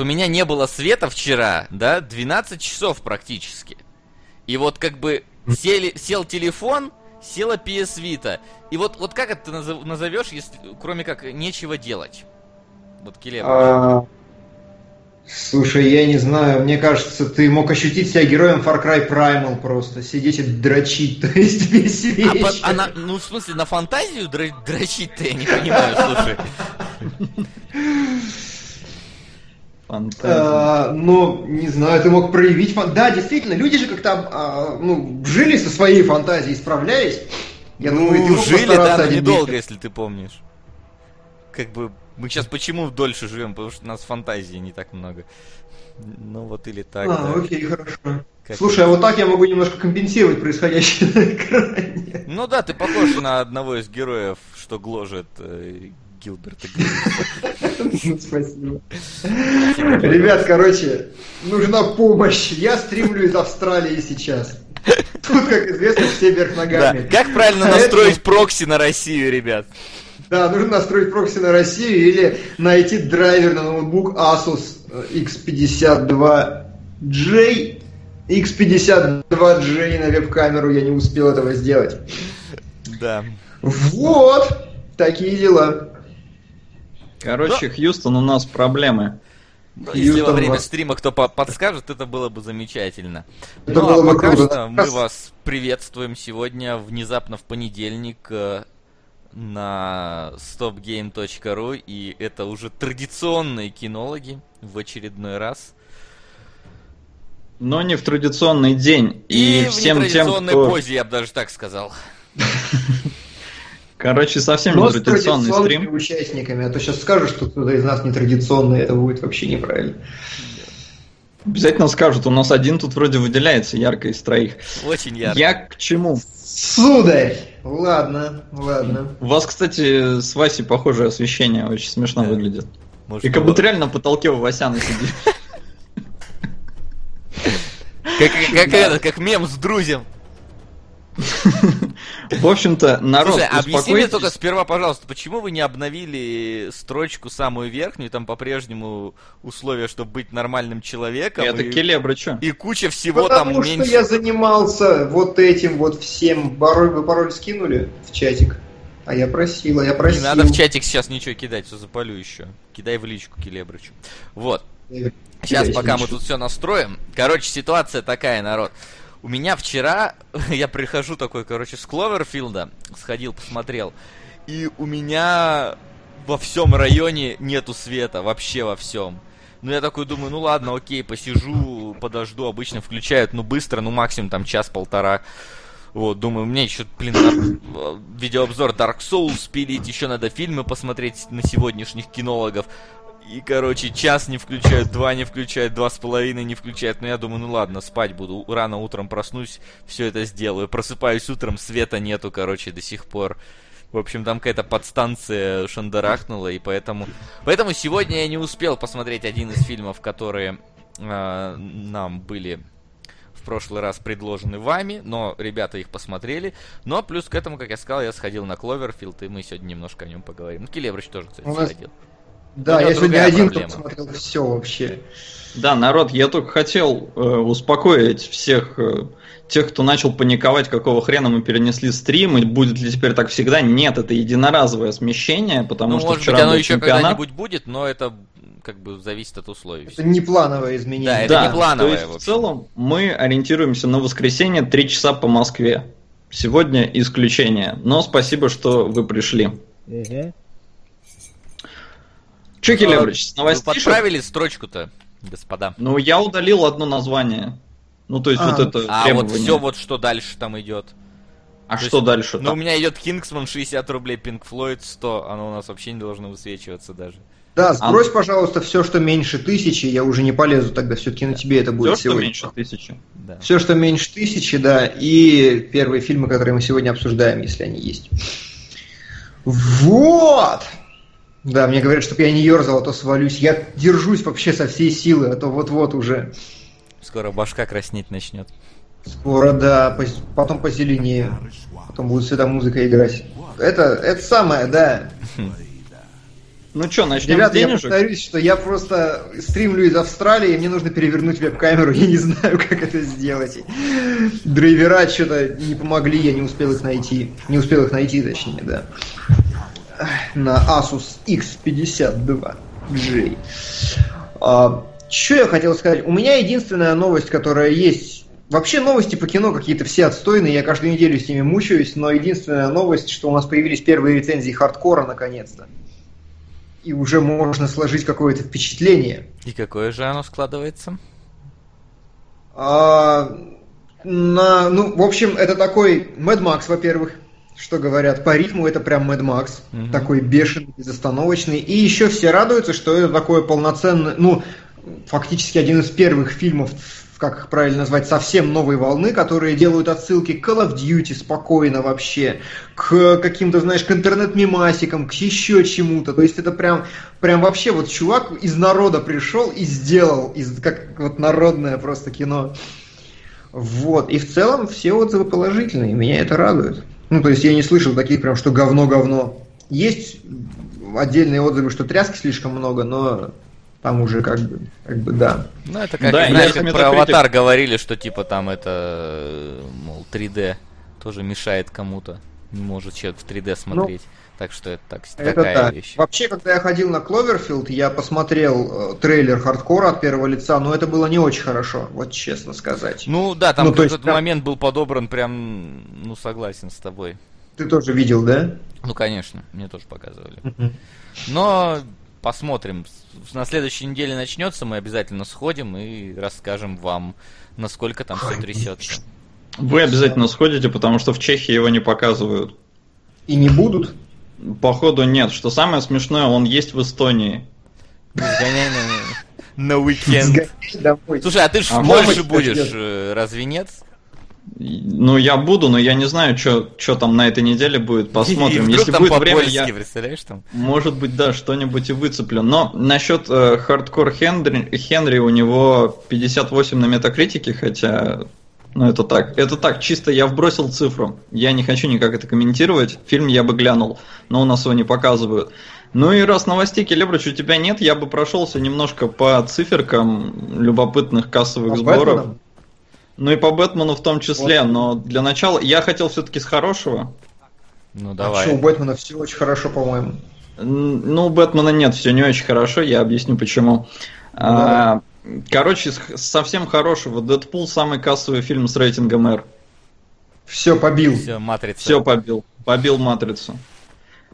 у меня не было света вчера, да, 12 часов практически. И вот как бы сели, сел телефон, села PS Vita. И вот, вот как это ты назовешь, если, кроме как нечего делать? Вот Келеб. А, слушай, я не знаю, мне кажется, ты мог ощутить себя героем Far Cry Primal просто, сидеть и дрочить, то есть весь вечер. А, а на, ну, в смысле, на фантазию дрочить-то я не понимаю, слушай. А, ну, не знаю, ты мог проявить фан... Да, действительно, люди же как-то а, ну, жили со своей фантазией, справлялись. Я ну, думаю, ты жили, да, но недолго, если ты помнишь. Как бы мы сейчас почему дольше живем? Потому что у нас фантазии не так много. Ну вот или так. А, да. окей, хорошо. Как Слушай, это? а вот так я могу немножко компенсировать происходящее на экране. Ну да, ты похож на одного из героев, что гложет э, Гилберта Спасибо. Ребят, короче, нужна помощь. Я стримлю из Австралии сейчас. Тут, как известно, все вверх ногами. Да. Как правильно настроить прокси на Россию, ребят? Да, нужно настроить прокси на Россию или найти драйвер на ноутбук Asus X52J. X52J на веб-камеру я не успел этого сделать. Да. Вот, такие дела. Короче, да. Хьюстон, у нас проблемы. Хьюстон Если во время вас... стрима кто подскажет, это было бы замечательно. Это ну, было а бы пока круто. что мы вас приветствуем сегодня, внезапно в понедельник, э, на stopgame.ru, и это уже традиционные кинологи в очередной раз. Но не в традиционный день. И, и всем в нетрадиционной тем, кто... позе, я бы даже так сказал. Короче, совсем не традиционный стрим. участниками, а то сейчас скажешь, что кто-то из нас нетрадиционный, это будет вообще неправильно. Обязательно скажут, у нас один тут вроде выделяется ярко из троих. Очень ярко. Я к чему? Сударь! Ладно, ладно. У вас, кстати, с Васей похожее освещение, очень смешно да. выглядит. Может, И как будто реально на потолке у Васяна сидит. Как, как, как, это, как мем с друзем. В общем-то, народ, Слушай, объясни мне только сперва, пожалуйста, почему вы не обновили строчку самую верхнюю, там по-прежнему условия, чтобы быть нормальным человеком. Это и, Келебра, что? И куча всего Потому там что меньше. я занимался вот этим вот всем. Пароль, вы пароль скинули в чатик? А я просила, я просил. Не надо в чатик сейчас ничего кидать, все запалю еще. Кидай в личку Келебрычу. Вот. Сейчас, пока мы тут все настроим. Короче, ситуация такая, народ. У меня вчера, я прихожу такой, короче, с Кловерфилда, сходил, посмотрел, и у меня во всем районе нету света, вообще во всем. Ну, я такой думаю, ну ладно, окей, посижу, подожду. Обычно включают, ну, быстро, ну, максимум там час-полтора. Вот, думаю, мне еще, блин, надо видеообзор Dark Souls пилить, еще надо фильмы посмотреть на сегодняшних кинологов. И, короче, час не включают, два не включают, два с половиной не включают. Но я думаю, ну ладно, спать буду. Рано утром проснусь, все это сделаю. Просыпаюсь утром, света нету, короче, до сих пор. В общем, там какая-то подстанция шандарахнула, и поэтому... Поэтому сегодня я не успел посмотреть один из фильмов, которые э, нам были в прошлый раз предложены вами, но ребята их посмотрели. Но плюс к этому, как я сказал, я сходил на Кловерфилд, и мы сегодня немножко о нем поговорим. Ну, Келебрыч тоже, кстати, сходил. Да, я сегодня один проблема. смотрел все вообще. Да, народ, я только хотел э, успокоить всех э, тех, кто начал паниковать, какого хрена мы перенесли стрим, и будет ли теперь так всегда. Нет, это единоразовое смещение, потому ну, что может вчера быть, оно еще когда-нибудь будет, но это как бы зависит от условий. Это не плановое изменение. Да, это да, не плановое. То есть, в целом мы ориентируемся на воскресенье 3 часа по Москве. Сегодня исключение. Но спасибо, что вы пришли. Угу. Че, Келебрич, с новостишек? Вы подправили строчку-то, господа? Ну, я удалил одно название. Ну, то есть а, вот это А вот все вот, что дальше там идет. А то что есть, дальше? Ну, у меня идет Кингсман 60 рублей, Pink Floyd 100. Оно у нас вообще не должно высвечиваться даже. Да, сбрось, а... пожалуйста, все, что меньше тысячи, я уже не полезу тогда, все-таки на тебе это будет все, сегодня. Все, что меньше тысячи. Да. Все, что меньше тысячи, да, и первые фильмы, которые мы сегодня обсуждаем, если они есть. Вот! Да, мне говорят, чтобы я не ерзал, а то свалюсь. Я держусь вообще со всей силы, а то вот-вот уже. Скоро башка краснеть начнет. Скоро, да, потом позеленее. Потом будет всегда музыка играть. Это, это самое, да. Ну что, начнем Ребята, с я повторюсь, что я просто стримлю из Австралии, и мне нужно перевернуть веб-камеру, я не знаю, как это сделать. Драйвера что-то не помогли, я не успел их найти. Не успел их найти, точнее, да. На Asus X52J. А, что я хотел сказать? У меня единственная новость, которая есть... Вообще новости по кино какие-то все отстойные, я каждую неделю с ними мучаюсь, но единственная новость, что у нас появились первые рецензии хардкора наконец-то. И уже можно сложить какое-то впечатление. И какое же оно складывается? А, на, ну, в общем, это такой Mad Max, во-первых, что говорят. По ритму это прям Mad Max. Мгм. Такой бешеный, безостановочный. И еще все радуются, что это такое полноценное, ну, фактически один из первых фильмов, как их правильно назвать, совсем новой волны, которые делают отсылки к Call of Duty спокойно вообще, к каким-то, знаешь, к интернет-мемасикам, к еще чему-то. То есть это прям, прям вообще вот чувак из народа пришел и сделал, из, как вот народное просто кино. Вот. И в целом все отзывы положительные, меня это радует. Ну, то есть я не слышал таких прям, что говно-говно. Есть отдельные отзывы, что тряски слишком много, но там уже как бы, как бы да. Ну, это как, Да, знаешь, как про аватар говорили, что типа там это, мол, 3D тоже мешает кому-то. Не может человек в 3D смотреть. Так что это так, Это такая да. вещь. Вообще, когда я ходил на Кловерфилд, я посмотрел э, трейлер хардкора от первого лица, но это было не очень хорошо, вот честно сказать. Ну да, там Ну, то есть этот там- момент был подобран прям, ну согласен с тобой. Ты тоже видел, да? Ну конечно, мне тоже показывали. Но посмотрим. На следующей неделе начнется, мы обязательно сходим и расскажем вам, насколько там все трясется. Вы обязательно сходите, потому что в Чехии его не показывают. И не будут? Походу нет. Что самое смешное, он есть в Эстонии. Сгоняй на, на уикенд. Слушай, а ты ж А в Польше мамочка будешь, ждет. э, разве нет? И- Ну, я буду, но я не знаю, что там на этой неделе будет. И Посмотрим. вдруг Если там будет время, я, представляешь там? может быть, да, что-нибудь и выцеплю. Но насчет э, хардкор Хенри, Хенри у него 58 на метакритике, хотя... Ну, это так. Это так, чисто я вбросил цифру. Я не хочу никак это комментировать. Фильм я бы глянул, но у нас его не показывают. Ну и раз новостей, Келебрыч, у тебя нет, я бы прошелся немножко по циферкам любопытных кассовых По сборов. Бэтменам? Ну и по Бэтмену в том числе, Вот. но для начала я хотел все-таки с хорошего. Ну А давай. что, у Бэтмена все очень хорошо, по-моему. Ну, у Бэтмена нет, все не очень хорошо, я объясню почему. А, короче, с- совсем хорошего. Дэдпул самый кассовый фильм с рейтингом R. Все, побил. Все, матрица. Все побил. Побил матрицу.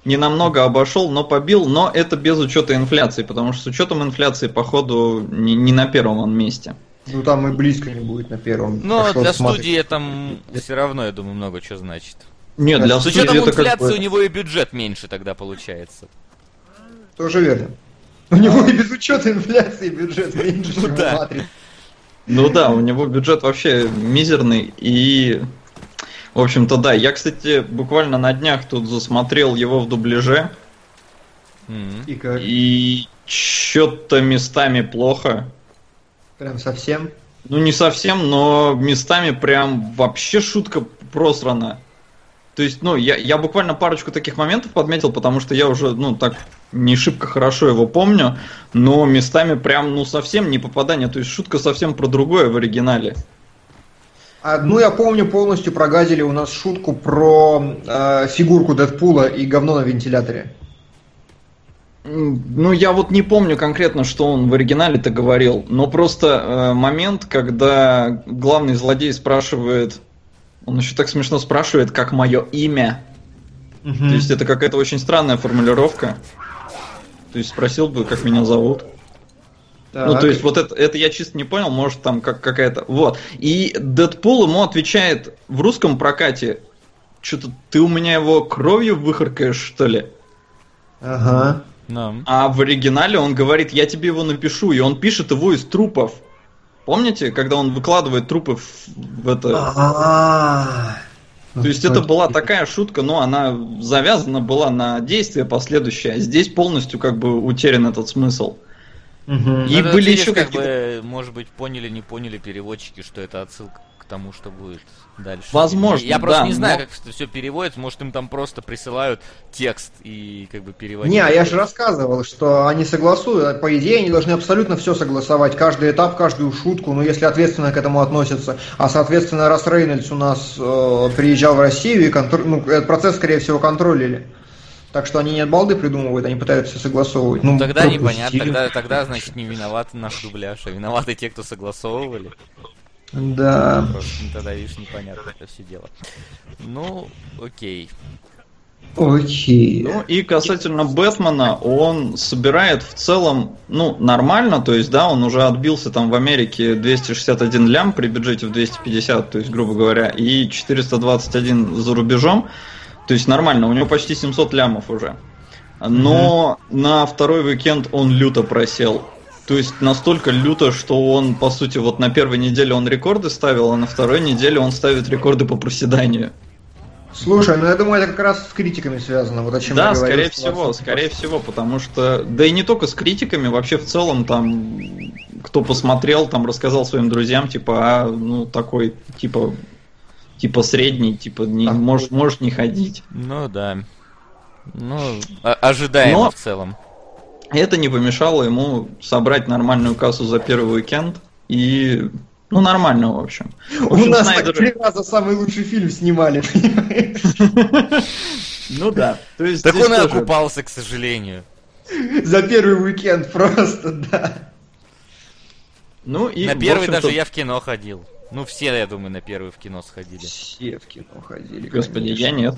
Не намного обошел, но побил, но это без учета инфляции, потому что с учетом инфляции, походу, не, не на первом он месте. Ну там и близко не будет на первом. Но Пошел для смотреть. студии это все равно, я думаю, много что значит. Нет, для С студии учетом это как инфляции у него и бюджет меньше тогда получается. Тоже верно. У него и без учета инфляции бюджет меньше, чем да. у «Матрицы». Ну да, у него бюджет вообще мизерный и... В общем-то, да. Я, кстати, буквально на днях тут засмотрел его в дубляже. И как? и что-то местами плохо. Прям совсем. Ну, не совсем, но местами прям вообще шутка просрана. То есть, ну, я, я буквально парочку таких моментов подметил, потому что я уже, ну, так не шибко хорошо его помню, но местами прям, ну, совсем не попадание. То есть, шутка совсем про другое в оригинале. Одну я помню полностью прогазили у нас шутку про э, фигурку Дэдпула и говно на вентиляторе. Ну, я вот не помню конкретно, что он в оригинале-то говорил, но просто э, момент, когда главный злодей спрашивает, он еще так смешно спрашивает, как мое имя. То есть это какая-то очень странная формулировка. То есть спросил бы, как меня зовут. Ну, Так. то есть, вот это, это я чисто не понял, может, там как какая-то. Вот. И Дэдпул ему отвечает в русском прокате. Что-то ты у меня его кровью выхаркаешь, что ли? Ага. Ну. А в оригинале он говорит, я тебе его напишу, и он пишет его из трупов. Помните, когда он выкладывает трупы в, в это... А-а-а. То есть это была такая шутка, но она завязана была на действие последующее. а Здесь полностью как бы утерян этот смысл. Мгм. И Ну, были еще как какие-то- бы, может быть, поняли, не поняли переводчики, что это отсылка тому, что будет дальше. Возможно, Я просто да, не знаю, но- как это все переводится. Может, им там просто присылают текст и как бы переводят. Не, а я же рассказывал, что они согласуют. По идее, они должны абсолютно все согласовать. Каждый этап, каждую шутку, ну, если ответственно к этому относятся. А, соответственно, раз Рейнольдс у нас э, приезжал в Россию, и контр- ну, этот процесс, скорее всего, контролили. Так что они не от балды придумывают, они пытаются все согласовывать. Ну, Тогда пропустили. непонятно, тогда, тогда, значит, не виноваты наш дубляж, а виноваты те, кто согласовывали. Да. Просто ну, тогда, видишь, непонятно это все дело. Ну, окей. Окей. Ну и касательно Бэтмена, он собирает в целом, ну, нормально, то есть, да, он уже отбился там в Америке 261 лям при бюджете в 250, то есть, грубо говоря, и 421 за рубежом, то есть нормально, у него почти 700 лямов уже. Но на второй уикенд он люто просел. То есть настолько люто, что он, по сути, вот на первой неделе он рекорды ставил, а на второй неделе он ставит рекорды по проседанию. Слушай, ну я думаю, это как раз с критиками связано. Вот о чем Да, я говорил, скорее всего, вообще- скорее всего, потому что, да и не только с критиками, вообще в целом там, кто посмотрел, там рассказал своим друзьям, типа, а, ну такой, типа, типа средний, типа, не, Так. может, может не ходить. Ну да. Ну, ожидаемо Но- в целом. Это не помешало ему собрать нормальную кассу за первый уикенд и, ну нормально, в общем. В У общем, нас Снайдер- так три раза самый лучший фильм снимали, понимаешь? Ну да. То есть Так он и окупался, к сожалению. За первый уикенд просто, да. Ну и на первый даже я в кино ходил. Ну, все, я думаю, на первый в кино сходили. Все в кино ходили. Господи, конечно. я нет.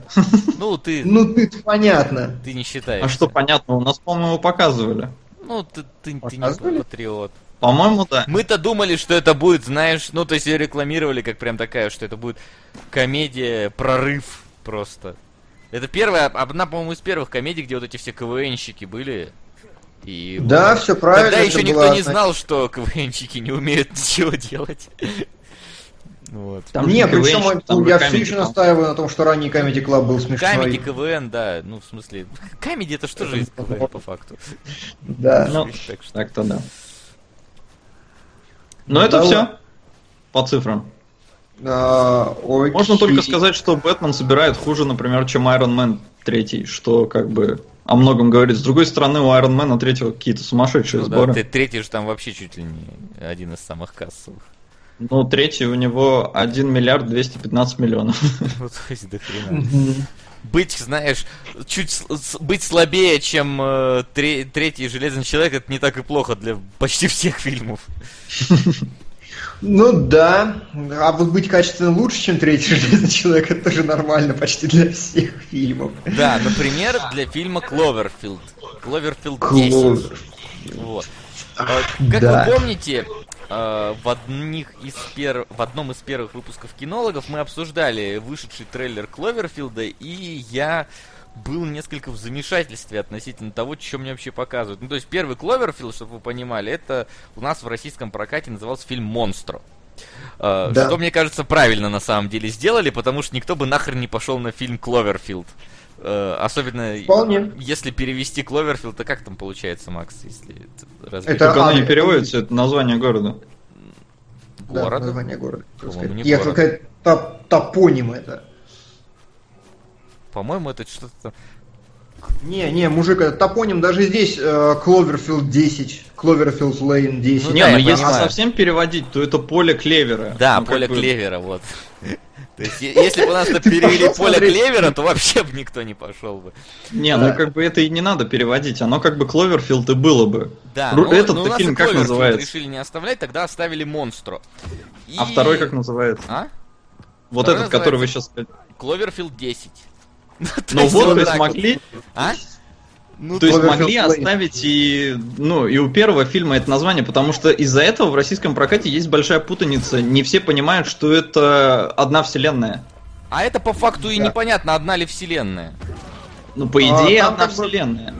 Ну, ты, Ну ты понятно. ты не считаешь. А что понятно, у нас, по-моему, показывали. Ну, ты, ты, ты не патриот. По-моему, да. Мы-то думали, что это будет, знаешь, ну, то есть ее рекламировали как прям такая, что это будет комедия, прорыв просто. Это первая, одна, по-моему, из первых комедий, где вот эти все КВНщики были. И Да, все правильно. Тогда еще никто была- не знал, что КВНщики не умеют ничего делать. Вот. Там не, же причем там я все еще Comedy настаиваю на том, что ранний Comedy Club был смешной. Камеди, КВН, да, ну, в смысле, камеди это что же из КВН, по факту? Да. Ну, Так что- так-то да. Но это Да все ладно. по цифрам. А. Можно только сказать, что Бэтмен собирает хуже, например, чем Iron Man третий, что как бы о многом говорит. С другой стороны, у Iron Man третьего какие-то сумасшедшие Ну сборы. третий же там вообще чуть ли не один из самых кассовых. Ну, третий у него 1 миллиард 215 миллионов. Ну, то есть до хрена. Быть, знаешь, чуть быть слабее, чем э, тре- третий Железный Человек, это не так и плохо для почти всех фильмов. Ну да. А вот быть качественно лучше, чем третий железный человек, это тоже нормально почти для всех фильмов. Да, например, для фильма Кловерфилд. Кловерфилд 10. Кловер. Вот. Э, Как Да. вы помните, э, в, одних из пер... в одном из первых выпусков кинологов мы обсуждали вышедший трейлер Кловерфилда, и я был несколько в замешательстве относительно того, что мне вообще показывают. Ну, то есть первый Кловерфилд, чтобы вы понимали, это у нас в российском прокате назывался фильм «Монстро». Э, Да. Что, мне кажется, правильно на самом деле сделали, потому что никто бы нахрен не пошел на фильм Кловерфилд. Э, Особенно Вполне. если перевести Кловерфилд, то как там получается, Макс, если это разве Это- Как оно не а, переводится, это название города. Да, город? название города. Я город. топ- топоним это. По-моему, это что-то там. Не, не, мужик, это топоним даже здесь э, Кловерфилд 10, Кловерфилд Лейн 10. Ну не, да, ну я если понимаю. совсем переводить, то это поле клевера. Да, Ну, поле бы- клевера, вот. То есть, если бы у нас Ты перевели поле клевера, то вообще бы никто не пошел бы. Не, ну как бы это и не надо переводить, оно как бы Кловерфилд и было бы. Да, ну, этот ну, фильм и как называется? решили не оставлять, тогда оставили Монстро. А второй как называется? А? Вот этот, который вы сейчас... Кловерфилд 10. То Ну вот, вот то есть так вот. могли, А? Ну, то есть могли оставить и, ну, и у первого фильма это название, потому что из-за этого в российском прокате есть большая путаница. Не все понимают, что это одна вселенная. А это по факту и Да. непонятно, одна ли вселенная. Ну, по А, идее, там одна как вселенная.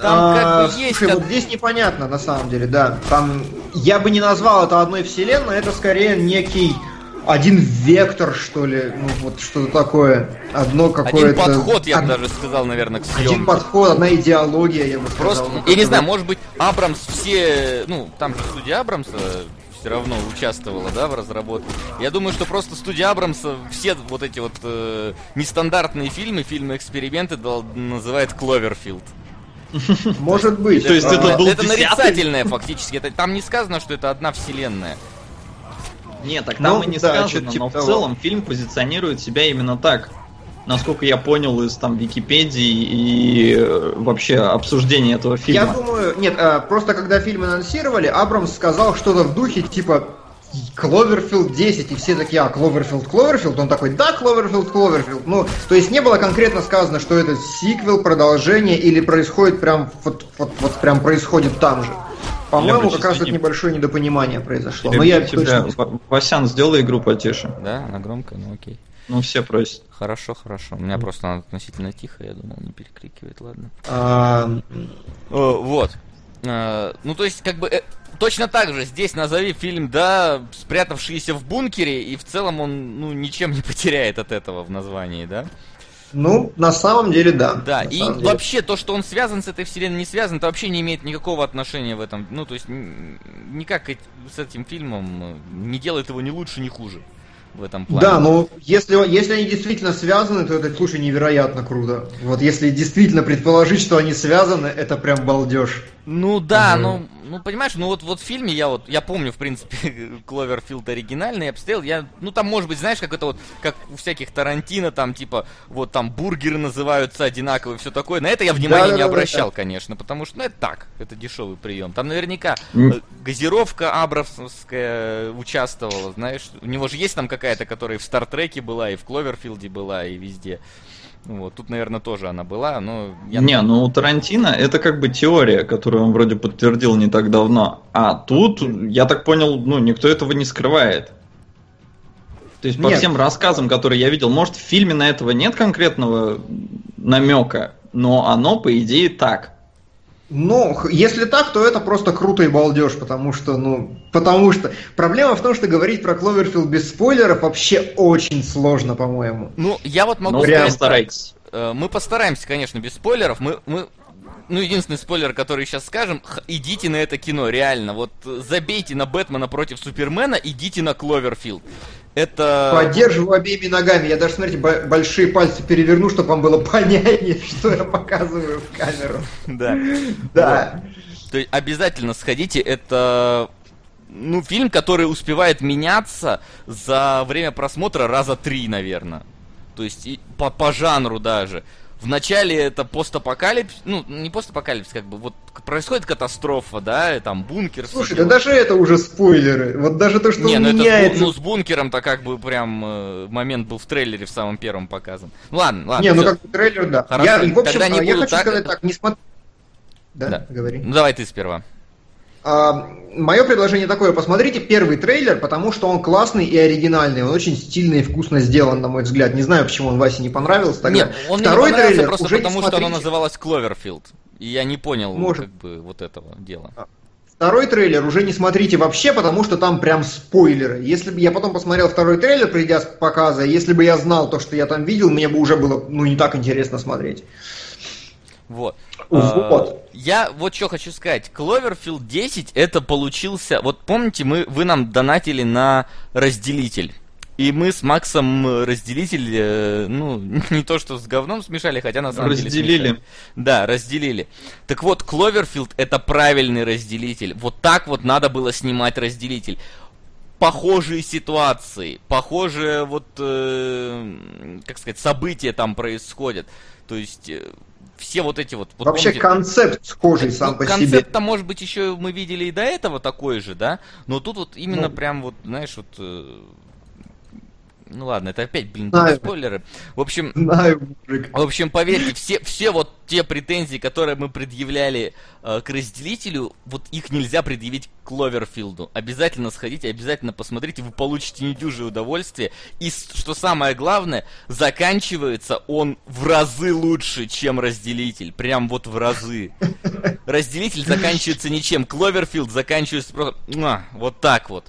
Там как А, бы есть... Слушай, од- вот здесь непонятно, на самом деле, да. Там я бы не назвал это одной вселенной, это скорее некий один вектор, что ли, ну вот что-то такое. Одно какое-то... Один подход, я бы даже сказал, наверное, к съемке. Один подход, одна идеология, я бы сказал. Просто, Ну, я не знаю, может быть, Абрамс все, ну, там же студия Абрамса все равно участвовала, да, в разработке. Я думаю, что просто студия Абрамса все вот эти вот э, нестандартные фильмы, фильмы-эксперименты дал- называет Кловерфилд. Может быть. То есть это был это нарицательное фактически. Там не сказано, что это одна вселенная. Нет, так Ну, там и не да, сказано, типа но в того. целом фильм позиционирует себя именно так. Насколько я понял из там Википедии и э, вообще обсуждения этого Я фильма. думаю, нет, а, просто когда фильм анонсировали, Абрамс сказал что-то в духе типа Кловерфилд 10, и все такие, а, Кловерфилд, Кловерфилд? Он такой, да, Кловерфилд, Кловерфилд. Ну, то есть не было конкретно сказано, что это сиквел, продолжение, или происходит прям, вот, вот, вот прям происходит там же. По-моему, как раз это небольшое недопонимание произошло. Но я тебя- точно... Васян, сделай игру потише. Да, она громкая, ну окей. Ну, все просят. Хорошо, хорошо. У меня просто она относительно тихо, я думал, не перекрикивает, ладно. А, Э, Вот. Э, Ну, то есть, как бы, э, точно так же здесь назови фильм, да, спрятавшийся в бункере, и в целом он, ну, ничем не потеряет от этого в названии, да? Ну, на самом деле, да. Да, На и самом деле. вообще то, что он связан с этой вселенной, не связан, это вообще не имеет никакого отношения в этом. Ну, то есть, никак с этим фильмом э, не делает его ни лучше, ни хуже в этом плане. Да, но если, если они действительно связаны, то это, слушай, невероятно круто. Вот если действительно предположить, что они связаны, это прям балдеж. Ну да, Мгм. ну, ну понимаешь, ну вот, вот в фильме я вот, я помню, в принципе, Кловерфилд оригинальный обстрел, я, ну там может быть, знаешь, как это вот, как у всяких Тарантино, там типа, вот там бургеры называются одинаковые, все такое, на это я внимания не Да-да-да-да. обращал, конечно, потому что, ну это так, это дешевый прием, там наверняка э, газировка Абрамсовская участвовала, знаешь, у него же есть там какая-то, которая и в Стартреке была, и в Кловерфилде была, и везде. Вот, тут, наверное, тоже она была, но я... Не, ну у Тарантино это как бы теория, которую он вроде подтвердил не так давно. А тут, я так понял, ну никто этого не скрывает. То есть по Нет. всем рассказам, которые я видел, может в фильме на этого нет конкретного намека, но оно по идее так. Ну, если так, то это просто круто и балдеж, потому что, ну, потому что... Проблема в том, что говорить про Кловерфилд без спойлеров вообще очень сложно, по-моему. Ну, я вот могу Ну, прям старайтесь. Э, Мы постараемся, конечно, без спойлеров. Мы, мы, ну, единственный спойлер, который сейчас скажем, идите на это кино, реально. Вот э, забейте на Бэтмена против Супермена, идите на Кловерфилд. Это... Поддерживаю обеими ногами. Я даже, смотрите, бо- большие пальцы переверну, чтобы вам было понятнее, что я показываю в камеру. Да. Да. То есть обязательно сходите, это... Ну, фильм, который успевает меняться за время просмотра раза три, наверное. То есть и по, по жанру даже. Вначале это постапокалипсис, ну, не постапокалипсис, как бы, вот происходит катастрофа, да, и там бункер. все Слушай, да даже это уже спойлеры. Вот даже то, что Не, он ну это меняется. ну, с бункером-то как бы прям э, момент был в трейлере в самом первом показан. Ну ладно, ладно. Не, ну всё. как бы трейлер, да. Хорошо, я, в общем, тогда не я буду хочу так- сказать так, не смотри. Да, Да. говори. Ну давай ты сперва. Мое предложение такое, посмотрите первый трейлер, потому что он классный и оригинальный, он очень стильно и вкусно сделан, на мой взгляд. Не знаю, почему он Васе не понравился тогда. Нет, он Второй мне не трейлер просто уже не потому, что оно называлось Кловерфилд. И я не понял, Может. как бы, вот этого дела. Второй трейлер уже не смотрите вообще, потому что там прям спойлеры. Если бы я потом посмотрел второй трейлер, придя с показа, если бы я знал то, что я там видел, мне бы уже было ну не так интересно смотреть. Вот. Вот. А, Я вот что хочу сказать. Cloverfield 10 это получился... Вот помните, мы, вы нам донатили на разделитель. И мы с Максом э, разделитель, э, ну, не то что с говном смешали, хотя на самом деле Разделили. Да, разделили. Так вот, Cloverfield это правильный разделитель. Вот так вот надо было снимать разделитель. Похожие ситуации, похожие вот, э, как сказать, события там происходят. То есть э, все вот эти вот... вот Вообще помните- концепт схожий сам ну, по себе. концепт-то, может быть, еще мы видели и до этого такой же, да? Но тут вот именно Ну. прям вот, знаешь, вот... э, Ну ладно, это опять, блин, Знаю. спойлеры. В общем, Знаю, мужик. в общем, поверьте, все, все вот те претензии, которые мы предъявляли э, к разделителю, вот их нельзя предъявить к Кловерфилду. Обязательно сходите, обязательно посмотрите, вы получите недюжие удовольствие. И что самое главное, заканчивается он в разы лучше, чем разделитель. Прям вот в разы. Разделитель заканчивается ничем. Кловерфилд заканчивается просто вот так вот.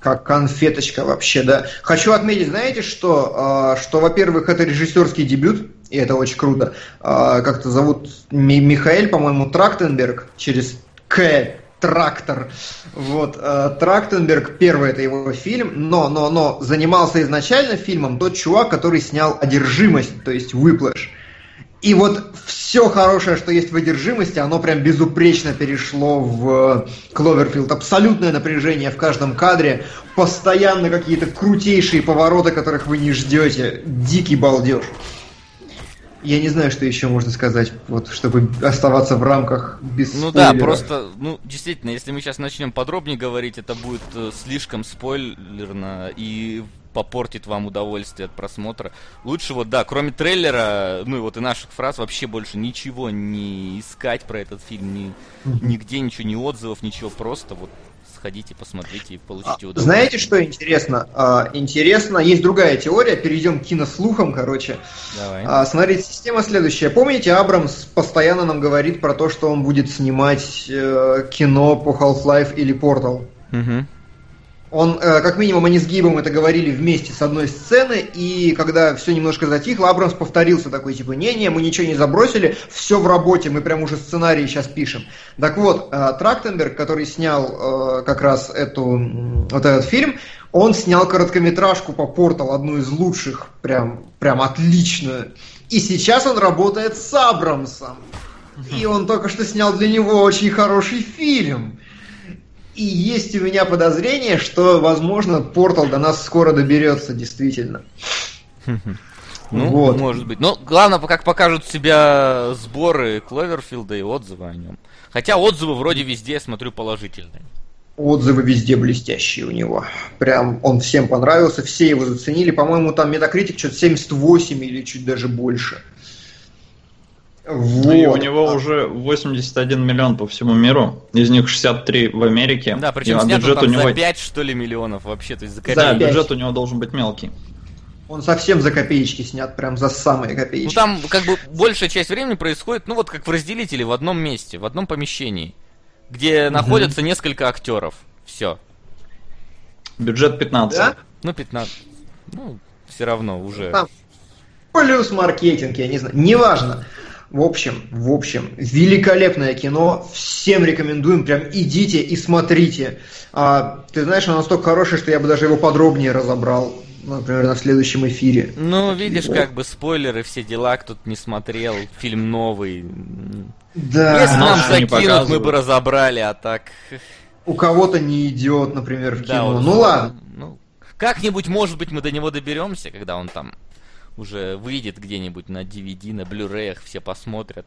Как конфеточка вообще, да. Хочу отметить, знаете, что, э, что во-первых, это режиссерский дебют, и это очень круто. Э, как-то зовут Михаил, по-моему, Трактенберг, через К Трактор. Вот, э, Трактенберг, первый это его фильм, но, но, но занимался изначально фильмом тот чувак, который снял «Одержимость», то есть «Whiplash». И вот все хорошее, что есть в одержимости, оно прям безупречно перешло в Кловерфилд. Абсолютное напряжение в каждом кадре, постоянно какие-то крутейшие повороты, которых вы не ждете. Дикий балдеж. Я не знаю, что еще можно сказать, вот, чтобы оставаться в рамках без Ну спойлера. да, просто, ну, действительно, если мы сейчас начнем подробнее говорить, это будет э, слишком спойлерно и попортит вам удовольствие от просмотра. Лучше вот, да, кроме трейлера, ну и вот и наших фраз, вообще больше ничего не искать про этот фильм, ни, нигде ничего, ни отзывов, ничего, просто вот сходите, посмотрите и получите а, удовольствие. Знаете, что интересно? А, интересно, есть другая теория, перейдем к кинослухам, короче. Давай. А, смотрите, система следующая. Помните, Абрамс постоянно нам говорит про то, что он будет снимать э, кино по Half-Life или Portal. Угу. Он, э, как минимум, они с Гибом это говорили вместе с одной сцены, и когда все немножко затихло, Абрамс повторился такой, типа, не-не, мы ничего не забросили, все в работе, мы прям уже сценарий сейчас пишем. Так вот, э, Трактенберг, который снял э, как раз эту, вот этот фильм, он снял короткометражку по Портал, одну из лучших, прям, прям отличную. И сейчас он работает с Абрамсом. И он только что снял для него очень хороший фильм. И есть у меня подозрение, что, возможно, портал до нас скоро доберется, действительно. Ну, вот. может быть. Но главное, как покажут себя сборы Кловерфилда и отзывы о нем. Хотя отзывы вроде везде, смотрю, положительные. Отзывы везде блестящие у него. Прям он всем понравился, все его заценили. По-моему, там Метакритик что-то 78 или чуть даже больше. Вот. И у него уже 81 миллион по всему миру, из них 63 в Америке. Да, причем снят бюджет у него... за 5 что ли миллионов вообще, то есть за копейки. Да, бюджет у него должен быть мелкий. Он совсем за копеечки снят, прям за самые копеечки. Ну там как бы большая часть времени происходит, ну вот как в разделителе, в одном месте, в одном помещении, где угу. находятся несколько актеров. Все. Бюджет 15. Да? Ну 15. Ну, все равно уже. Там плюс маркетинг, я не знаю. Неважно. В общем, в общем, великолепное кино, всем рекомендуем, прям идите и смотрите. А, ты знаешь, оно настолько хорошее, что я бы даже его подробнее разобрал, например, на следующем эфире. Ну, видишь, вот. как бы спойлеры, все дела, кто-то не смотрел, фильм новый. Да. Если нам закинут, мы бы разобрали, а так... У кого-то не идет, например, в кино. Да, ну ладно. Ну, как-нибудь, может быть, мы до него доберемся, когда он там уже выйдет где-нибудь на DVD, на Blu-ray, все посмотрят.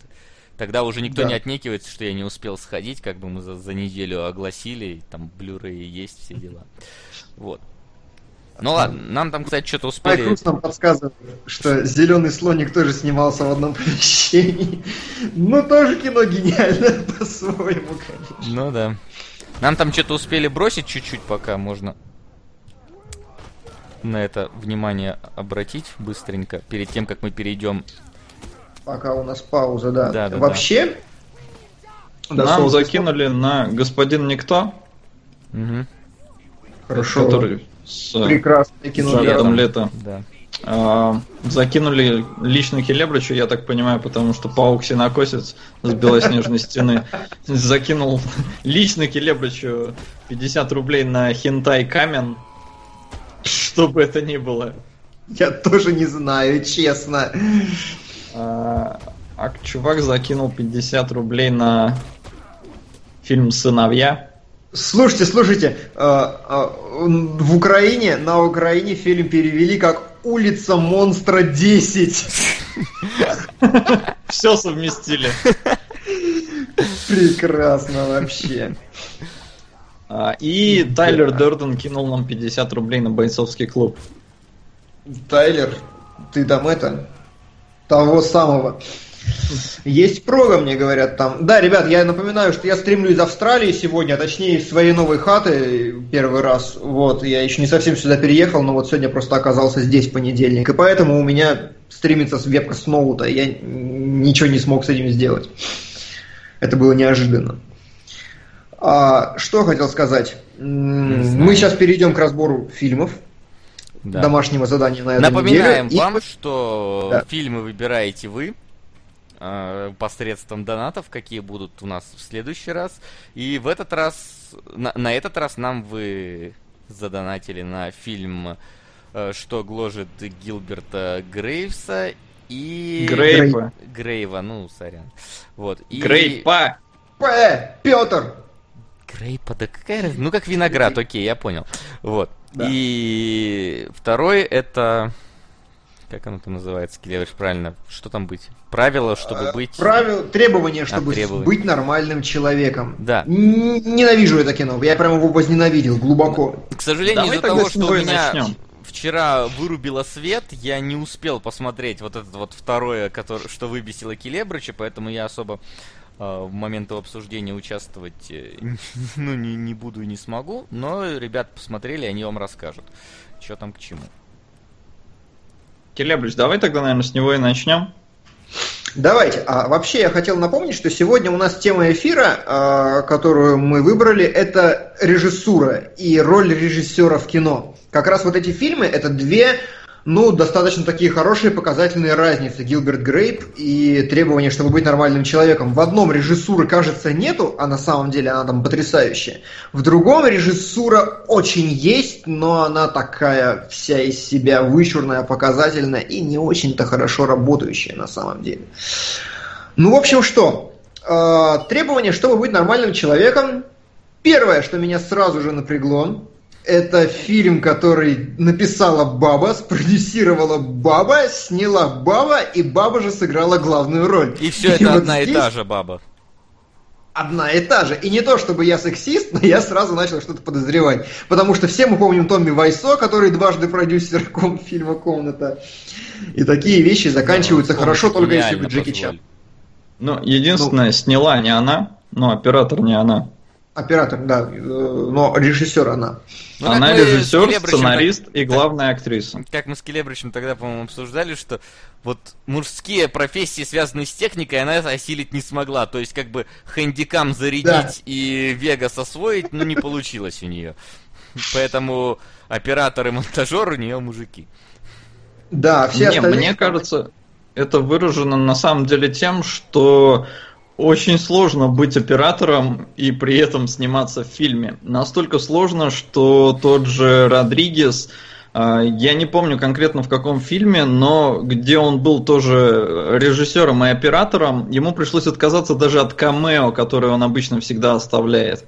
Тогда уже никто да. не отнекивается, что я не успел сходить, как бы мы за, за неделю огласили, там Blu-ray есть, все дела. Вот. Ну ладно, нам там, кстати, что-то успели... Майкрус нам подсказывает, что «Зеленый слоник» тоже снимался в одном помещении. Ну, тоже кино гениальное по-своему, конечно. Ну да. Нам там что-то успели бросить чуть-чуть, пока можно на это внимание обратить быстренько, перед тем, как мы перейдем. Пока у нас пауза, да. да, да Вообще, да. нам закинули на господин Никто. Угу. Хорошо. Который с Прекрасное кино. Летом, лето. Да. А, закинули лично Келебричу, я так понимаю, потому что паук синокосец с белоснежной стены закинул лично Келебричу 50 рублей на хентай камен что бы это ни было. Я тоже не знаю, честно. А, а чувак закинул 50 рублей на фильм «Сыновья». Слушайте, слушайте, э, э, в Украине, на Украине фильм перевели как «Улица монстра 10». Все совместили. Прекрасно вообще. А, и Тайлер Дерден кинул нам 50 рублей на бойцовский клуб. Тайлер, ты там это, того самого. Есть прога, мне говорят там. Да, ребят, я напоминаю, что я стримлю из Австралии сегодня, а точнее из своей новой хаты первый раз. Вот, я еще не совсем сюда переехал, но вот сегодня просто оказался здесь понедельник. И поэтому у меня стримится с вебка с ноута, я ничего не смог с этим сделать. Это было неожиданно. А, что хотел сказать? Мы сейчас перейдем к разбору фильмов. Да. Домашнего задания на этой Напоминаем неделе. вам, и... что да. фильмы выбираете вы э, посредством донатов, какие будут у нас в следующий раз. И в этот раз, на, на этот раз нам вы задонатили на фильм э, «Что гложет Гилберта Грейвса» и... Грейва. Грейва, ну, сорян. Вот. И... Грейпа! П! Петр! Грейпа, да какая разница? Ну, как виноград, окей, я понял. Вот. Да. И второй это... Как оно там называется, Келевич, правильно? Что там быть? Правила, чтобы а, быть... Правила, требования, чтобы а, требования. быть нормальным человеком. Да. Ненавижу это кино. Я прям его возненавидел глубоко. К сожалению, из-за того, что у меня... Начнем вчера вырубила свет, я не успел посмотреть вот это вот второе, которое, что выбесило Келебрыча, поэтому я особо в момент обсуждения участвовать э, ну, не, не буду и не смогу, но ребят посмотрели, они вам расскажут, что там к чему. Келебрич, давай тогда, наверное, с него и начнем. Давайте. А вообще я хотел напомнить, что сегодня у нас тема эфира, а, которую мы выбрали, это режиссура и роль режиссера в кино. Как раз вот эти фильмы это две ну, достаточно такие хорошие показательные разницы. Гилберт Грейп и требования, чтобы быть нормальным человеком. В одном режиссуры, кажется, нету, а на самом деле она там потрясающая. В другом режиссура очень есть, но она такая вся из себя вычурная, показательная и не очень-то хорошо работающая на самом деле. Ну, в общем, что? Э, требования, чтобы быть нормальным человеком. Первое, что меня сразу же напрягло, это фильм, который написала баба, спродюсировала баба, сняла баба, и баба же сыграла главную роль. И все и это вот одна здесь... и та же баба. Одна и та же. И не то, чтобы я сексист, но я сразу начал что-то подозревать. Потому что все мы помним Томми Вайсо, который дважды продюсер фильма «Комната». И такие вещи заканчиваются ну, хорошо, только если бы Джеки Чан. Ну, единственное, ну, сняла не она, но оператор не она. Оператор, да, э, но режиссер она. Ну, она режиссер, сценарист так... и главная актриса. Как мы с Келебричем тогда, по-моему, обсуждали, что вот мужские профессии, связанные с техникой, она осилить не смогла. То есть, как бы, хэндикам зарядить да. и Вегас освоить, ну, не получилось у нее. Поэтому оператор и монтажер у нее мужики. Да, все не, остальные... Мне кажется, это выражено на самом деле тем, что очень сложно быть оператором и при этом сниматься в фильме. Настолько сложно, что тот же Родригес, а, я не помню конкретно в каком фильме, но где он был тоже режиссером и оператором, ему пришлось отказаться даже от камео, которое он обычно всегда оставляет.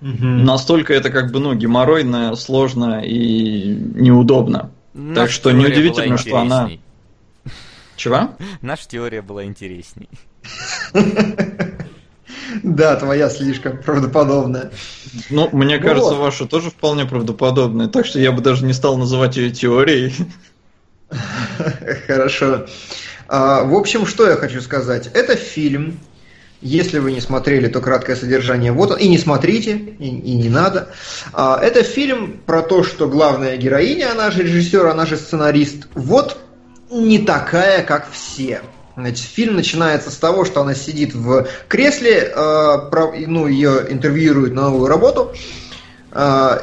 Угу. Настолько это как бы, ну, геморройно, сложно и неудобно. Наша так что неудивительно, что она... Чего? Наша теория была интересней. Да, твоя слишком правдоподобная. Ну, мне ну кажется, ваша тоже вполне правдоподобная, так что я бы даже не стал называть ее теорией. Хорошо. А, в общем, что я хочу сказать. Это фильм. Если вы не смотрели, то краткое содержание вот он. И не смотрите, и, и не надо. А, это фильм про то, что главная героиня, она же режиссер, она же сценарист, вот не такая, как все. Значит, фильм начинается с того, что она сидит в кресле, э, ну, ее интервьюируют на новую работу, э,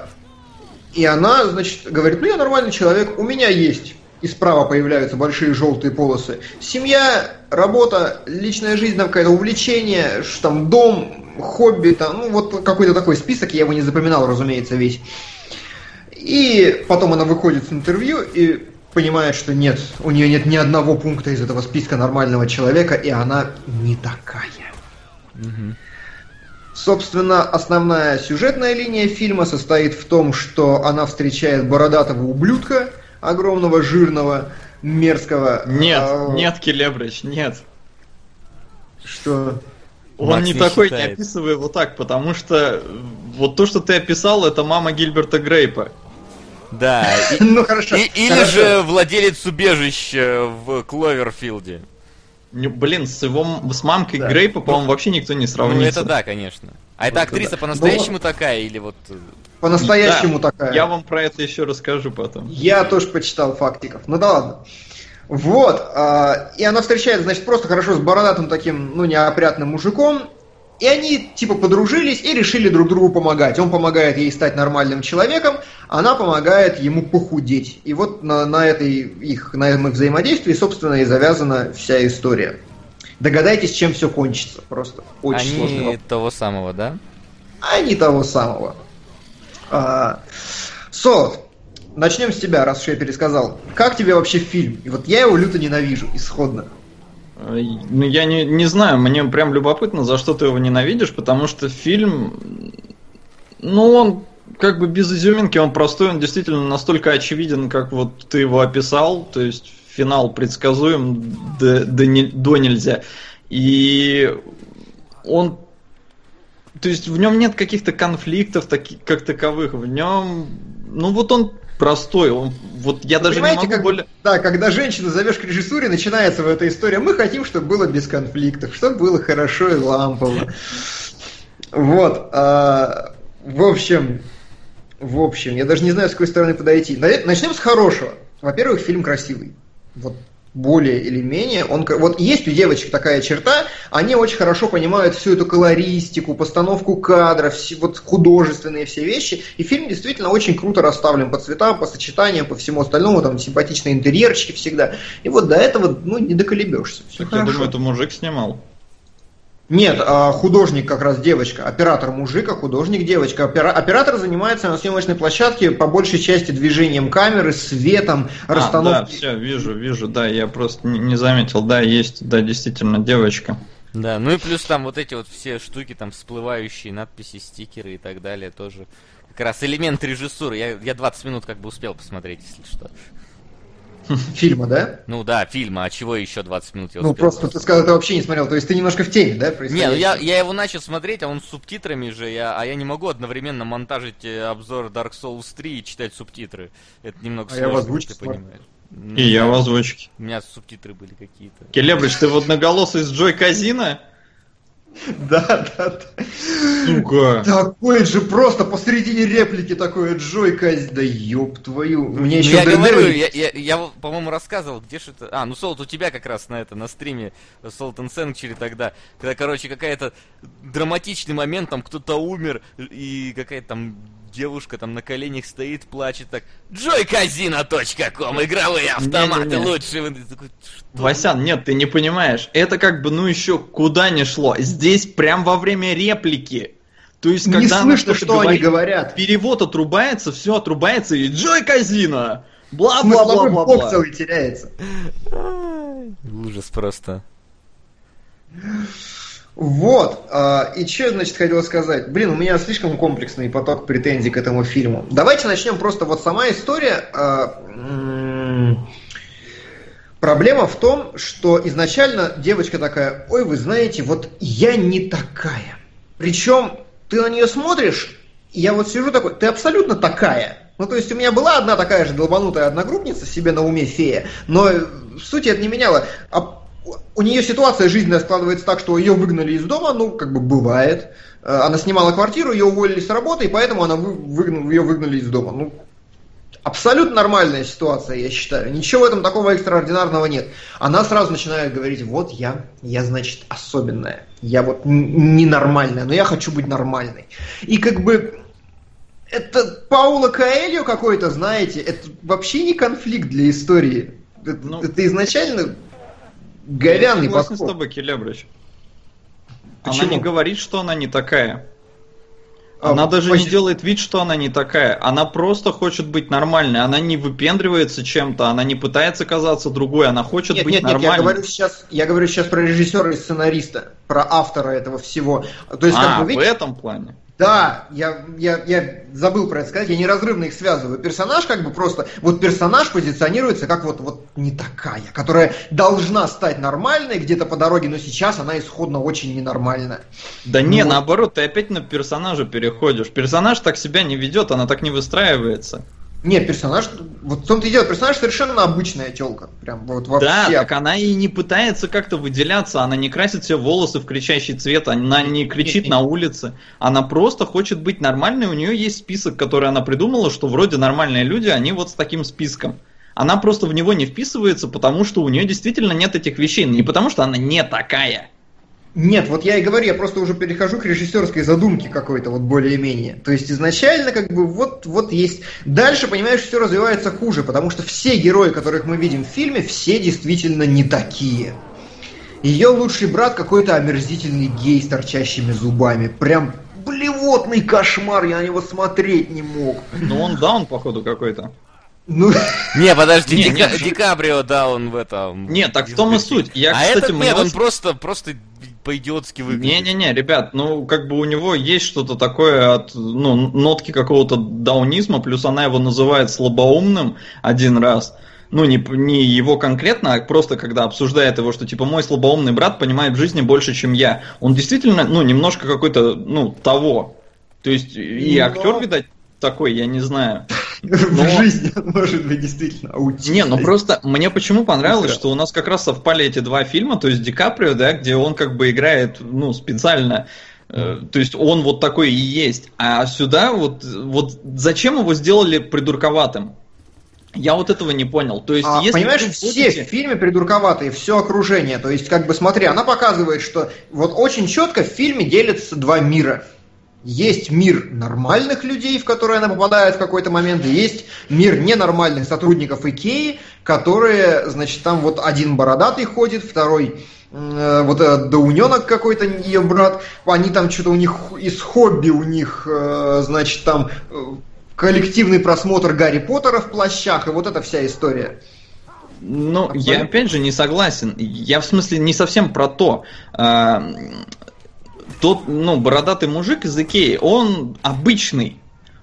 и она, значит, говорит, ну, я нормальный человек, у меня есть. И справа появляются большие желтые полосы. Семья, работа, личная жизнь, там какое-то увлечение, там дом, хобби, там, ну, вот какой-то такой список, я его не запоминал, разумеется, весь. И потом она выходит с интервью, и понимает, что нет, у нее нет ни одного пункта из этого списка нормального человека, и она не такая. Угу. Собственно, основная сюжетная линия фильма состоит в том, что она встречает бородатого ублюдка, огромного, жирного, мерзкого. Нет, а... нет, Келебрич, нет. Что? Он Макс не, не такой, считает. не описывай его так, потому что вот то, что ты описал, это мама Гильберта Грейпа. Да. ну хорошо. или же владелец убежища в Кловерфилде. Блин, с его с мамкой да. Грейпа, по-моему, вообще никто не сравнится. Ну это да, конечно. А эта актриса по-настоящему такая или вот... Э, по-настоящему да, такая. Я вам про это еще расскажу потом. Я тоже почитал фактиков. Ну да ладно. Вот. Э, и она встречается, значит, просто хорошо с бородатым таким, ну, неопрятным мужиком. И они типа подружились и решили друг другу помогать. Он помогает ей стать нормальным человеком, она помогает ему похудеть. И вот на, на, этой их, на этом их взаимодействии, собственно, и завязана вся история. Догадайтесь, чем все кончится. Просто очень Они сложный вопрос. того самого, да? Они того самого. А, Солод, начнем с тебя, раз уж я пересказал. Как тебе вообще фильм? И вот я его люто ненавижу, исходно. Ну, я не, не знаю, мне прям любопытно, за что ты его ненавидишь, потому что фильм, ну, он как бы без изюминки, он простой, он действительно настолько очевиден, как вот ты его описал, то есть финал предсказуем до, до, не- до нельзя. И он то есть в нем нет каких-то конфликтов таки, как таковых, в нем, ну вот он простой, он, вот я даже не Понимаете, могу как, более... Да, когда женщину зовешь к режиссуре, начинается в этой истории. Мы хотим, чтобы было без конфликтов, чтобы было хорошо и лампово. Вот. а, в общем, в общем, я даже не знаю, с какой стороны подойти. На- Начнем с хорошего. Во-первых, фильм красивый. Вот более или менее. Он, вот есть у девочек такая черта, они очень хорошо понимают всю эту колористику, постановку кадров, все, вот художественные все вещи. И фильм действительно очень круто расставлен по цветам, по сочетаниям, по всему остальному. Там симпатичные интерьерчики всегда. И вот до этого ну, не доколебешься. Все Так я думаю, это мужик снимал. Нет, а художник как раз девочка, оператор мужик, а художник девочка. Опера- Оператор занимается на съемочной площадке по большей части движением камеры, светом, А, да, расстановкой. все, вижу, вижу, да, я просто не, не заметил, да, есть, да, действительно, девочка. Да, ну и плюс там вот эти вот все штуки, там всплывающие надписи, стикеры и так далее, тоже как раз элемент режиссуры. Я, я 20 минут как бы успел посмотреть, если что. фильма, да? Ну да, фильма, а чего еще 20 минут я Ну просто ты сказал, ты вообще не смотрел, то есть ты немножко в теме, да? Не, ну я, я его начал смотреть, а он с субтитрами же, я, а я не могу одновременно монтажить э, обзор Dark Souls 3 и читать субтитры. Это немного А я в сложно, озвучке ты понимаешь. И я в озвучке. У меня субтитры были какие-то. Келебрич, ты вот одноголосый с Джой Казина? Да, да, да. Сука. Такой же просто посередине реплики такой Джой Казь, да ёб твою. Мне Ну, еще я говорю, я, я, по-моему, рассказывал, где же это... А, ну, Солт, у тебя как раз на это, на стриме Солтан Сенчери тогда, когда, короче, какая-то драматичный момент, там кто-то умер, и какая-то там девушка там на коленях стоит, плачет так, joycasino.com, игровые автоматы Не-не-не. лучшие. Ты такой, «Что?» Васян, нет, ты не понимаешь. Это как бы, ну еще куда не шло. Здесь прям во время реплики. То есть, Не когда она слышно, что они говорит, говорят. перевод отрубается, все отрубается, и Джой Казина! Смысловой бок Бла-бла-бла-бла-бла. целый теряется. Ужас просто. Вот, а, и что, значит, хотел сказать? Блин, у меня слишком комплексный поток претензий к этому фильму. Давайте начнем просто вот сама история. а, Проблема в том, что изначально девочка такая, ой, вы знаете, вот я не такая. Причем ты на нее смотришь, и я вот сижу такой, ты абсолютно такая. Ну, то есть у меня была одна такая же долбанутая одногруппница себе на уме фея, но в сути это не меняло. А у- нее ситуация жизненная складывается так, что ее выгнали из дома, ну, как бы бывает. Э, Она снимала квартиру, ее уволили с работы, и поэтому она вы- выгнал- ее выгнали из дома. Ну, абсолютно нормальная ситуация, я считаю. Ничего в этом такого экстраординарного нет. Она сразу начинает говорить, вот я, я, значит, особенная. Я вот ненормальная, но я хочу быть нормальной. И как бы это Паула Каэльо какой-то, знаете, это вообще не конфликт для истории. Это, Ну, это изначально говяный Я согласен с подход. тобой, Келебрич. Она Почему? не говорит, что она не такая. А, Она даже почти- не делает вид, что она не такая. Она просто хочет быть нормальной. Она не выпендривается чем-то, она не пытается казаться другой, она хочет Нет, быть нет, нет, нормальной. я говорю сейчас, я говорю сейчас про режиссера и сценариста, про автора этого всего. То есть, а, как бы, в видите, этом плане. Да, я, я, я забыл про это сказать, я неразрывно их связываю. Персонаж как бы просто, вот персонаж позиционируется как вот, вот не такая, которая должна стать нормальной где-то по дороге, но сейчас она исходно очень ненормальная. Да не, Ну вот. наоборот, ты опять на персонажа переходишь. Персонаж так себя не ведет, она так не выстраивается. Нет, персонаж, вот в том-то и дело, персонаж совершенно обычная телка. Прям вот вообще. Да, так она и не пытается как-то выделяться, она не красит себе волосы в кричащий цвет, она не кричит на улице, она просто хочет быть нормальной, у нее есть список, который она придумала, что вроде нормальные люди, они вот с таким списком. Она просто в него не вписывается, потому что у нее действительно нет этих вещей, не потому что она не такая. Нет, вот я и говорю, я просто уже перехожу к режиссерской задумке какой-то, вот более-менее. То есть изначально как бы вот, вот есть... Дальше, понимаешь, все развивается хуже, потому что все герои, которых мы видим в фильме, все действительно не такие. Ее лучший брат какой-то омерзительный гей с торчащими зубами. Прям блевотный кошмар, я на него смотреть не мог. Ну он даун, походу, какой-то. Ну... Не, подожди, не, Ди, нет, Ди Каприо, да, он в этом... Нет, так в том и суть. Я, а кстати, этот, нет, он просто, просто по-идиотски выглядит. Не-не-не, ребят, ну, как бы у него есть что-то такое от, ну, нотки какого-то даунизма, плюс она его называет слабоумным один раз. Ну, не, не его конкретно, а просто когда обсуждает его, что, типа, мой слабоумный брат понимает в жизни больше, чем я. Он действительно, ну, немножко какой-то, ну, того. То есть, и Но... актер, видать, такой, я не знаю. Но... В жизни он может быть действительно аутист. Не, ну просто мне почему понравилось, что у нас как раз совпали эти два фильма, то есть Ди Каприо, да, где он как бы играет, ну, специально э, то есть он вот такой и есть. А сюда вот, вот зачем его сделали придурковатым? Я вот этого не понял. То есть, а, если понимаешь, будете... все в фильме придурковатые, все окружение. То есть, как бы смотри, она показывает, что вот очень четко в фильме делятся два мира. Есть мир нормальных людей, в которые она попадает в какой-то момент, и есть мир ненормальных сотрудников Икеи, которые, значит, там вот один бородатый ходит, второй э, вот этот дауненок какой-то, ее брат, они там что-то у них из хобби у них, э, значит, там э, коллективный просмотр Гарри Поттера в плащах, и вот эта вся история. Ну, я опять же не согласен. Я в смысле не совсем про то. Тот, ну, бородатый мужик из Икеи, он обычный.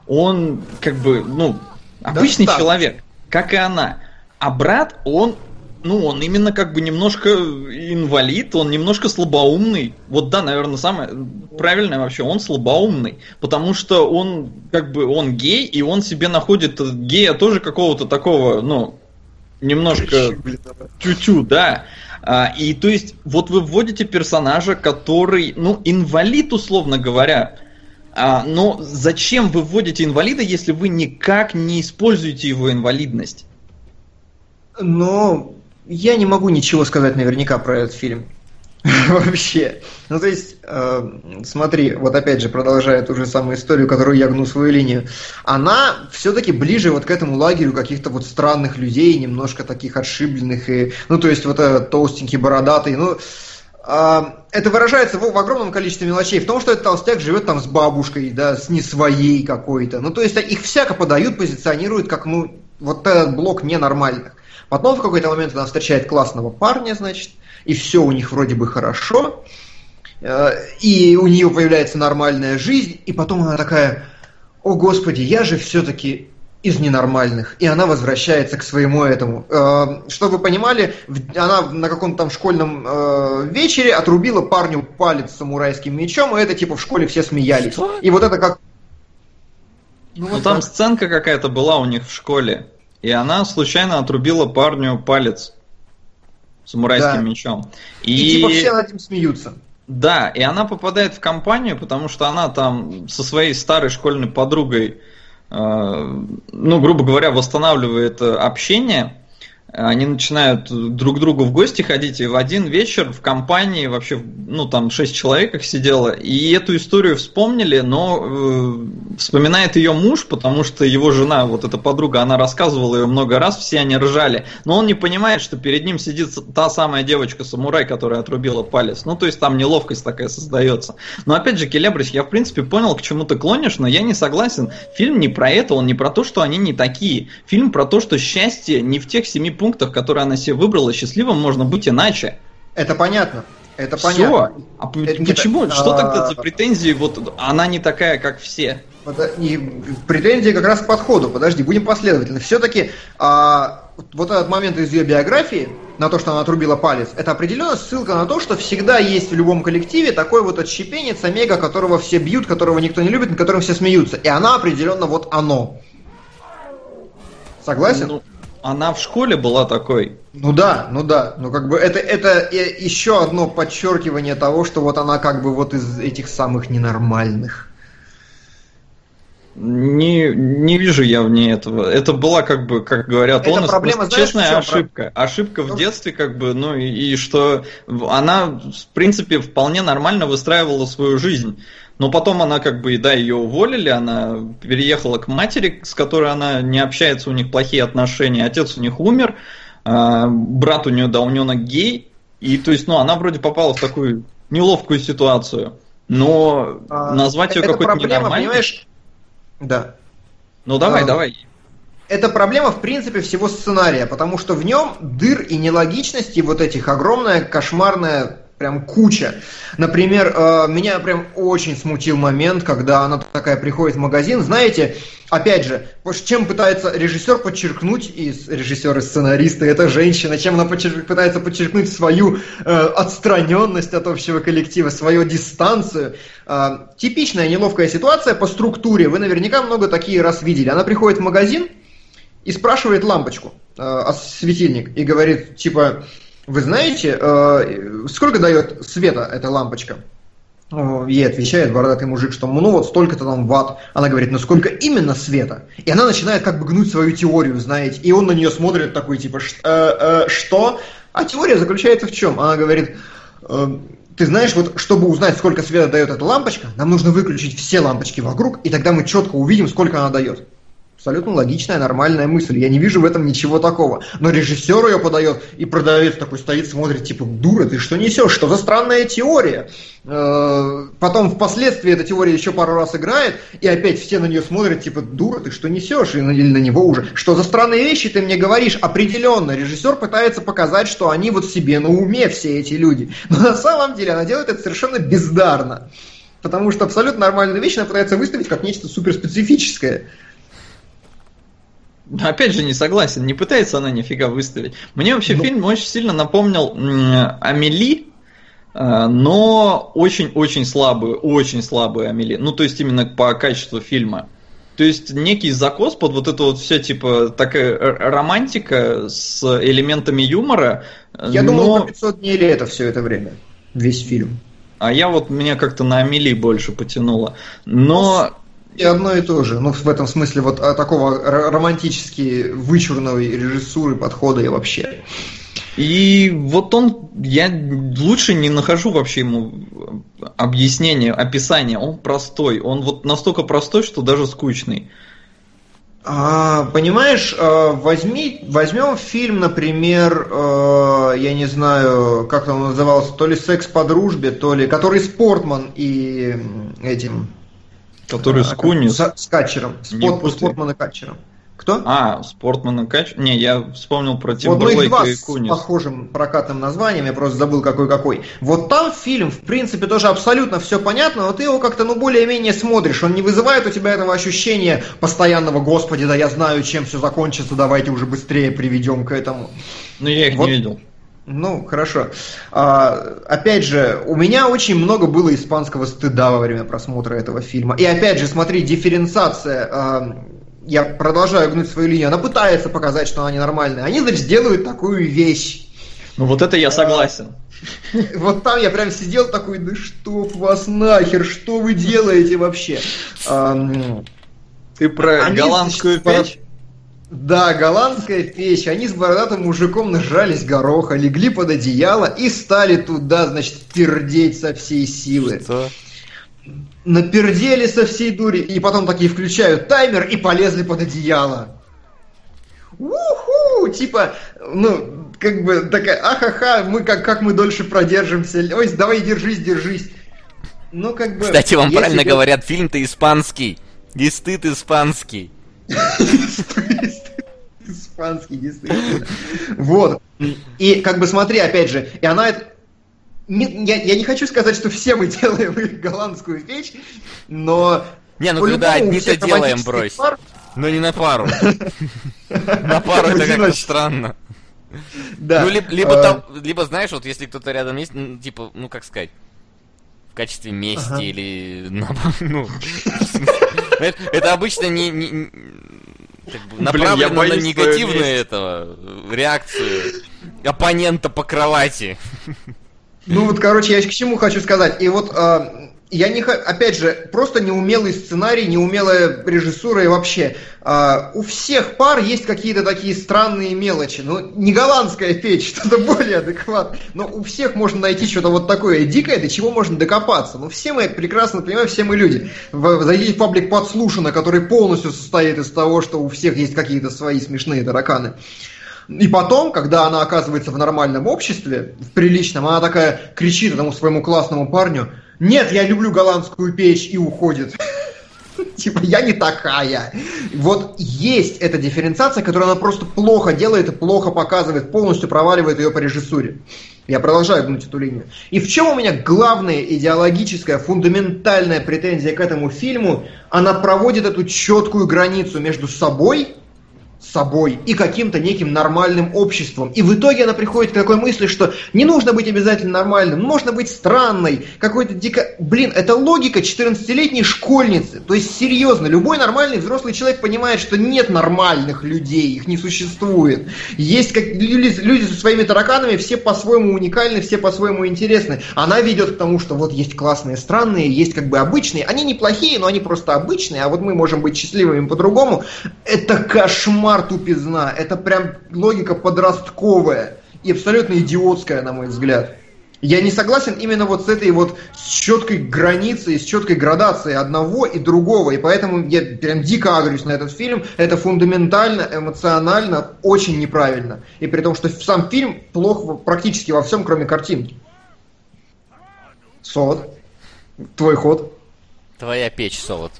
Он, как бы, ну, обычный да, человек, как и она. А брат, он, ну, он именно как бы немножко инвалид, он немножко слабоумный. Вот да, наверное, самое правильное вообще, он слабоумный. Потому что он, как бы, он гей, и он себе находит гея тоже какого-то такого, ну, немножко чуть-чуть, да. А, и то есть, вот вы вводите персонажа, который, ну, инвалид, условно говоря. А, но зачем вы вводите инвалида, если вы никак не используете его инвалидность? Но я не могу ничего сказать наверняка про этот фильм. Вообще. Ну, то есть, э, смотри, вот опять же, продолжая ту же самую историю, которую я гну свою линию, она все-таки ближе вот к этому лагерю каких-то вот странных людей, немножко таких отшибленных, и, ну, то есть, вот этот толстенький, бородатый, ну, э, это выражается в, в огромном количестве мелочей, в том, что этот толстяк живет там с бабушкой, да, с не своей какой-то. Ну, то есть, их всяко подают, позиционируют как, ну, вот этот блок ненормальных. Потом в какой-то момент она встречает классного парня, значит, и все у них вроде бы хорошо, э, и у нее появляется нормальная жизнь, и потом она такая, о господи, я же все-таки из ненормальных, и она возвращается к своему этому. Э, чтобы вы понимали, она на каком-то там школьном э, вечере отрубила парню палец самурайским мечом, и это типа в школе все смеялись. Что? И вот это как... Ну, ну вот там так. сценка какая-то была у них в школе, и она случайно отрубила парню палец самурайским да. мечом. И... и типа все над этим смеются. Да, и она попадает в компанию, потому что она там со своей старой школьной подругой, э, ну, грубо говоря, восстанавливает э, общение они начинают друг к другу в гости ходить, и в один вечер в компании вообще, ну там шесть человек их сидело, и эту историю вспомнили, но э, вспоминает ее муж, потому что его жена, вот эта подруга, она рассказывала ее много раз, все они ржали, но он не понимает, что перед ним сидит та самая девочка-самурай, которая отрубила палец, ну то есть там неловкость такая создается. Но опять же, Келебрич, я в принципе понял, к чему ты клонишь, но я не согласен. Фильм не про это, он не про то, что они не такие. Фильм про то, что счастье не в тех семи пунктах, которые она себе выбрала, счастливым можно быть иная. Это понятно. Это все. понятно. А это, почему? Нет, что а... тогда за претензии? Вот она не такая, как все. Претензии как раз к подходу. Подожди, будем последовательны. Все-таки а, вот этот момент из ее биографии, на то, что она отрубила палец, это определенно ссылка на то, что всегда есть в любом коллективе такой вот отщепенец, омега, которого все бьют, которого никто не любит, над которым все смеются. И она определенно вот оно. Согласен? Ну, она в школе была такой. Ну да, ну да. Ну как бы это, это еще одно подчеркивание того, что вот она как бы вот из этих самых ненормальных. Не, не вижу я в ней этого. Это была, как бы, как говорят, Это он проблема, знаешь, честная в чем? ошибка. Ошибка в Ну, детстве, как бы, ну и, и что в- она, в принципе, вполне нормально выстраивала свою жизнь. Но потом она, как бы, да, ее уволили, она переехала к матери, с которой она не общается, у них плохие отношения, отец у них умер, а, брат у нее дауненок гей, и то есть, ну, она вроде попала в такую неловкую ситуацию. Но А, назвать ее какой-то ненормальной... понимаешь? Да. Ну давай, А, давай. Это проблема, в принципе, всего сценария, потому что в нем дыр и нелогичностей вот этих огромная, кошмарная прям куча. Например, э, меня прям очень смутил момент, когда она такая приходит в магазин. Знаете, опять же, чем пытается режиссер подчеркнуть, и режиссер и это женщина, чем она пытается подчеркнуть свою э, отстраненность от общего коллектива, свою дистанцию. Э, типичная неловкая ситуация по структуре. Вы наверняка много такие раз видели. Она приходит в магазин, и спрашивает лампочку, э, светильник, и говорит, типа, вы знаете, э, сколько дает света эта лампочка? О, Ей отвечает бородатый мужик, что ну вот столько-то там ватт. Она говорит, ну сколько именно света? И она начинает как бы гнуть свою теорию, знаете. И он на нее смотрит такой, типа, «Ш- э, э, что? А теория заключается в чем? Она говорит, «Э, ты знаешь, вот чтобы узнать, сколько света дает эта лампочка, нам нужно выключить все лампочки вокруг, и тогда мы четко увидим, сколько она дает. Абсолютно логичная, нормальная мысль. Я не вижу в этом ничего такого. Но режиссер ее подает, и продавец такой стоит, смотрит, типа, дура, ты что несешь? Что за странная теория? Э, Потом впоследствии эта теория еще пару раз играет, и опять все на нее смотрят, типа, дура, ты что несешь? Или на него уже. Что за странные вещи ты мне говоришь? Определенно, режиссер пытается показать, что они вот себе на уме все эти люди. Но на самом деле она делает это совершенно бездарно. Потому что абсолютно нормальную вещь она пытается выставить как нечто суперспецифическое. Опять же, не согласен, не пытается она нифига выставить. Мне вообще Ну. фильм очень сильно напомнил Амели, э, но очень-очень слабую, очень слабую Амели. Ну, то есть именно по качеству фильма. То есть некий закос под вот это вот все, типа, такая романтика с элементами юмора. Я но... думал, про 500 дней лета все это время. Весь фильм. А я вот, меня как-то на Амели больше потянуло. Но... И одно и то же. Ну, в этом смысле вот а, такого романтически вычурной режиссуры, подхода и вообще. И вот он, я лучше не нахожу вообще ему объяснения, описания. Он простой. Он вот настолько простой, что даже скучный. А, понимаешь, э, возьми, возьмем фильм, например, э, я не знаю, как он назывался, то ли «Секс по дружбе», то ли, который с Портман и этим... Который а, с Куни. С, с Катчером. С, Не Пот- с путай. Портман и Катчером. Кто? А, Спортман и Кач. Не, я вспомнил про Вот, ну, их два Тимберлейка и с похожим прокатным названием, я просто забыл какой-какой. Вот там фильм, в принципе, тоже абсолютно все понятно, но ты его как-то, ну, более-менее смотришь. Он не вызывает у тебя этого ощущения постоянного, господи, да я знаю, чем все закончится, давайте уже быстрее приведем к этому. Но я их Вот. не видел. Ну, хорошо. А, опять же, у меня очень много было испанского стыда во время просмотра этого фильма. И опять же, смотри, дифференциация. а, я продолжаю гнуть свою линию. Она пытается показать, что она ненормальная. Они, значит, делают такую вещь. Ну вот это я согласен. Вот там я прям сидел такой, да чтоб вас нахер, что вы делаете вообще? Ам, Ты про Они, голландскую печь? Да, голландская печь. Они с бородатым мужиком нажались гороха, легли под одеяло и стали туда, значит, пердеть со всей силы. Что? Напердели со всей дури, и потом такие включают таймер и полезли под одеяло. Уху! Типа, ну, как бы такая, ахаха, мы как, как мы дольше продержимся. Ой, давай держись, держись. Ну, как бы... Кстати, вам правильно бы- говорят, фильм-то испанский. И стыд испанский. Испанский, действительно. Вот. И как бы смотри, опять же, и она это... не- я, я не хочу сказать, что все мы делаем голландскую печь, но... Не, ну когда одни-то делаем, брось. пар- Но не на пару. На пару это как-то странно. Да. Ну, либо, либо, Э, там, либо, знаешь, вот если кто-то рядом есть, ну, типа, ну, как сказать, в качестве мести или, на- ну, это обычно не- как бы Блин, направлено на боюсь месть. этого, э, реакцию оппонента по кровати. Ну вот, короче, я к чему хочу сказать. И вот э, я не опять же, просто неумелый сценарий, неумелая режиссура и вообще. А, у всех пар есть какие-то такие странные мелочи. Ну, не голландская печь, что-то более адекватное. Но у всех можно найти что-то вот такое дикое, до чего можно докопаться. Ну, все мы прекрасно понимаем, все мы люди. Зайдите в паблик подслушано, который полностью состоит из того, что у всех есть какие-то свои смешные тараканы. И потом, когда она оказывается в нормальном обществе, в приличном, она такая кричит этому своему классному парню, нет, я люблю голландскую печь и уходит. Типа, я не такая. Вот есть эта дифференциация, которую она просто плохо делает и плохо показывает, полностью проваливает ее по режиссуре. Я продолжаю гнуть эту линию. И в чем у меня главная идеологическая, фундаментальная претензия к этому фильму? Она проводит эту четкую границу между собой собой и каким-то неким нормальным обществом. И в итоге она приходит к такой мысли, что не нужно быть обязательно нормальным, можно быть странной, какой-то дико... Блин, это логика 14-летней школьницы. То есть, серьезно, любой нормальный взрослый человек понимает, что нет нормальных людей, их не существует. Есть как люди, люди со своими тараканами, все по-своему уникальны, все по-своему интересны. Она ведет к тому, что вот есть классные странные, есть как бы обычные. Они неплохие, но они просто обычные, а вот мы можем быть счастливыми по-другому. Это кошмар кошмар тупизна. Это прям логика подростковая и абсолютно идиотская, на мой взгляд. Я не согласен именно вот с этой вот с четкой границей, с четкой градацией одного и другого. И поэтому я прям дико агрюсь на этот фильм. Это фундаментально, эмоционально, очень неправильно. И при том, что сам фильм плох практически во всем, кроме картинки. Солод. Твой ход. Твоя печь, Солод.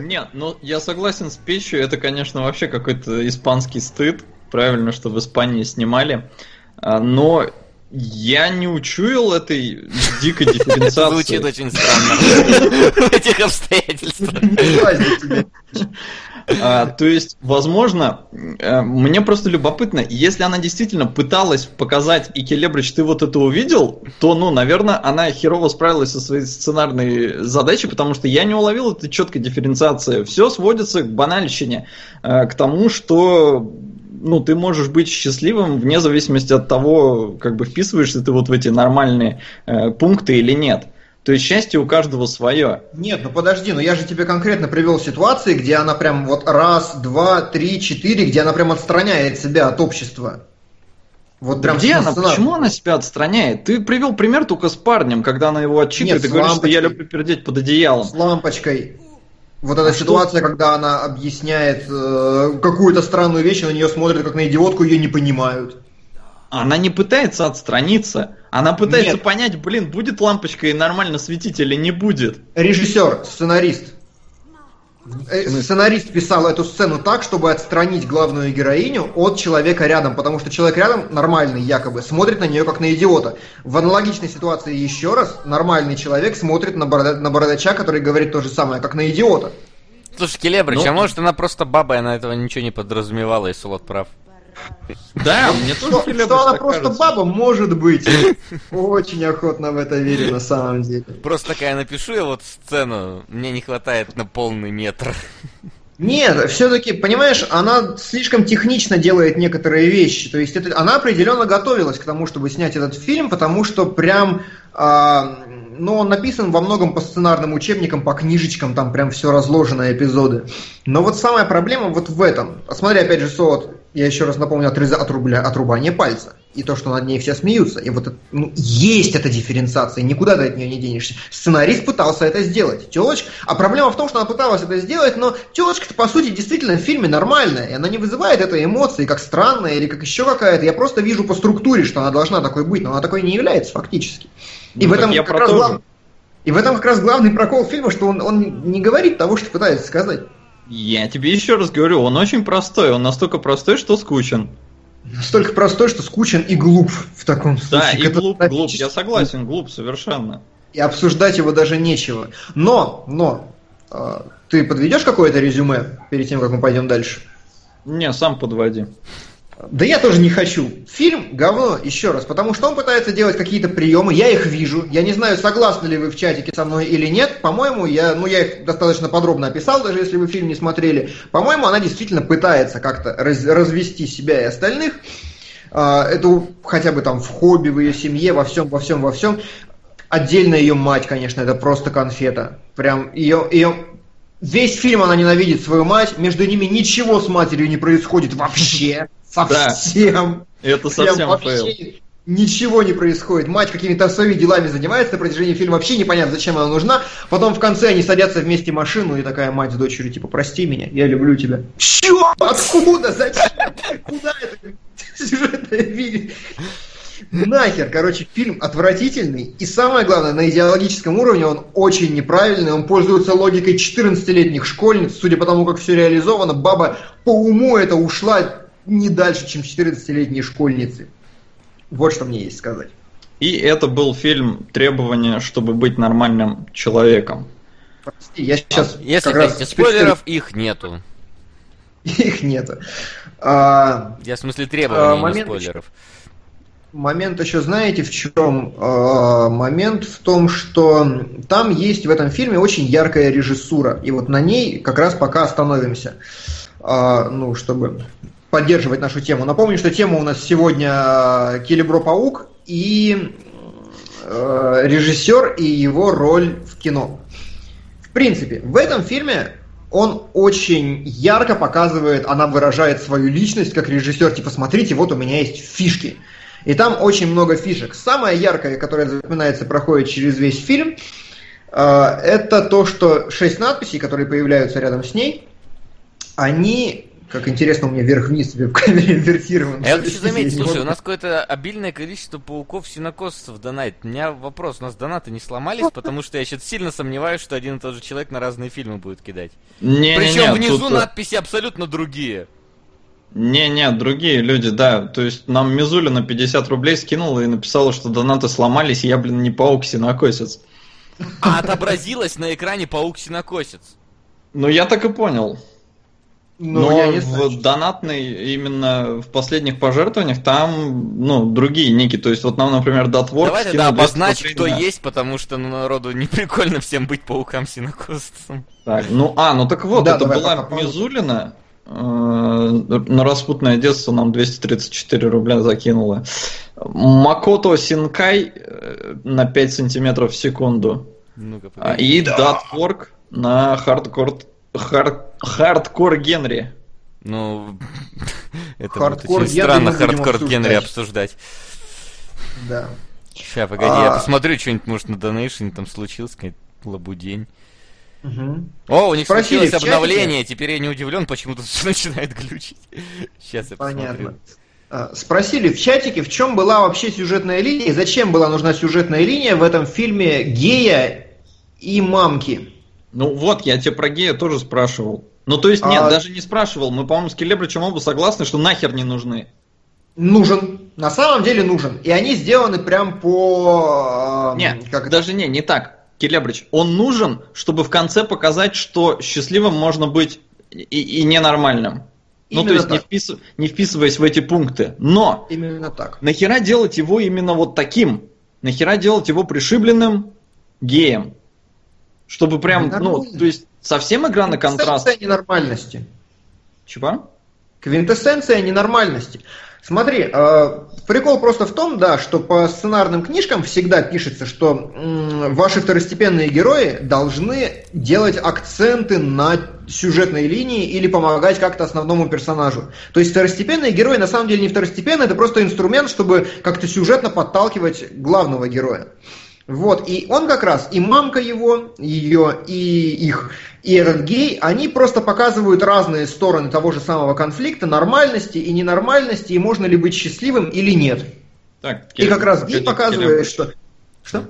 Нет, ну я согласен с печью, это, конечно, вообще какой-то испанский стыд. Правильно, что в Испании снимали. А, но я не учуял этой дикой дифференциации. Звучит очень странно в этих обстоятельствах. А, то есть, возможно, э, мне просто любопытно, если она действительно пыталась показать, и Келебрич, ты вот это увидел, то, ну, наверное, она херово справилась со своей сценарной задачей, потому что я не уловил этой четкой дифференциации. Все сводится к банальщине, э, к тому, что ну, ты можешь быть счастливым вне зависимости от того, как бы вписываешься ты вот в эти нормальные э, пункты или нет. То есть счастье у каждого свое. Нет, ну подожди, ну я же тебе конкретно привел ситуации, где она прям вот раз, два, три, четыре, где она прям отстраняет себя от общества. Вот прям Где она? Почему она себя отстраняет? Ты привел пример только с парнем, когда она его отчитывает Нет, и говорит, что я люблю пердеть под одеялом. С лампочкой. Вот эта а ситуация, что? когда она объясняет э, какую-то странную вещь, на нее смотрят как на идиотку, ее не понимают. Она не пытается отстраниться. Она пытается Нет. понять, блин, будет лампочка и нормально светить или не будет. Режиссер, сценарист. Э, сценарист писал эту сцену так, чтобы отстранить главную героиню от человека рядом, потому что человек рядом нормальный якобы смотрит на нее как на идиота. В аналогичной ситуации еще раз нормальный человек смотрит на, борода, на бородача, который говорит то же самое, как на идиота. Слушай, Келебрич, ну, а может она просто баба, и она этого ничего не подразумевала, и Солод прав? Да, мне тоже что, что она просто баба, может быть. Очень охотно в это верю на самом деле. Просто такая напишу я вот сцену, мне не хватает на полный метр. Нет, все-таки, понимаешь, она слишком технично делает некоторые вещи. То есть это, она определенно готовилась к тому, чтобы снять этот фильм, потому что прям, а, ну, он написан во многом по сценарным учебникам, по книжечкам, там прям все разложено эпизоды. Но вот самая проблема вот в этом. Смотри, опять же, Сот, я еще раз напомню, отреза, отрубля, отрубание пальца. И то, что над ней все смеются. И вот ну, есть эта дифференциация, никуда ты от нее не денешься. Сценарист пытался это сделать. Телочка, а проблема в том, что она пыталась это сделать, но телочка-то, по сути, действительно в фильме нормальная. И она не вызывает этой эмоции, как странная или как еще какая-то. Я просто вижу по структуре, что она должна такой быть, но она такой не является фактически. И в этом как раз глав... И в этом как раз главный прокол фильма, что он, он не говорит того, что пытается сказать. Я тебе еще раз говорю, он очень простой, он настолько простой, что скучен. Настолько простой, что скучен и глуп в таком случае. Да, и глуп, глуп, я согласен, глуп совершенно. И обсуждать его даже нечего. Но, но, э, ты подведешь какое-то резюме перед тем, как мы пойдем дальше? Не, сам подводи. Да я тоже не хочу. Фильм говно, еще раз, потому что он пытается делать какие-то приемы, я их вижу. Я не знаю, согласны ли вы в чатике со мной или нет. По-моему, я, ну, я их достаточно подробно описал, даже если вы фильм не смотрели. По-моему, она действительно пытается как-то раз, развести себя и остальных. А, это хотя бы там в хобби, в ее семье, во всем, во всем, во всем Отдельно ее мать, конечно, это просто конфета. Прям ее, ее Весь фильм она ненавидит свою мать, между ними ничего с матерью не происходит вообще. Совсем. Это совсем fail. Ничего не происходит. Мать какими-то своими делами занимается на протяжении фильма. Вообще непонятно, зачем она нужна. Потом в конце они садятся вместе в машину, и такая мать с дочерью, типа, прости меня, я люблю тебя. Чё? Откуда? Зачем? Куда это? Видео. Нахер, короче, фильм отвратительный. И самое главное, на идеологическом уровне он очень неправильный. Он пользуется логикой 14-летних школьниц. Судя по тому, как все реализовано, баба по уму это ушла не дальше, чем 14-летние школьницы. Вот что мне есть сказать. И это был фильм «Требование, чтобы быть нормальным человеком». Прости, я сейчас а, Если хотите раз... спойлеров, их нету. Их нету. А, я в смысле требований, а, момент... спойлеров. Момент еще знаете в чем? А, момент в том, что там есть в этом фильме очень яркая режиссура. И вот на ней как раз пока остановимся. А, ну, чтобы поддерживать нашу тему. Напомню, что тема у нас сегодня Келебро Паук и э, режиссер и его роль в кино. В принципе, в этом фильме он очень ярко показывает, она выражает свою личность как режиссер. Типа, смотрите, вот у меня есть фишки. И там очень много фишек. Самая яркая, которая запоминается, проходит через весь фильм, э, это то, что шесть надписей, которые появляются рядом с ней, они как интересно, у меня вверх-вниз в камере инвертирован. А я хочу заметить, слушай, у нас какое-то обильное количество пауков-синокосцев донат. У меня вопрос, у нас донаты не сломались, потому что я сейчас сильно сомневаюсь, что один и тот же человек на разные фильмы будет кидать. Не, Причем не, не, внизу тут... надписи абсолютно другие. Не-не, другие люди, да. То есть нам Мизуля на 50 рублей скинула и написала, что донаты сломались, и я, блин, не паук-синокосец. А отобразилось на экране паук-синокосец. Ну, я так и понял. Ну, Но, Но в знаю, донатной, именно в последних пожертвованиях, там, ну, другие ники. То есть, вот нам, например, Датворк Давай тогда обозначь, кто есть, потому что ну, народу не прикольно всем быть пауком-сенокосцем. Так, ну, а, ну так вот, да, это была Мизулина, э, на распутное детство нам 234 рубля закинула. Макото Синкай э, на 5 сантиметров в секунду. ну и да. Датворк на хардкор Хар... Хардкор Генри. Ну, это хардкор будет очень странно хардкор Генри обсуждать. Да. Сейчас, погоди, а... я посмотрю, что-нибудь, может, на Donation там случилось, какая-то лабудень. Угу. О, у них Спросили случилось обновление, теперь я не удивлен, почему тут все начинает глючить. Сейчас я Понятно. посмотрю. А, спросили в чатике, в чем была вообще сюжетная линия, и зачем была нужна сюжетная линия в этом фильме гея и мамки. Ну вот, я тебе про гея тоже спрашивал. Ну то есть нет, а... даже не спрашивал. Мы, по-моему, с Келебричем оба согласны, что нахер не нужны. Нужен. На самом деле нужен. И они сделаны прям по... Э, нет, как даже не, не так. Келебрич, он нужен, чтобы в конце показать, что счастливым можно быть и, и ненормальным. Именно ну, то есть не, впис... не вписываясь в эти пункты. Но именно так. Нахера делать его именно вот таким? Нахера делать его пришибленным геем? Чтобы прям, ну, то есть совсем игра на контраст. Квинтэссенция ненормальности. Чего? Квинтэссенция ненормальности. Смотри, э, прикол просто в том, да, что по сценарным книжкам всегда пишется, что э, ваши второстепенные герои должны делать акценты на сюжетной линии или помогать как-то основному персонажу. То есть второстепенные герои на самом деле не второстепенные, это просто инструмент, чтобы как-то сюжетно подталкивать главного героя. Вот, и он как раз, и мамка его, ее, и их, и этот гей, они просто показывают разные стороны того же самого конфликта, нормальности и ненормальности, и можно ли быть счастливым или нет. Так, и как раз гей показывает, что... Что?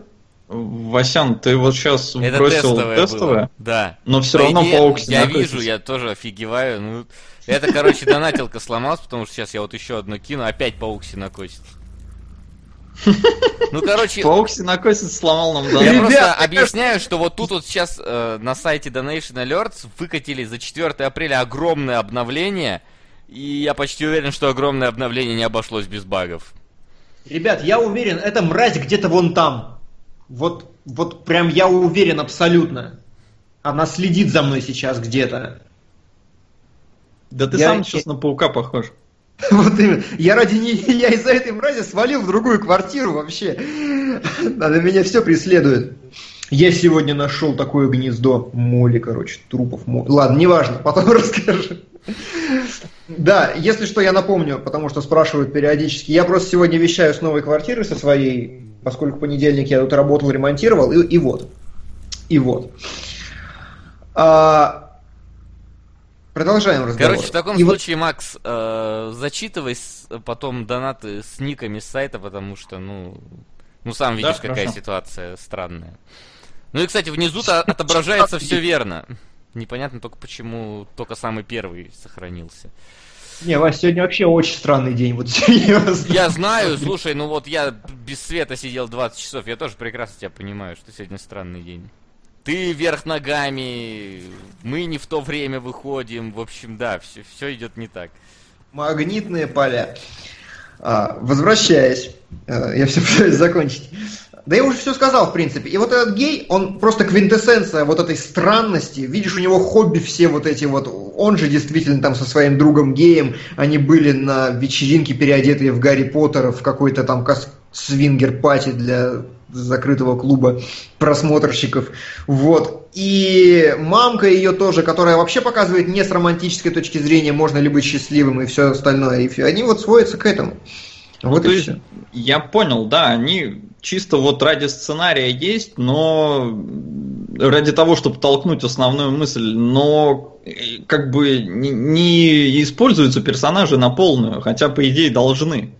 Васян, ты вот сейчас Это бросил тестовое, тестовое да. но все По равно идее, паук Я вижу, я тоже офигеваю. Ну, это, короче, донатилка сломалась, потому что сейчас я вот еще одно кину, опять паук синокосится. Ну, короче... Паук синокосец сломал нам да. Я просто объясняю, что вот тут вот сейчас э, на сайте Donation Alerts выкатили за 4 апреля огромное обновление, и я почти уверен, что огромное обновление не обошлось без багов. Ребят, я уверен, эта мразь где-то вон там. Вот, вот прям я уверен абсолютно. Она следит за мной сейчас где-то. Да ты я... сам сейчас на паука похож. Вот именно. Я ради нее, я из-за этой мрази свалил в другую квартиру вообще. Она меня все преследует. Я сегодня нашел такое гнездо моли, короче, трупов моли. Ладно, неважно, потом расскажу. Да, если что, я напомню, потому что спрашивают периодически. Я просто сегодня вещаю с новой квартиры со своей, поскольку понедельник я тут работал, ремонтировал, и, и вот. И вот. А, Продолжаем разговор. Короче, в таком и случае, вот... Макс, э, зачитывай потом донаты с никами с сайта, потому что, ну, ну сам видишь, да, какая хорошо. ситуация странная. Ну и, кстати, внизу-то отображается все верно. Непонятно только почему только самый первый сохранился. Не, Вась, сегодня вообще очень странный день, вот серьезно. Я знаю, слушай, ну вот я без света сидел 20 часов, я тоже прекрасно тебя понимаю, что сегодня странный день ты вверх ногами, мы не в то время выходим. В общем, да, все, все идет не так. Магнитные поля. А, возвращаясь, а, я все пытаюсь закончить. Да я уже все сказал, в принципе. И вот этот гей, он просто квинтэссенция вот этой странности. Видишь, у него хобби все вот эти вот... Он же действительно там со своим другом геем, они были на вечеринке, переодетые в Гарри Поттера, в какой-то там свингер-пати для закрытого клуба просмотрщиков. Вот. И мамка ее тоже, которая вообще показывает не с романтической точки зрения, можно ли быть счастливым и все остальное. И они вот сводятся к этому. Вот ну, и все. Я понял, да, они чисто вот ради сценария есть, но ради того, чтобы толкнуть основную мысль, но э, как бы не используются персонажи на полную, хотя по идее должны.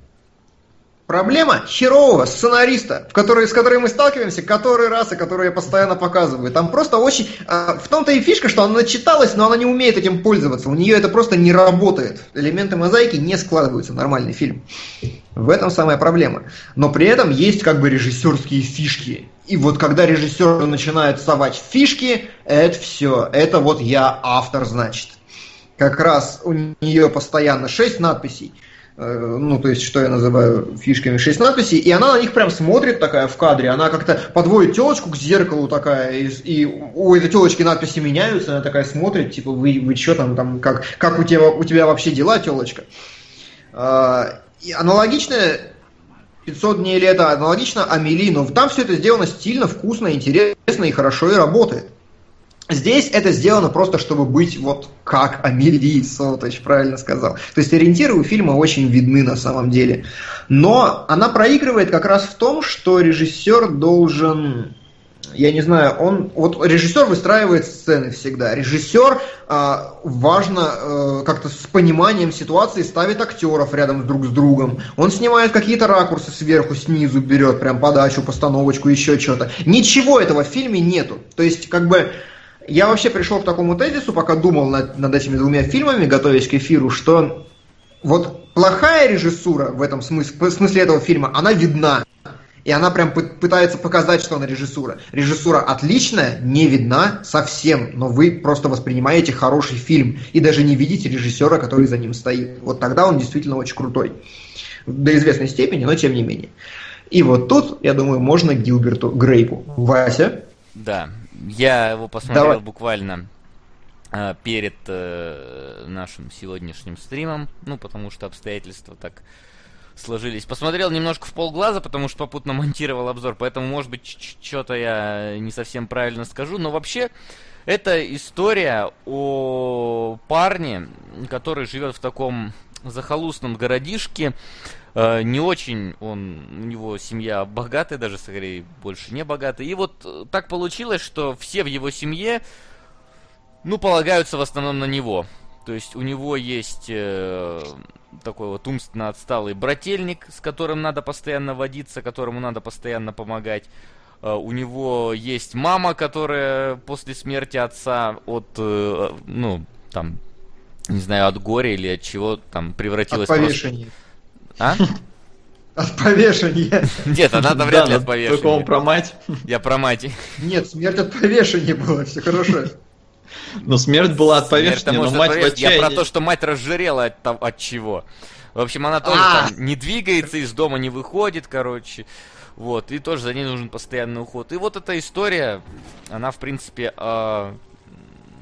Проблема херового сценариста, в который, с которой мы сталкиваемся который раз и который я постоянно показываю. Там просто очень... Э, в том-то и фишка, что она начиталась, но она не умеет этим пользоваться. У нее это просто не работает. Элементы мозаики не складываются в нормальный фильм. В этом самая проблема. Но при этом есть как бы режиссерские фишки. И вот когда режиссер начинает совать фишки, это все. Это вот я автор, значит. Как раз у нее постоянно 6 надписей – ну, то есть, что я называю фишками, 6 надписей, и она на них прям смотрит такая в кадре, она как-то подводит телочку к зеркалу такая, и, и у этой телочки надписи меняются, она такая смотрит, типа, вы, вы что там, там, как, как у, тебя, у тебя вообще дела, телочка? А, и аналогичное 500 дней лета, аналогично Амели, но там все это сделано стильно, вкусно, интересно и хорошо и работает. Здесь это сделано просто, чтобы быть вот как Амелии Соточ правильно сказал. То есть ориентиры у фильма очень видны на самом деле. Но она проигрывает как раз в том, что режиссер должен я не знаю, он вот режиссер выстраивает сцены всегда. Режиссер э, важно э, как-то с пониманием ситуации ставит актеров рядом друг с другом. Он снимает какие-то ракурсы сверху, снизу берет прям подачу, постановочку, еще что-то. Ничего этого в фильме нету. То есть как бы я вообще пришел к такому тезису, пока думал над, над этими двумя фильмами, готовясь к эфиру, что вот плохая режиссура в этом смысле, в смысле этого фильма, она видна. И она прям пытается показать, что она режиссура. Режиссура отличная, не видна совсем, но вы просто воспринимаете хороший фильм и даже не видите режиссера, который за ним стоит. Вот тогда он действительно очень крутой. До известной степени, но тем не менее. И вот тут, я думаю, можно Гилберту Грейпу. Вася? Да, я его посмотрел Давай. буквально э, перед э, нашим сегодняшним стримом, ну, потому что обстоятельства так сложились. Посмотрел немножко в полглаза, потому что попутно монтировал обзор, поэтому, может быть, что-то я не совсем правильно скажу, но вообще это история о парне, который живет в таком захолустном городишке, не очень он, у него семья богатая, даже скорее больше не богатая. И вот э, так получилось, что все в его семье, ну, полагаются в основном на него. То есть у него есть э, такой вот умственно отсталый брательник, с которым надо постоянно водиться, которому надо постоянно помогать. Uh, у него есть мама, которая после смерти отца от, uh, ну, там, не знаю, от горя или от чего там превратилась... От повешения. Просто... А? От повешения. Нет, она там вряд ли от повешения. Только он про мать. Я про мать. Нет, смерть от повешения была, все хорошо. Но смерть была от повешения, но мать в отчаянии. Я про то, что мать разжирела от, от чего. В общем, она тоже а! там не двигается, из дома не выходит, короче. Вот, и тоже за ней нужен постоянный уход. И вот эта история, она, в принципе, о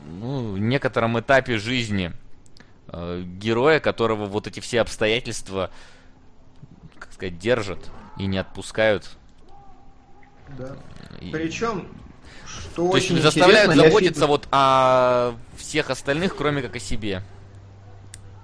ну, некотором этапе жизни э, героя, которого вот эти все обстоятельства, сказать, держат и не отпускают. Да. И... Причем, что То есть заставляют заботиться вот о всех остальных, кроме как о себе.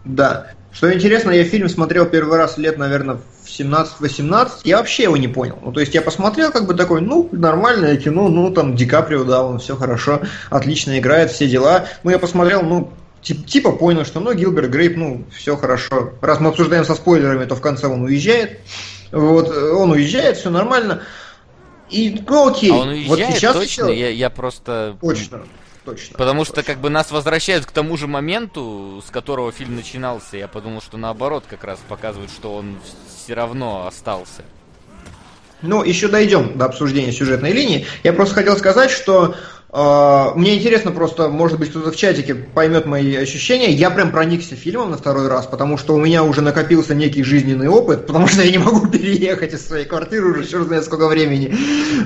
Да. Что интересно, я фильм смотрел первый раз лет, наверное, в 17-18, я вообще его не понял. Ну, то есть я посмотрел, как бы такой, ну, нормальное кино, ну, там, Ди Каприо, да, он все хорошо, отлично играет, все дела. Ну, я посмотрел, ну, тип, типа понял, что, ну, Гилберт Грейп, ну, все хорошо. Раз мы обсуждаем со спойлерами, то в конце он уезжает. Вот, он уезжает, все нормально. И, ну, окей. А он уезжает вот сейчас точно? Все... Я, я просто... Точно точно. Потому точно. что как бы нас возвращают к тому же моменту, с которого фильм начинался. Я подумал, что наоборот как раз показывают, что он все равно остался. Ну, еще дойдем до обсуждения сюжетной линии. Я просто хотел сказать, что мне интересно просто, может быть, кто-то в чатике поймет мои ощущения. Я прям проникся фильмом на второй раз, потому что у меня уже накопился некий жизненный опыт, потому что я не могу переехать из своей квартиры уже черт знает сколько времени.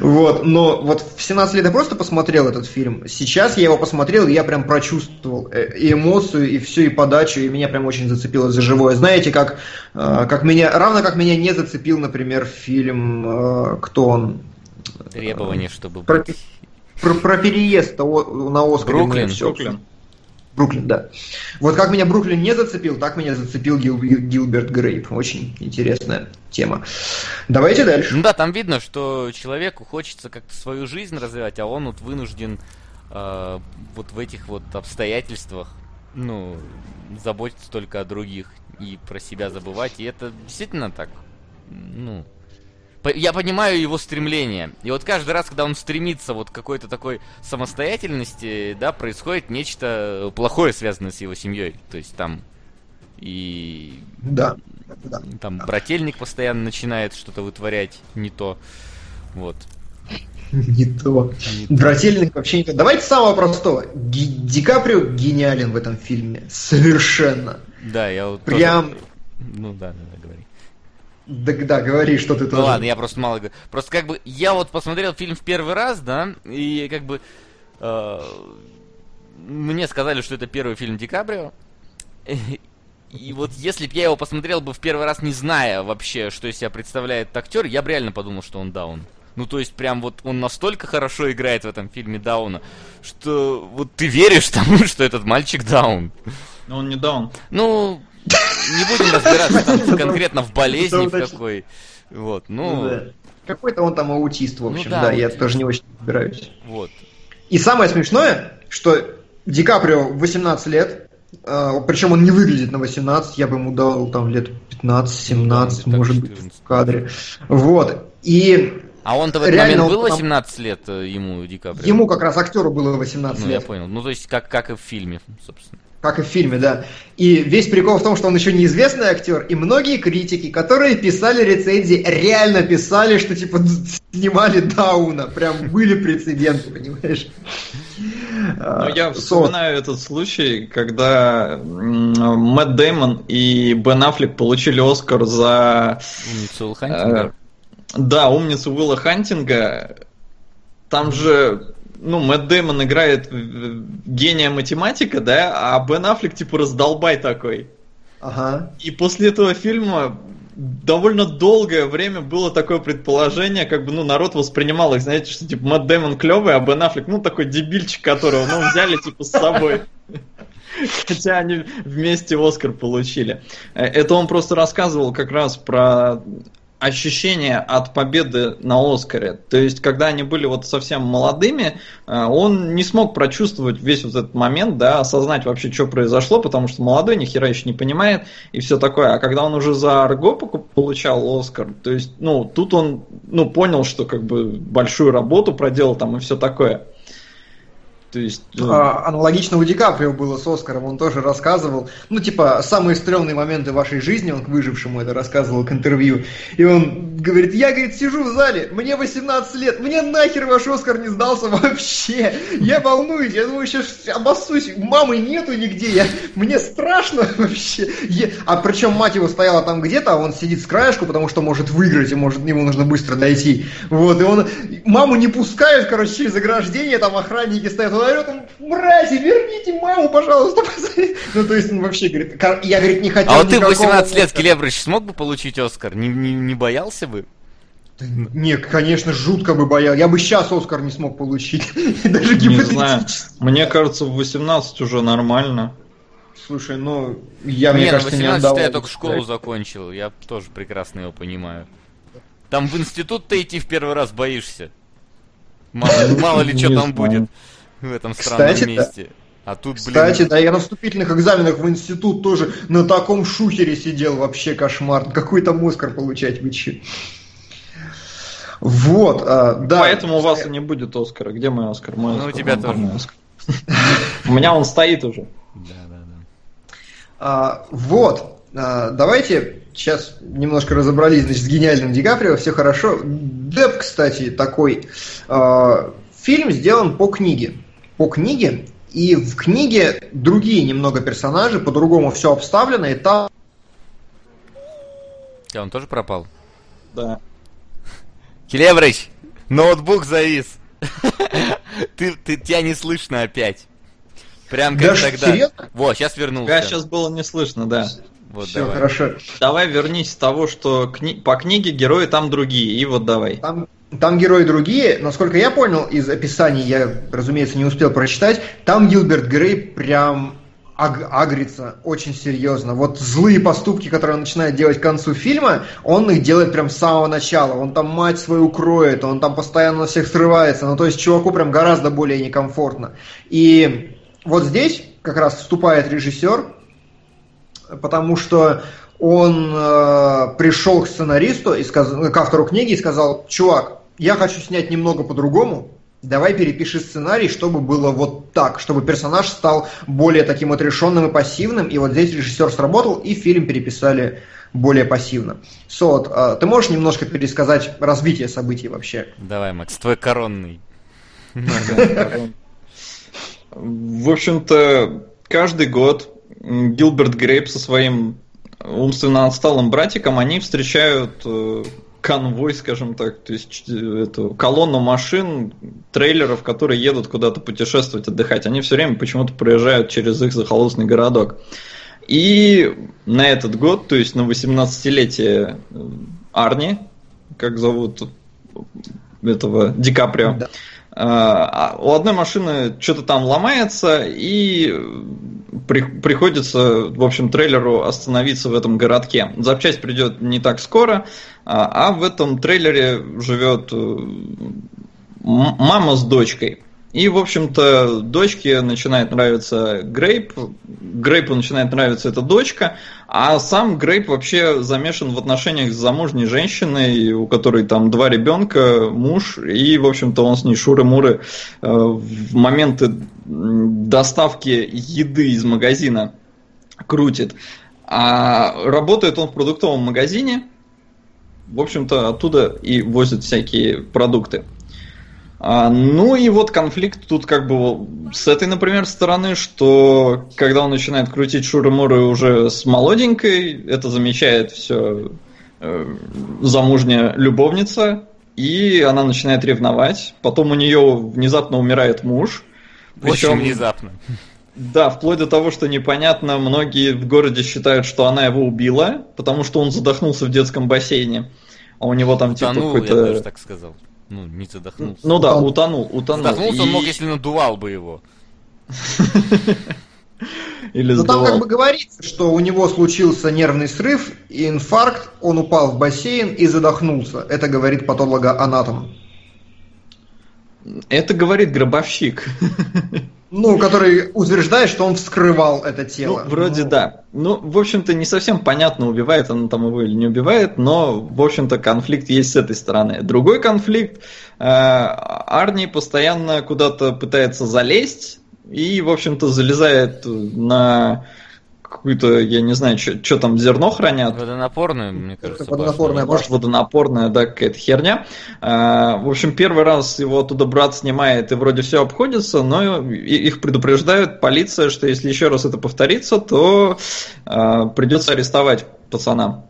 Вот. Но вот в 17 лет я просто посмотрел этот фильм. Сейчас я его посмотрел, и я прям прочувствовал э, и эмоцию, и всю, и подачу, и меня прям очень зацепило за живое. Знаете, как, а, как меня, равно как меня не зацепил, например, фильм а, «Кто он?» Требование, чтобы быть про, про переезд на Оскаре. Бруклин. Все. Бруклин. Бруклин, да. Вот как меня Бруклин не зацепил, так меня зацепил Гил, Гилберт Грейп. Очень интересная тема. Давайте дальше. Ну да, там видно, что человеку хочется как-то свою жизнь развивать, а он вот вынужден э, вот в этих вот обстоятельствах, ну, заботиться только о других и про себя забывать. И это действительно так, ну, я понимаю его стремление. И вот каждый раз, когда он стремится вот к какой-то такой самостоятельности, да, происходит нечто плохое, связанное с его семьей. То есть там и... Да. да там да. брательник постоянно начинает что-то вытворять не то. Вот. Не то. Брательник вообще не то. Давайте самого простого. Ди Каприо гениален в этом фильме. Совершенно. Да, я вот Прям... Тоже... Ну да, да, да, говори. Да, да, говори, что ты тоже. Ну ладно, я просто мало говорю. Просто как бы я вот посмотрел фильм в первый раз, да, и как бы э, мне сказали, что это первый фильм Ди Каприо. И вот если бы я его посмотрел бы в первый раз, не зная вообще, что из себя представляет актер, я бы реально подумал, что он даун. Ну, то есть, прям вот он настолько хорошо играет в этом фильме Дауна, что вот ты веришь тому, что этот мальчик Даун. Но он не Даун. Ну, не будем разбираться там конкретно в болезни в какой. Вот, ну... ну Какой-то он там аутист, в ну общем, да, я тоже не очень разбираюсь. Вот. И самое смешное, что Ди Каприо 18 лет, а, причем он не выглядит на 18, я бы ему дал там лет 15-17, ну, может быть, в кадре. Вот. И а он-то в этот Реально, момент был 18 лет э, ему, Ди Каприо? Ему как раз актеру было 18 ну, лет. я понял. Ну, то есть, как, как и в фильме, собственно. Как и в фильме, да. И весь прикол в том, что он еще неизвестный актер, и многие критики, которые писали рецензии, реально писали, что типа снимали Дауна. Прям были прецеденты, понимаешь? Ну, я вспоминаю этот случай, когда Мэтт Дэймон и Бен Аффлек получили Оскар за... Умницу Хантинга. Э, да, умницу Уилла Хантинга. Там же ну, Мэтт Дэймон играет гения математика, да, а Бен Аффлек типа раздолбай такой. Ага. И после этого фильма довольно долгое время было такое предположение, как бы, ну, народ воспринимал их, знаете, что, типа, Мэтт Дэймон клевый, а Бен Аффлек, ну, такой дебильчик, которого, ну, взяли, типа, с собой. Хотя они вместе Оскар получили. Э, это он просто рассказывал как раз про ощущение от победы на Оскаре. То есть, когда они были вот совсем молодыми, э, он не смог прочувствовать весь вот этот момент, да, осознать вообще, что произошло, потому что молодой ни хера еще не понимает и все такое. А когда он уже за Арго получал Оскар, то есть, ну, тут он, ну, понял, что как бы большую работу проделал там и все такое. То есть, ну... а, аналогично у Ди Каприо было с Оскаром, он тоже рассказывал, ну, типа, самые стрёмные моменты вашей жизни, он к выжившему это рассказывал к интервью, и он говорит, я, говорит, сижу в зале, мне 18 лет, мне нахер ваш Оскар не сдался вообще, я волнуюсь, я думаю, сейчас обоссусь, мамы нету нигде, я, мне страшно вообще, я... а причем мать его стояла там где-то, а он сидит с краешку, потому что может выиграть, и может, ему нужно быстро дойти, вот, и он, маму не пускают, короче, через ограждение, там охранники стоят, он орет, он, мрази, верните маму, пожалуйста. Ну, то есть, он вообще говорит, я, говорит, не хотел А вот ты в 18 лет, Келебрыч, смог бы получить Оскар? Не, не, не боялся бы? Не, конечно, жутко бы боял. Я бы сейчас Оскар не смог получить. Даже не знаю. Мне кажется, в 18 уже нормально. Слушай, ну, я, мне не, кажется, 18 не отдавал. я только школу закончил, я тоже прекрасно его понимаю. Там в институт ты идти в первый раз боишься. Мало, мало ли что там будет в этом странном Кстати, месте. А тут, блин... Кстати, да, я на вступительных экзаменах в институт тоже на таком шухере сидел, вообще кошмар. Какой там Оскар получать, вы че? Вот, а, да. Поэтому у вас и не будет Оскара. Где мой Оскар? Мой Ну, Оскар. у тебя тоже. Оскар. У меня он стоит уже. Да, да, да. А, вот, а, давайте сейчас немножко разобрались значит, с гениальным Ди Каприо, все хорошо. Деп, кстати, такой а, фильм сделан по книге. По книге, и в книге другие немного персонажи, по-другому все обставлено, и там А он тоже пропал? Да. Келебрыч, ноутбук завис. ты, ты, тебя не слышно опять. Прям как Даже тогда. серьезно? Вот, сейчас вернулся. Да, сейчас было не слышно, да. Вот все давай. хорошо. Давай вернись с того, что кни- по книге герои там другие. И вот давай. Там, там герои другие, насколько я понял из описаний, я, разумеется, не успел прочитать, там Гилберт Грей прям аг- агрится очень серьезно. Вот злые поступки, которые он начинает делать к концу фильма, он их делает прям с самого начала. Он там мать свою кроет, он там постоянно на всех срывается. Ну, то есть чуваку прям гораздо более некомфортно. И вот здесь как раз вступает режиссер, потому что он э, пришел к сценаристу, и сказ... к автору книги и сказал, чувак, я хочу снять немного по-другому, давай перепиши сценарий, чтобы было вот так, чтобы персонаж стал более таким отрешенным и пассивным, и вот здесь режиссер сработал, и фильм переписали более пассивно. Сот, э, ты можешь немножко пересказать развитие событий вообще? Давай, Макс, твой коронный. В общем-то, каждый год Гилберт Грейп со своим умственно отсталым братиком, они встречают э, конвой, скажем так, то есть эту колонну машин, трейлеров, которые едут куда-то путешествовать, отдыхать. Они все время почему-то проезжают через их захолустный городок. И на этот год, то есть на 18-летие э, Арни, как зовут этого Ди Каприо, Да. А, у одной машины что-то там ломается, и при- приходится, в общем, трейлеру остановиться в этом городке. Запчасть придет не так скоро, а, а в этом трейлере живет э, мама с дочкой. И, в общем-то, дочке начинает нравиться Грейп, Грейпу начинает нравиться эта дочка, а сам Грейп вообще замешан в отношениях с замужней женщиной, у которой там два ребенка, муж, и, в общем-то, он с ней шуры-муры э, в моменты доставки еды из магазина крутит. А работает он в продуктовом магазине, в общем-то, оттуда и возят всякие продукты. А, ну и вот конфликт тут как бы с этой, например, стороны, что когда он начинает крутить шуры-муры уже с молоденькой, это замечает все замужняя любовница, и она начинает ревновать. Потом у нее внезапно умирает муж. Очень Причем, внезапно. да, вплоть до того, что непонятно, многие в городе считают, что она его убила, потому что он задохнулся в детском бассейне. А у него там типа Утонул, я какой-то... тоже так сказал. Ну, не задохнулся. Ну да, Утонул. утонул, утонул. Задохнулся он И- мог, если надувал бы его. Или Ну там как бы говорится, что у него случился нервный срыв и инфаркт, он упал в бассейн и задохнулся. Это говорит патологоанатом. Это говорит гробовщик. Ну, который утверждает, что он вскрывал это тело. Ну, вроде Ну, да. Ну, в общем-то, не совсем понятно, убивает он там его или не убивает, но, в общем-то, конфликт есть с этой стороны. Другой конфликт. э, Арни постоянно куда-то пытается залезть и, в общем-то, залезает на какую-то, я не знаю, что там, зерно хранят. Водонапорную, мне кажется, водонапорная башню. Может, водонапорная, да, какая-то херня. А, В общем, первый раз его оттуда брат снимает, и вроде все обходится, но их предупреждают полиция, что если еще раз это повторится, то а, придется арестовать пацана.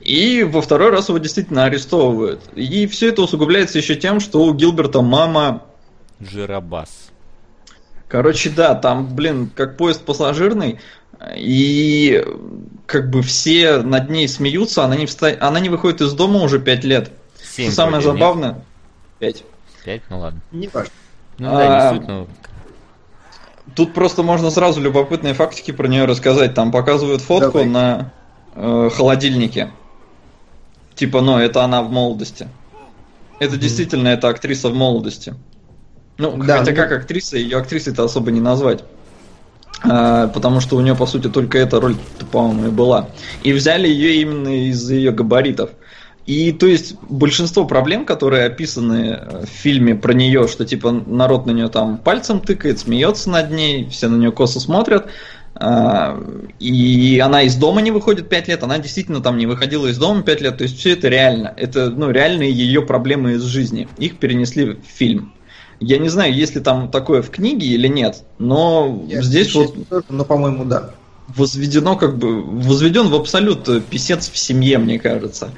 И во второй раз его действительно арестовывают. И все это усугубляется еще тем, что у Гилберта мама Жиробас. Короче, да, там, блин, как поезд пассажирный, и как бы все над ней смеются, она не, вста... она не выходит из дома уже пять лет. 7 Что самое забавное... Пять. Пять, ну ладно. Не важно. Ну да, не суть, но... Тут просто можно сразу любопытные фактики про нее рассказать. Там показывают фотку Давай. на э, холодильнике. Типа, ну, это она в молодости. Это mm действительно эта актриса в молодости. Ну, да, хотя ну... как актриса, ее актрисой-то особо не назвать. А, потому что у нее, по сути, только эта роль, по-моему, и была. И взяли ее именно из-за ее габаритов. И то есть большинство проблем, которые описаны э, в фильме про нее, что типа народ на нее там пальцем тыкает, смеется над ней, все на нее косо смотрят, а, и она из дома не выходит 5 лет, она действительно там не выходила из дома 5 лет, то есть все это реально. Это ну, реальные ее проблемы из жизни. Их перенесли в фильм. Я не знаю, есть ли там такое в книге или нет, но Я здесь вот... Но, по-моему, да. Возведено как бы... Возведен в абсолют писец в семье, мне кажется.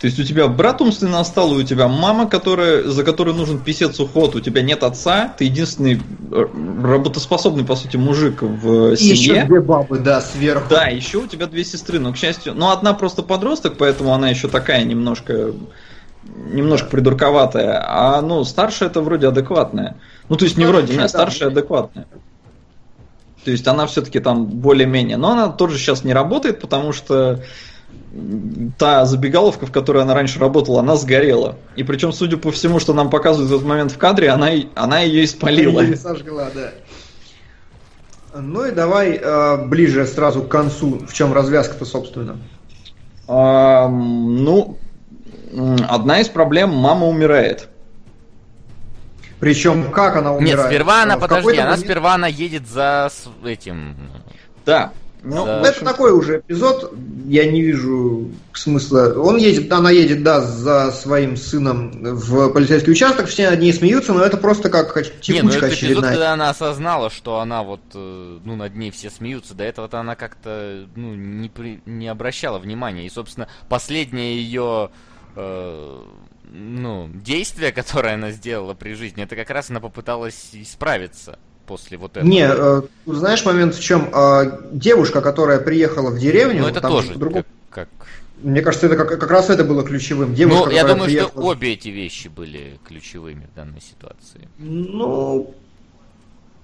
То есть у тебя брат умственно стал, и у тебя мама, которая, за которой нужен писец уход, у тебя нет отца, ты единственный э, работоспособный, по сути, мужик в семье. И еще две бабы, да, сверху. Да, еще у тебя две сестры, но, к счастью, ну, одна просто подросток, поэтому она еще такая немножко, немножко да. придурковатая, а, ну, старшая это вроде адекватная. Ну, то есть не вроде, нет, старшая адекватная. То есть она все-таки там более-менее. Но она тоже сейчас не работает, потому что та забегаловка, в которой она раньше работала, она сгорела. И причем, судя по всему, что нам показывают в этот момент в кадре, она, она ее испалила. Она сожгла, да. Ну и давай э, ближе сразу к концу. В чем развязка-то, собственно? А, ну, одна из проблем мама умирает. Причем как она умирает? Нет, сперва она, в подожди, она момент... сперва она едет за этим. Да, ну, да. это такой уже эпизод, я не вижу смысла. Он едет, она едет, да, за своим сыном в полицейский участок, все над ней смеются, но это просто как текучка не, ну это очередная. эпизод, когда она осознала, что она вот, э, ну, над ней все смеются, до этого-то она как-то, ну, не, при, не обращала внимания. И, собственно, последнее ее э, ну, действие, которое она сделала при жизни, это как раз она попыталась исправиться после вот этого. Не, э, знаешь момент в чем? Э, девушка, которая приехала в деревню, ну это там тоже как, как... Мне кажется, это как, как раз это было ключевым. Девушка, ну, я думаю, приехала... что обе эти вещи были ключевыми в данной ситуации. Ну,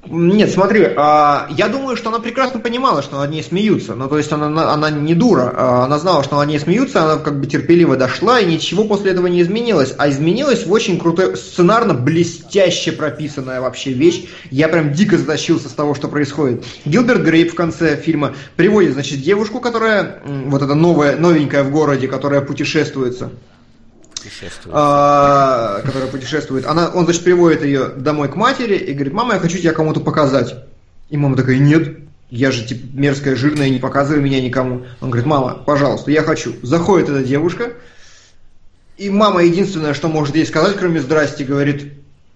нет, смотри, а, я думаю, что она прекрасно понимала, что над ней смеются. Ну, то есть она, она не дура, а она знала, что над ней смеются, она как бы терпеливо дошла, и ничего после этого не изменилось. А изменилось в очень крутой, сценарно блестяще прописанная вообще вещь. Я прям дико затащился с того, что происходит. Гилберт Грейп в конце фильма приводит, значит, девушку, которая, вот эта новая, новенькая в городе, которая путешествуется путешествует. А, которая путешествует. Она, он, значит, приводит ее домой к матери и говорит, мама, я хочу тебя кому-то показать. И мама такая, нет, я же типа мерзкая, жирная, не показывай меня никому. Он говорит, мама, пожалуйста, я хочу. Заходит эта девушка, и мама единственное, что может ей сказать, кроме здрасте, говорит,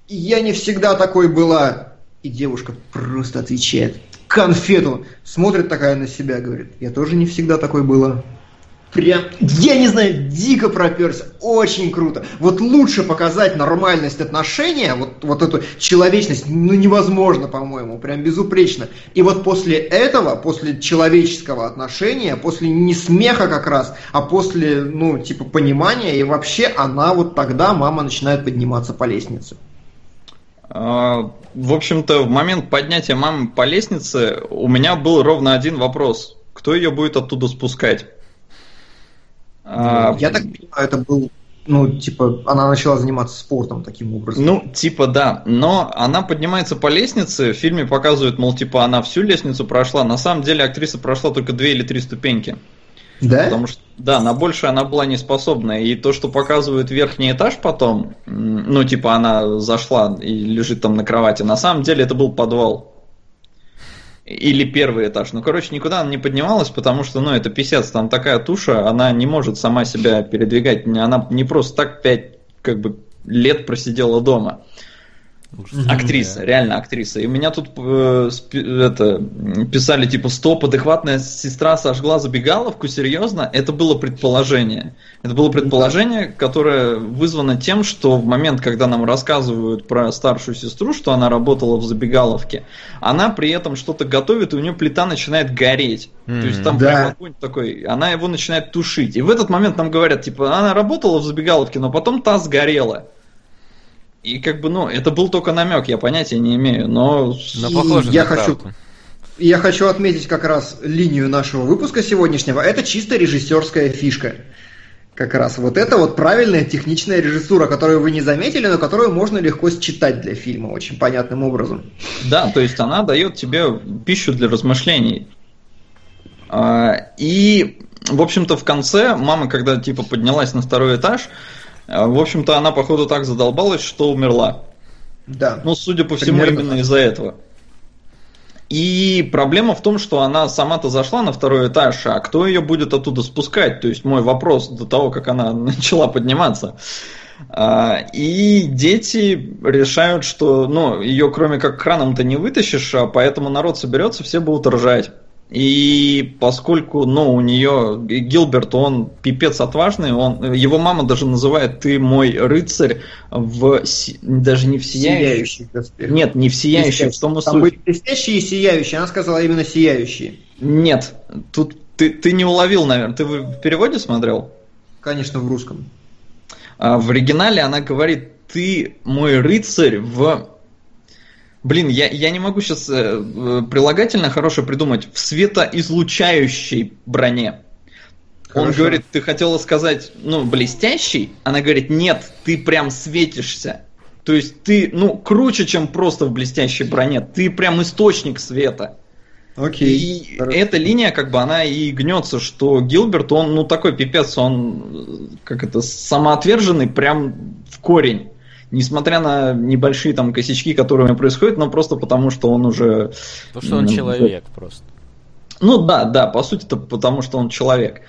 я не всегда такой была. И девушка просто отвечает, конфету, смотрит такая на себя, говорит, я тоже не всегда такой была прям, я не знаю, дико проперся, очень круто. Вот лучше показать нормальность отношения, вот, вот эту человечность, ну невозможно, по-моему, прям безупречно. И вот после этого, после человеческого отношения, после не смеха как раз, а после, ну, типа понимания, и вообще она вот тогда, мама начинает подниматься по лестнице. А, в общем-то, в момент поднятия мамы по лестнице у меня был ровно один вопрос. Кто ее будет оттуда спускать? А, Я так понимаю, это был ну, типа, она начала заниматься спортом таким образом. Ну, типа, да. Но она поднимается по лестнице. В фильме показывают, мол, типа, она всю лестницу прошла. На самом деле актриса прошла только две или три ступеньки. Да? Потому что, да, на больше она была не способна. И то, что показывают верхний этаж потом, ну, типа, она зашла и лежит там на кровати, на самом деле это был подвал. Или первый этаж. Ну, короче, никуда она не поднималась, потому что, ну, это писец, там такая туша, она не может сама себя передвигать. Она не просто так пять, как бы, лет просидела дома. Актриса, реально актриса. И меня тут э, это, писали, типа, стоп, адекватная сестра сожгла забегаловку, серьезно? Это было предположение. Это было предположение, которое вызвано тем, что в момент, когда нам рассказывают про старшую сестру, что она работала в забегаловке, она при этом что-то готовит, и у нее плита начинает гореть. Mm-hmm. То есть там да. прям огонь такой, она его начинает тушить. И в этот момент нам говорят, типа, она работала в забегаловке, но потом та сгорела. И как бы, ну, это был только намек, я понятия не имею, но... Но похоже я на хочу... Правду. Я хочу отметить как раз линию нашего выпуска сегодняшнего. Это чисто режиссерская фишка. Как раз вот это вот правильная техничная режиссура, которую вы не заметили, но которую можно легко считать для фильма очень понятным образом. Да, то есть она дает тебе пищу для размышлений. А, и, в общем-то, в конце мама, когда типа поднялась на второй этаж, в общем-то, она, походу, так задолбалась, что умерла. Да. Ну, судя по всему, Примерно. именно из-за этого. И проблема в том, что она сама-то зашла на второй этаж, а кто ее будет оттуда спускать? То есть мой вопрос до того, как она начала подниматься. А, и дети решают, что ну, ее кроме как краном-то не вытащишь, а поэтому народ соберется, все будут ржать. И поскольку, ну, у нее Гилберт, он пипец отважный, он, его мама даже называет «ты мой рыцарь» в, даже не в сияющий. Нет, не в сияющий, в том и Там были блестящие и сияющие, она сказала именно сияющие. Нет, тут ты, ты не уловил, наверное. Ты в переводе смотрел? Конечно, в русском. А в оригинале она говорит «ты мой рыцарь» в Блин, я, я не могу сейчас э, прилагательно хорошее придумать. В светоизлучающей броне. Хорошо. Он говорит, ты хотела сказать, ну, блестящий? Она говорит, нет, ты прям светишься. То есть ты, ну, круче, чем просто в блестящей броне. Ты прям источник света. Окей. И Хорошо. эта линия, как бы, она и гнется, что Гилберт, он, ну, такой пипец, он, как это, самоотверженный прям в корень несмотря на небольшие там косячки, которые происходят, но просто потому, что он уже... Потому что он ну, человек просто. Ну да, да, по сути это потому, что он человек.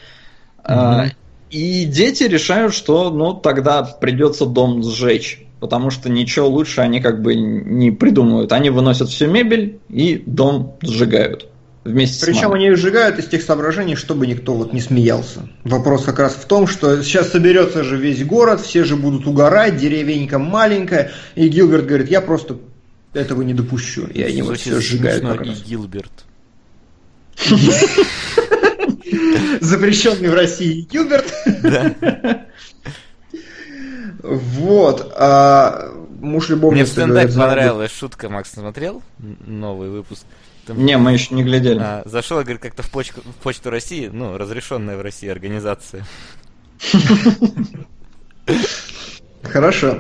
Mm-hmm. А, и дети решают, что ну тогда придется дом сжечь, потому что ничего лучше они как бы не придумывают. Они выносят всю мебель и дом сжигают вместе Причем они сжигают из тех соображений, чтобы никто вот не смеялся. Вопрос как раз в том, что сейчас соберется же весь город, все же будут угорать, деревенька маленькая, и Гилберт говорит, я просто этого не допущу. И они вот все сжигают. И Гилберт. Запрещенный в России Гилберт. Вот. А муж любовницы. Мне в стендап понравилась шутка, Макс, смотрел новый выпуск? Там... Не, мы еще не глядели. А, зашел, говорит, как-то в почту, в почту России, ну, разрешенная в России организация. Хорошо.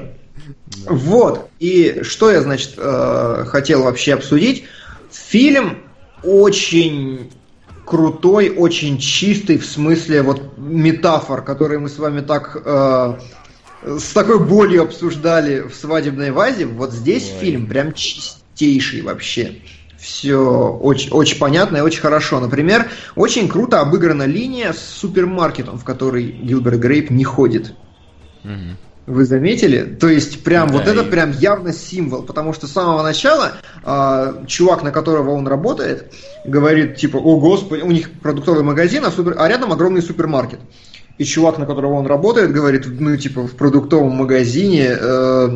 Вот. И что я, значит, э, хотел вообще обсудить. Фильм очень крутой, очень чистый в смысле вот метафор, которые мы с вами так э, с такой болью обсуждали в свадебной вазе. Вот здесь Ой. фильм прям чистейший вообще все очень, очень понятно и очень хорошо. Например, очень круто обыграна линия с супермаркетом, в который Гилберт Грейп не ходит. Угу. Вы заметили? То есть прям да, вот и... это прям явно символ, потому что с самого начала э, чувак, на которого он работает, говорит типа, о господи, у них продуктовый магазин, а, супер... а рядом огромный супермаркет. И чувак, на которого он работает, говорит, ну типа в продуктовом магазине, э,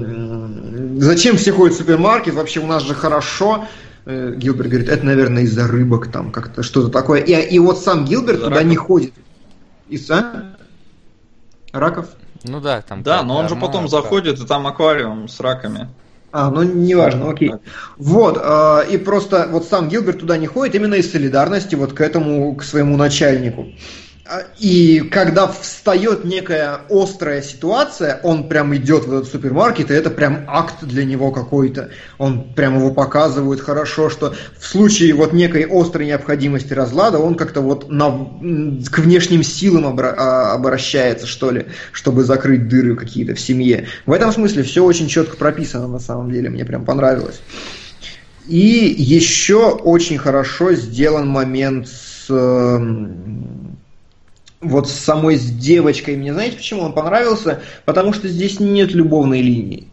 зачем все ходят в супермаркет, вообще у нас же хорошо. Э, Гилберт говорит, это, наверное, из-за рыбок там как-то что-то такое. И, и вот сам Гилберт туда раков. не ходит. Из а? Раков? Ну да, там. Да, но он же потом заходит, и там аквариум с раками. А, ну неважно, окей. Вот, э, и просто вот сам Гилберт туда не ходит именно из солидарности вот к этому, к своему начальнику. А, и когда встает некая острая ситуация, он прям идет в этот супермаркет, и это прям акт для него какой-то. Он прям его показывает хорошо, что в случае вот некой острой необходимости разлада, он как-то вот на, к внешним силам обра- а, обращается, что ли, чтобы закрыть дыры какие-то в семье. В этом смысле все очень четко прописано на самом деле, мне прям понравилось. И еще очень хорошо сделан момент с вот с самой с девочкой. Мне знаете, почему он понравился? Потому что здесь нет любовной линии.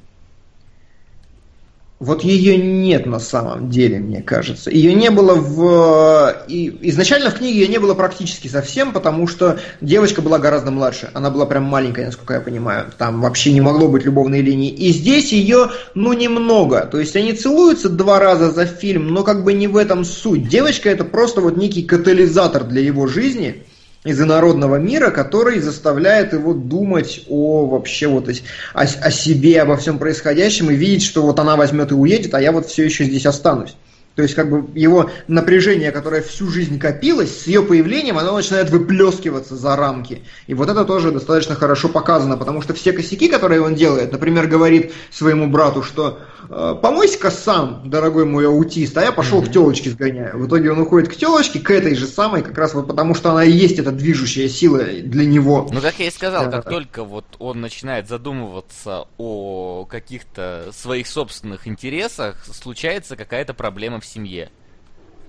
Вот ее нет на самом деле, мне кажется. Ее не было в... И изначально в книге ее не было практически совсем, потому что девочка была гораздо младше. Она была прям маленькая, насколько я понимаю. Там вообще не могло быть любовной линии. И здесь ее, ну, немного. То есть они целуются два раза за фильм, но как бы не в этом суть. Девочка это просто вот некий катализатор для его жизни из инородного мира, который заставляет его думать о вообще вот о, о себе, обо всем происходящем и видеть, что вот она возьмет и уедет, а я вот все еще здесь останусь. То есть, как бы его напряжение, которое всю жизнь копилось, с ее появлением оно начинает выплескиваться за рамки. И вот это тоже достаточно хорошо показано, потому что все косяки, которые он делает, например, говорит своему брату, что «Э, помойся-ка сам, дорогой мой аутист, а я пошел mm-hmm. к телочке сгоняю. В итоге он уходит к телочке, к этой же самой, как раз вот потому что она и есть эта движущая сила для него. Ну, как я и сказал, как только вот он начинает задумываться о каких-то своих собственных интересах, случается какая-то проблема в семье.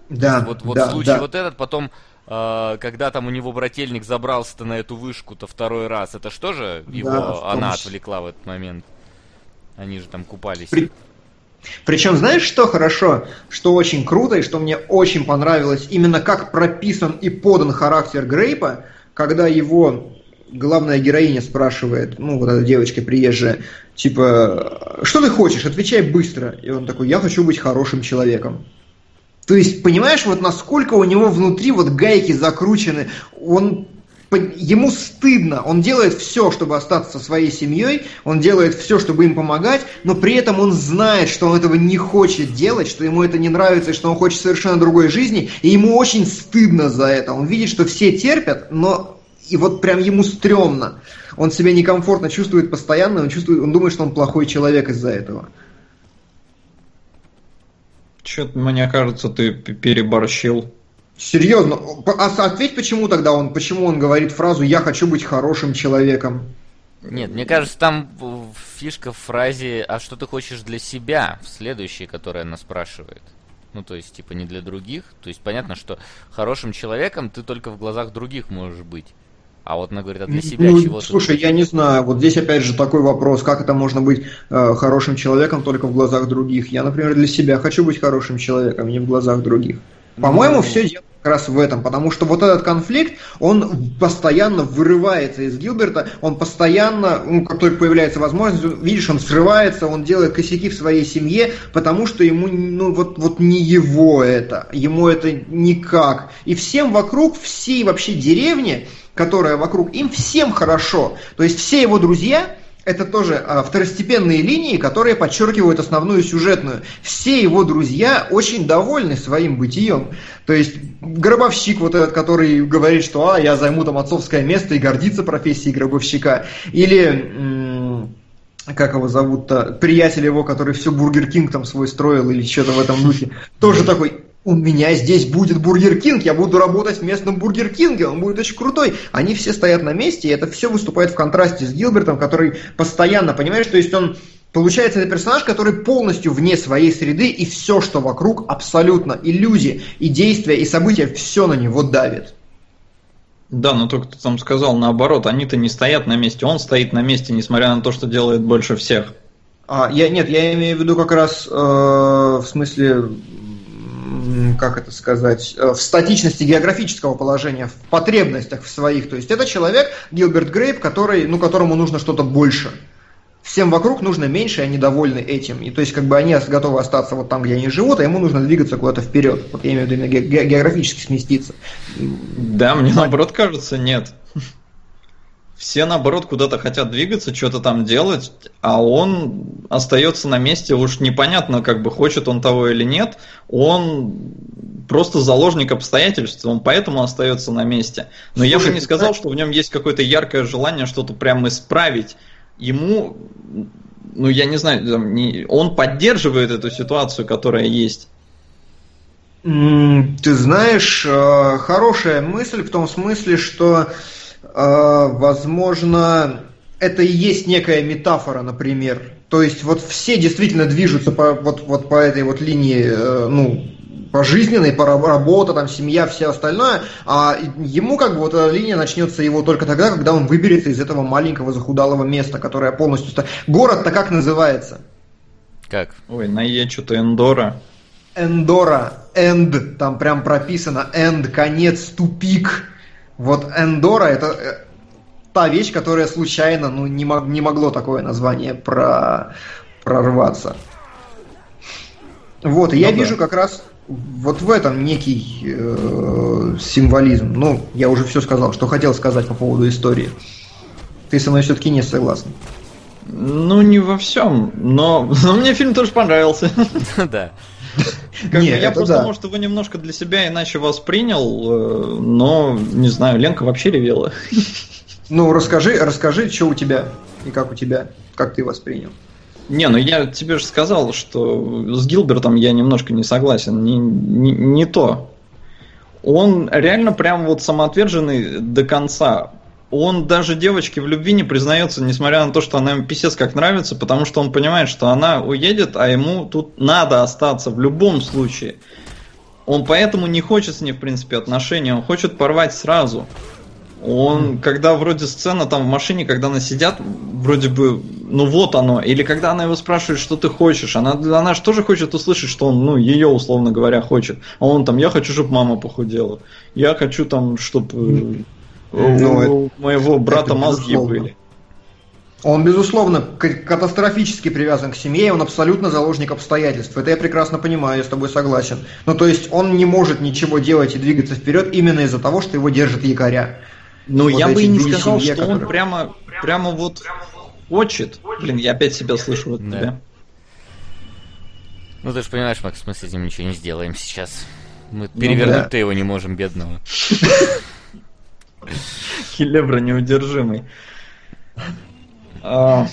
Да. Вот, вот да, случай да. вот этот, потом, э, когда там у него брательник забрался-то на эту вышку-то второй раз, это что же его Да, она числе. отвлекла в этот момент? Они же там купались. При- Причем, знаешь, что хорошо, что очень круто и что мне очень понравилось, именно как прописан и подан характер Грейпа, когда его главная героиня спрашивает, ну, вот эта девочка приезжая, типа, что ты хочешь, отвечай быстро. И он такой, я хочу быть хорошим человеком. То есть, понимаешь, вот насколько у него внутри вот гайки закручены, он ему стыдно, он делает все, чтобы остаться со своей семьей, он делает все, чтобы им помогать, но при этом он знает, что он этого не хочет делать, что ему это не нравится, что он хочет совершенно другой жизни, и ему очень стыдно за это. Он видит, что все терпят, но и вот прям ему стрёмно. Он себя некомфортно чувствует постоянно, он чувствует, он думает, что он плохой человек из-за этого. Что-то, мне кажется, ты переборщил. Серьезно, а ответь, почему тогда он, почему он говорит фразу «я хочу быть хорошим человеком»? Нет, мне кажется, там фишка в фразе «а что ты хочешь для себя?» в следующей, которая она спрашивает. Ну, то есть, типа, не для других. То есть, понятно, что хорошим человеком ты только в глазах других можешь быть. А вот она говорит, а для себя ну, чего Слушай, я не знаю, вот здесь опять же такой вопрос, как это можно быть э, хорошим человеком только в глазах других. Я, например, для себя хочу быть хорошим человеком, не в глазах других. По-моему, ну... все дело как раз в этом, потому что вот этот конфликт, он постоянно вырывается из Гилберта, он постоянно, ну, как только появляется возможность, видишь, он срывается, он делает косяки в своей семье, потому что ему, ну, вот, вот не его это, ему это никак. И всем вокруг, всей вообще деревне, которая вокруг, им всем хорошо. То есть все его друзья, это тоже а, второстепенные линии, которые подчеркивают основную сюжетную. Все его друзья очень довольны своим бытием. То есть гробовщик вот этот, который говорит, что а, я займу там отцовское место и гордится профессией гробовщика. Или как его зовут-то, приятель его, который все Бургер Кинг там свой строил или что-то в этом духе, тоже такой, у меня здесь будет Бургер Кинг, я буду работать в местном Бургер Кинге, он будет очень крутой. Они все стоят на месте, и это все выступает в контрасте с Гилбертом, который постоянно, понимаешь, то есть он Получается, это персонаж, который полностью вне своей среды, и все, что вокруг, абсолютно иллюзии, и действия, и события, все на него давит. Да, но только ты там сказал наоборот, они-то не стоят на месте, он стоит на месте, несмотря на то, что делает больше всех. А, я, нет, я имею в виду как раз э, в смысле как это сказать, э, в статичности географического положения, в потребностях в своих. То есть это человек, Гилберт Грейп, который, ну, которому нужно что-то больше. Всем вокруг нужно меньше, и они довольны этим. И то есть, как бы они готовы остаться вот там, где они живут, а ему нужно двигаться куда-то вперед. Вот я имею в виду ге- географически сместиться. Да, мне наоборот кажется, нет все наоборот куда-то хотят двигаться, что-то там делать, а он остается на месте, уж непонятно, как бы хочет он того или нет, он просто заложник обстоятельств, он поэтому остается на месте. Но Слушай, я бы не сказал, что в нем есть какое-то яркое желание что-то прям исправить. Ему, ну я не знаю, там, не, он поддерживает эту ситуацию, которая есть. Ты знаешь, э, хорошая мысль в том смысле, что а, возможно, это и есть некая метафора, например. То есть вот все действительно движутся по, вот, вот по этой вот линии, э, ну, по жизненной, по работа, там, семья, все остальное, а ему как бы вот эта линия начнется его только тогда, когда он выберется из этого маленького захудалого места, которое полностью... Город-то как называется? Как? Ой, на Е что-то Эндора. Эндора, энд, там прям прописано, энд, конец, тупик. Вот Эндора это э, та вещь, которая случайно, ну, не, мог, не могло такое название про, прорваться. Вот, и я Ну да. вижу как раз вот в этом некий э, символизм. Ну, я уже все сказал, что хотел сказать по поводу истории. Ты со мной все-таки не согласен. Ну, не во всем, но, но мне фильм тоже понравился. Да. Как Не, бы я просто, да. может, его немножко для себя иначе воспринял, э, но, не знаю, Ленка вообще ревела. Ну, расскажи, расскажи, что у тебя и как у тебя, как ты воспринял. Не, ну я тебе же сказал, что с Гилбертом я немножко не согласен. Не, не, не то. Он реально прям вот самоотверженный до конца. Он даже девочке в любви не признается, несмотря на то, что она ему писец как нравится, потому что он понимает, что она уедет, а ему тут надо остаться в любом случае. Он поэтому не хочет с ней, в принципе, отношений, он хочет порвать сразу. Он, когда вроде сцена там в машине, когда она сидят, вроде бы, ну вот оно. Или когда она его спрашивает, что ты хочешь, она, она же тоже хочет услышать, что он, ну, ее, условно говоря, хочет. А он там, я хочу, чтобы мама похудела. Я хочу там, чтобы Ну, у моего брата это мозги безусловно. были. Он, безусловно, катастрофически привязан к семье, и он абсолютно заложник обстоятельств. Это я прекрасно понимаю, я с тобой согласен. Ну, то есть он не может ничего делать и двигаться вперед именно из-за того, что его держит якоря. Ну, Вот я бы и не сказал, семьи, что он которые- прямо, прямо вот хочет. Блин, я опять себя слышу от Да. тебя. Ну ты же понимаешь, Макс, мы с этим ничего не сделаем сейчас. Мы Ну перевернуть-то его не можем, бедного. Хилебра неудержимый. А,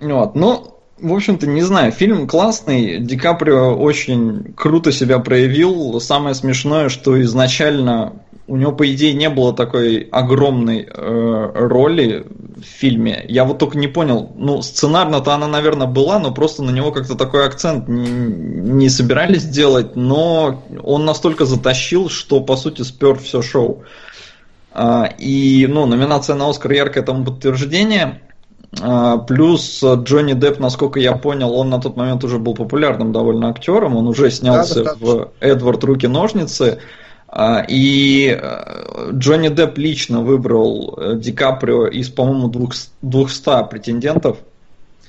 вот, ну, в общем-то, не знаю, фильм классный, Ди Каприо очень круто себя проявил. Самое смешное, что изначально у него, по идее, не было такой огромной э, роли в фильме. Я вот только не понял, ну, сценарно-то она, наверное, была, но просто на него как-то такой акцент не, не собирались делать, но он настолько затащил, что, по сути, спер все шоу. А, И, ну, номинация на Оскар яркое тому подтверждение. А, Плюс Джонни Депп, насколько я понял, он на тот момент уже был популярным довольно актером. Он уже снялся Да, в Эдвард Руки-ножницы. А, И э, Джонни Депп лично выбрал э, Ди Каприо из, по-моему, двух- 200 претендентов.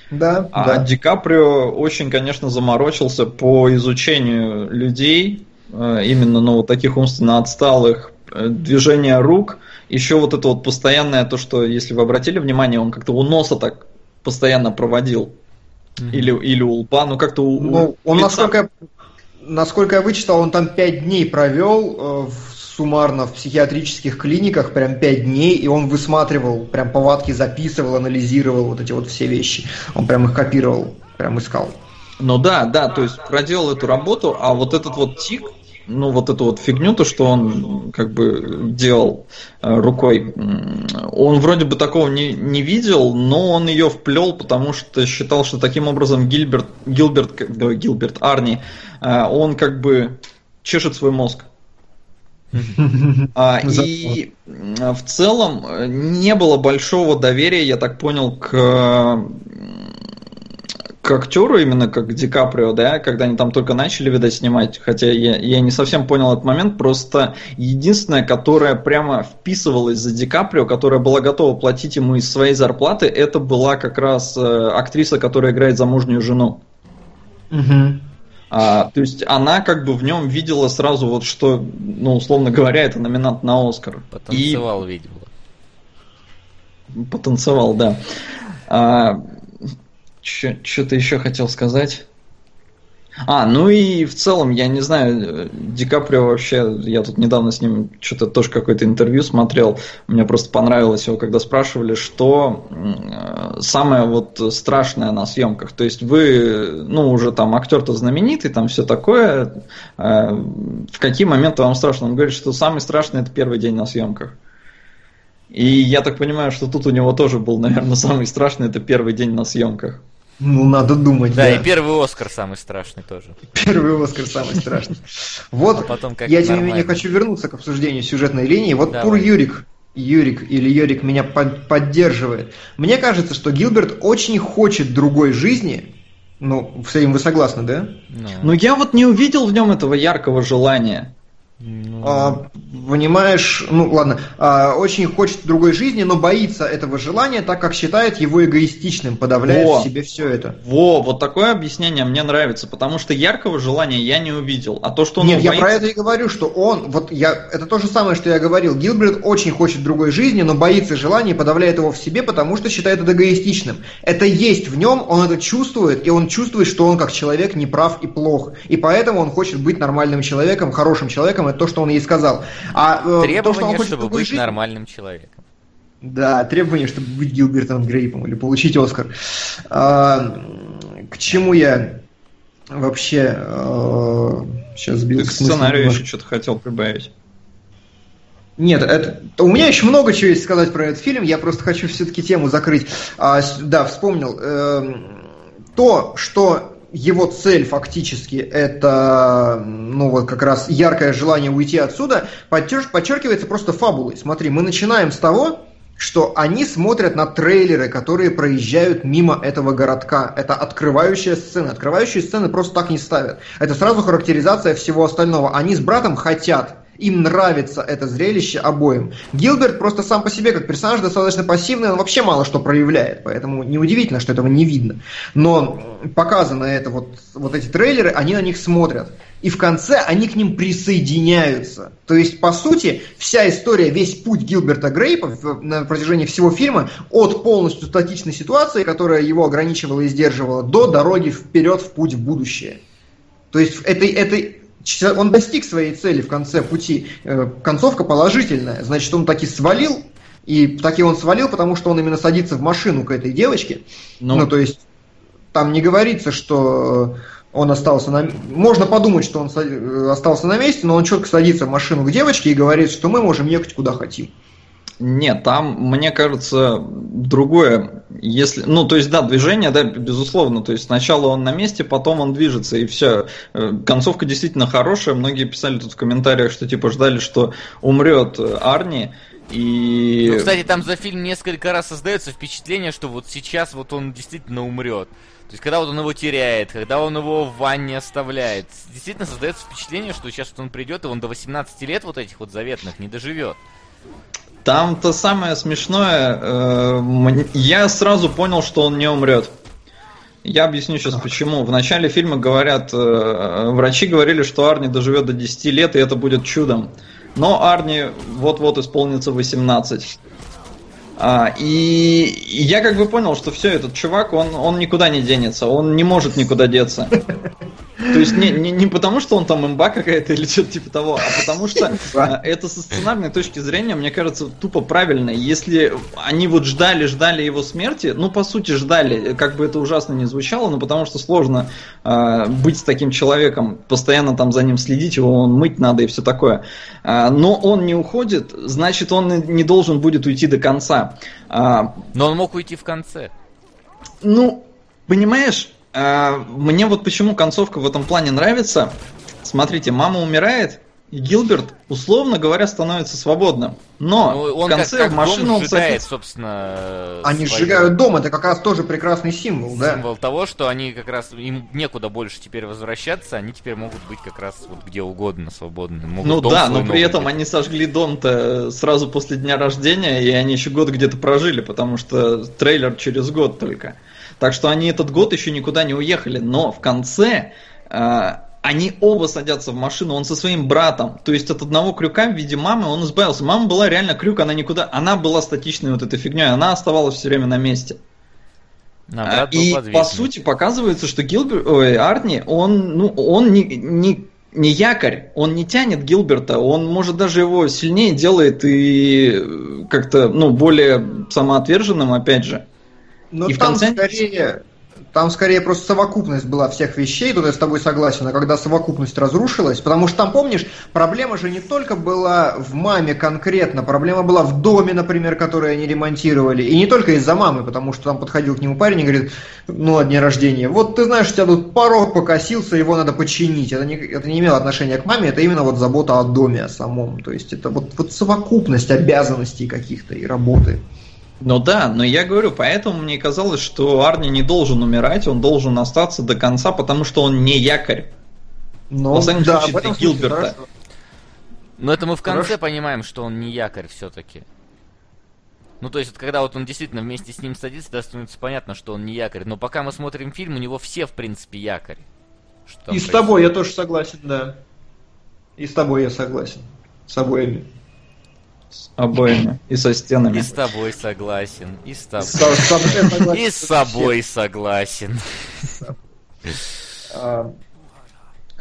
Да, А да. Ди Каприо очень, конечно, заморочился по изучению людей, э, именно ну, вот таких умственно отсталых, э, движения рук. Еще вот это вот постоянное, то, что, если вы обратили внимание, он как-то у носа так постоянно проводил. Или, или у лба, ну как-то у, у Ну, он, лица. насколько, я- насколько я вычитал, он там пять дней провел э, в- суммарно в психиатрических клиниках, прям пять дней, и он высматривал, прям повадки записывал, анализировал вот эти вот все вещи. Он прям их копировал, прям искал. Ну да, да, то есть проделал эту работу, а вот этот вот тик, ну вот эту вот фигню, то, что он как бы делал э, рукой, он вроде бы такого не, не видел, но он ее вплел, потому что считал, что таким образом Гильберт, Гилберт, да, Гилберт Арни, э, он как бы чешет свой мозг. А, и м, в целом э, не было большого доверия, я так понял, к, к актеру, именно как Ди Каприо, да, когда они там только начали, видать, снимать, хотя я, я не совсем понял этот момент, просто единственная, которая прямо вписывалась за Ди Каприо, которая была готова платить ему из своей зарплаты, это была как раз э, актриса, которая играет замужнюю жену. Мгм. А, то есть она как бы в нем видела сразу вот что, ну, условно говоря, это номинант на Оскар. Потанцевал. И потанцевал, да. А, что-то еще хотел сказать. А, ну и в целом, я не знаю, Ди Каприо вообще, я тут недавно с ним что-то тоже какое-то интервью смотрел, мне просто понравилось его, когда спрашивали, что э, самое вот страшное на съемках. То есть вы, ну, уже там актер-то знаменитый, там все такое, э, в какие моменты вам страшно? Он говорит, что самый страшный это первый день на съемках. И я так понимаю, что тут у него тоже был, наверное, самый страшный, это первый день на съемках. Ну, надо думать, Да, да. и первый Оскар самый страшный тоже. Первый Оскар самый страшный. Вот, А потом как я, тем не менее, хочу вернуться к обсуждению сюжетной линии. Вот Давай. Пур Юрик, Юрик или Юрик меня под- поддерживает. Мне кажется, что Гилберт очень хочет другой жизни, Ну, с этим вы согласны, да? Ну, ну я вот не увидел в нем этого яркого желания. Ну... А, понимаешь, ну ладно, а, очень хочет другой жизни, но боится этого желания, так как считает его эгоистичным, подавляет Во. в себе все это. Во, вот такое объяснение мне нравится, потому что яркого желания я не увидел, а то, что он Нет, боится... я про это и говорю, что он, вот я, это то же самое, что я говорил, Гилберт очень хочет другой жизни, но боится желания и подавляет его в себе, потому что считает это эгоистичным. Это есть в нем, он это чувствует, и он чувствует, что он как человек неправ и плох, и поэтому он хочет быть нормальным человеком, хорошим человеком, это то, что он ей сказал. А, э, требование, то, что он хочет чтобы быть нормальным человеком. Да, требование, чтобы быть Гилбертом Грейпом или получить Оскар. А, к чему я вообще а, сейчас сбил Ты к сценарию еще что-то хотел прибавить. Нет, это, у меня еще много чего есть сказать про этот фильм, я просто хочу все-таки тему закрыть. А, да, вспомнил. Э, то, что его цель фактически это, ну вот как раз яркое желание уйти отсюда, подчеркивается просто фабулой. Смотри, мы начинаем с того, что они смотрят на трейлеры, которые проезжают мимо этого городка. Это открывающая сцена. Открывающие сцены просто так не ставят. Это сразу характеризация всего остального. Они с братом хотят им нравится это зрелище обоим. Гилберт просто сам по себе, как персонаж, достаточно пассивный, он вообще мало что проявляет, поэтому неудивительно, что этого не видно. Но показано это, вот, вот эти трейлеры, они на них смотрят. И в конце они к ним присоединяются. То есть, по сути, вся история, весь путь Гилберта Грейпа на протяжении всего фильма от полностью статичной ситуации, которая его ограничивала и сдерживала, до дороги вперед в путь в будущее. То есть это, это он достиг своей цели в конце пути. Э, концовка положительная. Значит, он таки свалил, и таки он свалил, потому что он именно садится в машину к этой девочке. Ну, ну то есть, там не говорится, что он остался на... Можно подумать, что он э, остался на месте, но он четко садится в машину к девочке и говорит, что мы можем ехать куда хотим. Нет, там, мне кажется, другое. Если, ну, то есть, да, движение, да, безусловно. То есть сначала он на месте, потом он движется, и все. Э, концовка действительно хорошая. Многие писали тут в комментариях, что типа ждали, что умрет Арни. И... Ну, кстати, там за фильм несколько раз создается впечатление, что вот сейчас вот он действительно умрет. То есть, когда вот он его теряет, когда он его в ванне оставляет, действительно создается впечатление, что сейчас вот он придет, и он до 18 лет вот этих вот заветных не доживет. Там то самое смешное, э, я сразу понял, что он не умрет. Я объясню сейчас почему. В начале фильма говорят, э, врачи говорили, что Арни доживет до 10 лет, и это будет чудом. Но Арни вот-вот исполнится 18. А, и я как бы понял, что все, этот чувак, он, он никуда не денется, он не может никуда деться. То есть не, не, не потому, что он там имба какая-то или что-то типа того, а потому что э, это со сценарной точки зрения, мне кажется, тупо правильно. Если они вот ждали, ждали его смерти, ну, по сути, ждали, как бы это ужасно не звучало, но потому что сложно э, быть с таким человеком, постоянно там за ним следить, его он мыть надо и все такое. Э, но он не уходит, значит, он не должен будет уйти до конца. Э, но он мог уйти в конце. Ну, понимаешь, мне вот почему концовка в этом плане нравится. Смотрите, мама умирает, и Гилберт, условно говоря, становится свободным. Но ну, он в конце как, как в машину он сжигает, собственно. Они свою... сжигают дом, это как раз тоже прекрасный символ, символ да? Символ того, что они как раз им некуда больше теперь возвращаться, они теперь могут быть как раз вот где угодно свободны. Могут ну да, но при этом они сожгли дом-то сразу после дня рождения, и они еще год где-то прожили, потому что трейлер через год только. Так что они этот год еще никуда не уехали, но в конце э, они оба садятся в машину, он со своим братом. То есть от одного крюка в виде мамы он избавился. Мама была реально крюк, она никуда, она была статичной вот этой фигней, она оставалась все время на месте. А, и по сути показывается, что Гилберт, ой, Арни, он, ну, он не, не, не якорь, он не тянет Гилберта, он может даже его сильнее делает и как-то, ну, более самоотверженным, опять же. Но и там в конце... скорее, там скорее просто совокупность была всех вещей, тут я с тобой согласен, а когда совокупность разрушилась, потому что там, помнишь, проблема же не только была в маме конкретно, проблема была в доме, например, который они ремонтировали, и не только из-за мамы, потому что там подходил к нему парень и говорит, ну, о дне рождения, вот ты знаешь, у тебя тут порог покосился, его надо починить, это не, это не имело отношения к маме, это именно вот забота о доме о самом, то есть это вот, вот совокупность обязанностей каких-то и работы. Ну да, но я говорю, поэтому мне казалось, что Арни не должен умирать, он должен остаться до конца, потому что он не якорь. Ну, Во всяком да, случае, для Гилберта. хорошо. Но это мы в конце Хорошо. понимаем, что он не якорь все-таки. Ну, то есть, вот когда вот он действительно вместе с ним садится, да, становится понятно, что он не якорь. Но пока мы смотрим фильм, у него все, в принципе, якорь. Что И с происходит. тобой я тоже согласен, да. И с тобой я согласен. С обоими. С обоими и со стенами. И с тобой согласен, и с тобой. С- с тобой я согласен. И с собой согласен. А,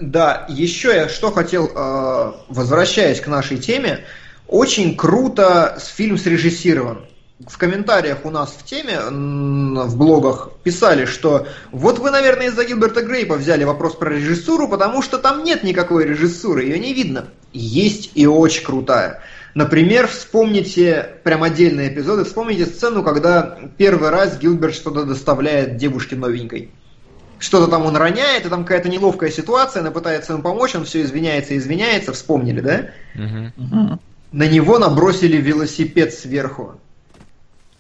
Да, еще я что хотел, а, возвращаясь к нашей теме, очень круто фильм срежиссирован. В комментариях у нас в теме, в блогах, писали, что вот вы, наверное, из-за Гилберта Грейпа взяли вопрос про режиссуру, потому что там нет никакой режиссуры, ее не видно. Есть и очень крутая. Например, вспомните прям отдельные эпизоды, вспомните сцену, когда первый раз Гилберт что-то доставляет девушке новенькой что-то там он роняет, и там какая-то неловкая ситуация, она пытается ему помочь, он все извиняется, извиняется, вспомнили, да? Мгм. На него набросили велосипед сверху.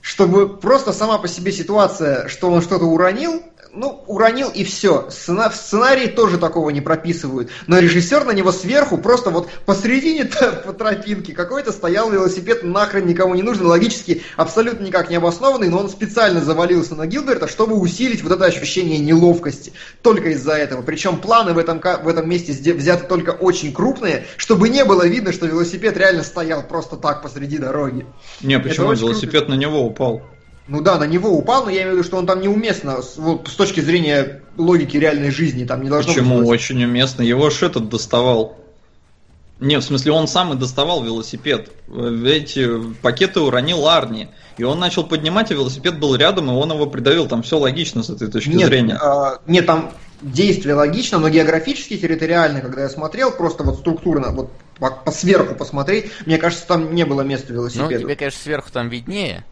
Чтобы просто сама по себе ситуация, что он что-то уронил, ну, уронил и все. Сцена- в сценарии тоже такого не прописывают. Но режиссер на него сверху просто вот посредине по тропинке какой-то стоял велосипед, нахрен никому не нужен, логически абсолютно никак не обоснованный, но он специально завалился на Гилберта, чтобы усилить вот это ощущение неловкости. Только из-за этого. Причем планы в этом, в этом месте взяты только очень крупные, чтобы не было видно, что велосипед реально стоял просто так посреди дороги. Не, почему велосипед на него упал? Ну да, на него упал, но я имею в виду, что он там неуместно вот, с точки зрения логики реальной жизни. Там не должно Почему? быть. Очень уместно. Его ж этот доставал. Не, в смысле, он сам и доставал велосипед. Э, Эти пакеты уронил Арни. И он начал поднимать, а велосипед был рядом, и он его придавил. Там все логично с этой точки Нет, зрения. а, нет, там действие логично, но географически, территориально, когда я смотрел, просто вот структурно, вот по, по сверху посмотреть, мне кажется, там не было места Ну, велосипеду. тебе, конечно, сверху там виднее.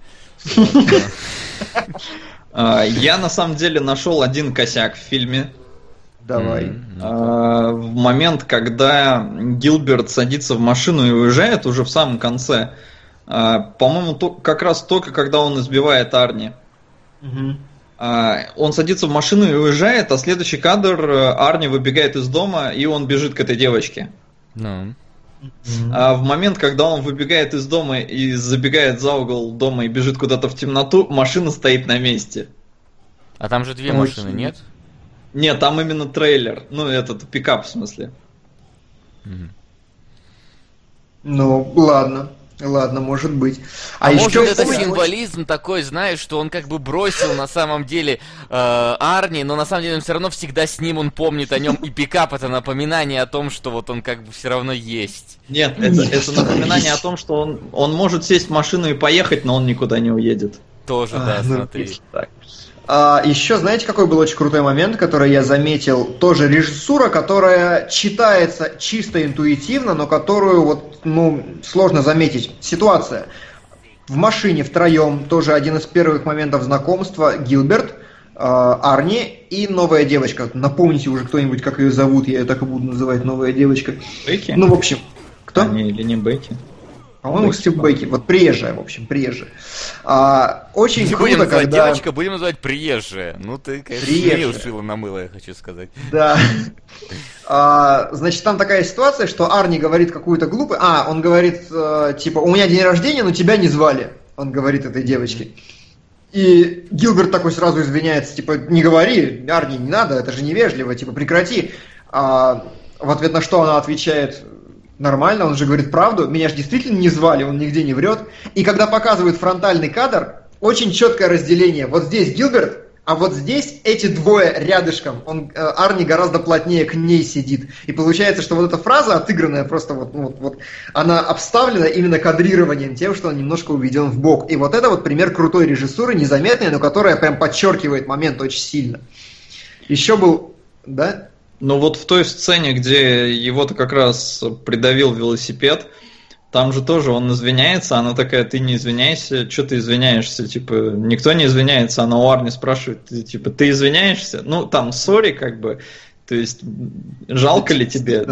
А, Я на самом деле нашел один косяк в фильме. Давай. А, В момент, когда Гилберт садится в машину и уезжает, уже в самом конце, а, по-моему, как раз только когда он избивает Арни. Он садится в машину и уезжает, а следующий кадр э, Арни выбегает из дома и он бежит к этой девочке. Ну. А в момент, когда он выбегает из дома и забегает за угол дома и бежит куда-то в темноту, машина стоит на месте. А там же две Очень. машины, нет? Нет, там именно трейлер. Ну, этот пикап в смысле. Ну, ладно. Ладно, может быть. А, еще может это символизм такой, знаешь, что он как бы бросил на самом деле э, Арни, но на самом деле он все равно всегда с ним, он помнит о нем, и пикап это напоминание о том, что вот он как бы все равно есть. Нет, это, Нет, это напоминание о том, что он, он может сесть в машину и поехать, но он никуда не уедет. Тоже, А, да, ну, смотри. Так. А, еще, знаете, какой был очень крутой момент, который я заметил? Тоже режиссура, которая читается чисто интуитивно, но которую вот, ну, сложно заметить. Ситуация. В машине втроем, тоже один из первых моментов знакомства, Гилберт, а, Арни и новая девочка. Напомните уже кто-нибудь, как ее зовут, я ее так и буду называть, новая девочка. Бейки? Ну, в общем, кто? А, не, или не Бейки? По-моему, Стив. Бейки. Вот приезжая, в общем, приезжая. А, очень Не круто, когда... девочка, будем называть приезжая. Ну ты, конечно, Приезжая. смело шила на мыло, я хочу сказать. Да. А, значит, там такая ситуация, что Арни говорит какую-то глупую... А, он говорит, э, типа, у меня день рождения, но тебя не звали. Он говорит этой девочке. И Гилберт такой сразу извиняется, типа, не говори, Арни, не надо, это же невежливо, типа, прекрати. А, в ответ на что она отвечает, нормально, он же говорит правду, меня же действительно не звали, он нигде не врет. И когда показывают фронтальный кадр, очень четкое разделение. Вот здесь Гилберт, а вот здесь эти двое рядышком. Он, э, Арни гораздо плотнее к ней сидит. И получается, что вот эта фраза отыгранная просто вот, ну, вот, вот она обставлена именно кадрированием, тем, что он немножко уведен в бок. И вот это вот пример крутой режиссуры, незаметной, но которая прям подчеркивает момент очень сильно. Еще был, да? Ну вот в той сцене, где его-то как раз придавил велосипед, там же тоже он извиняется, она такая, ты не извиняйся, что ты извиняешься, типа, никто не извиняется, она у Арни спрашивает, ты, типа, ты извиняешься? Ну, там, сори, как бы, то есть, жалко ли тебе?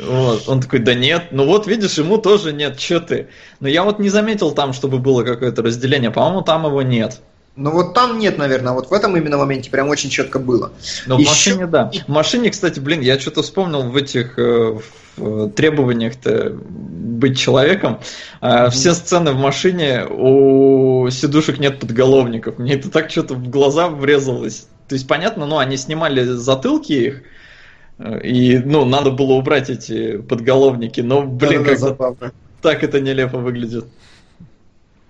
Вот. Он такой, да нет, ну вот видишь, ему тоже нет, что ты. Но я вот не заметил там, чтобы было какое-то разделение, по-моему, там его нет. Ну вот там нет, наверное, вот в этом именно моменте прям очень четко было. Но в машине, да. В машине, кстати, блин, я что-то вспомнил в этих э, в э, требованиях-то быть человеком. Mm-hmm. Все сцены в машине у сидушек нет подголовников. Мне это так что-то в глаза врезалось. То есть, понятно, ну, они снимали затылки их, э, и, ну, надо было убрать эти подголовники, но, блин, да, как так это нелепо выглядит.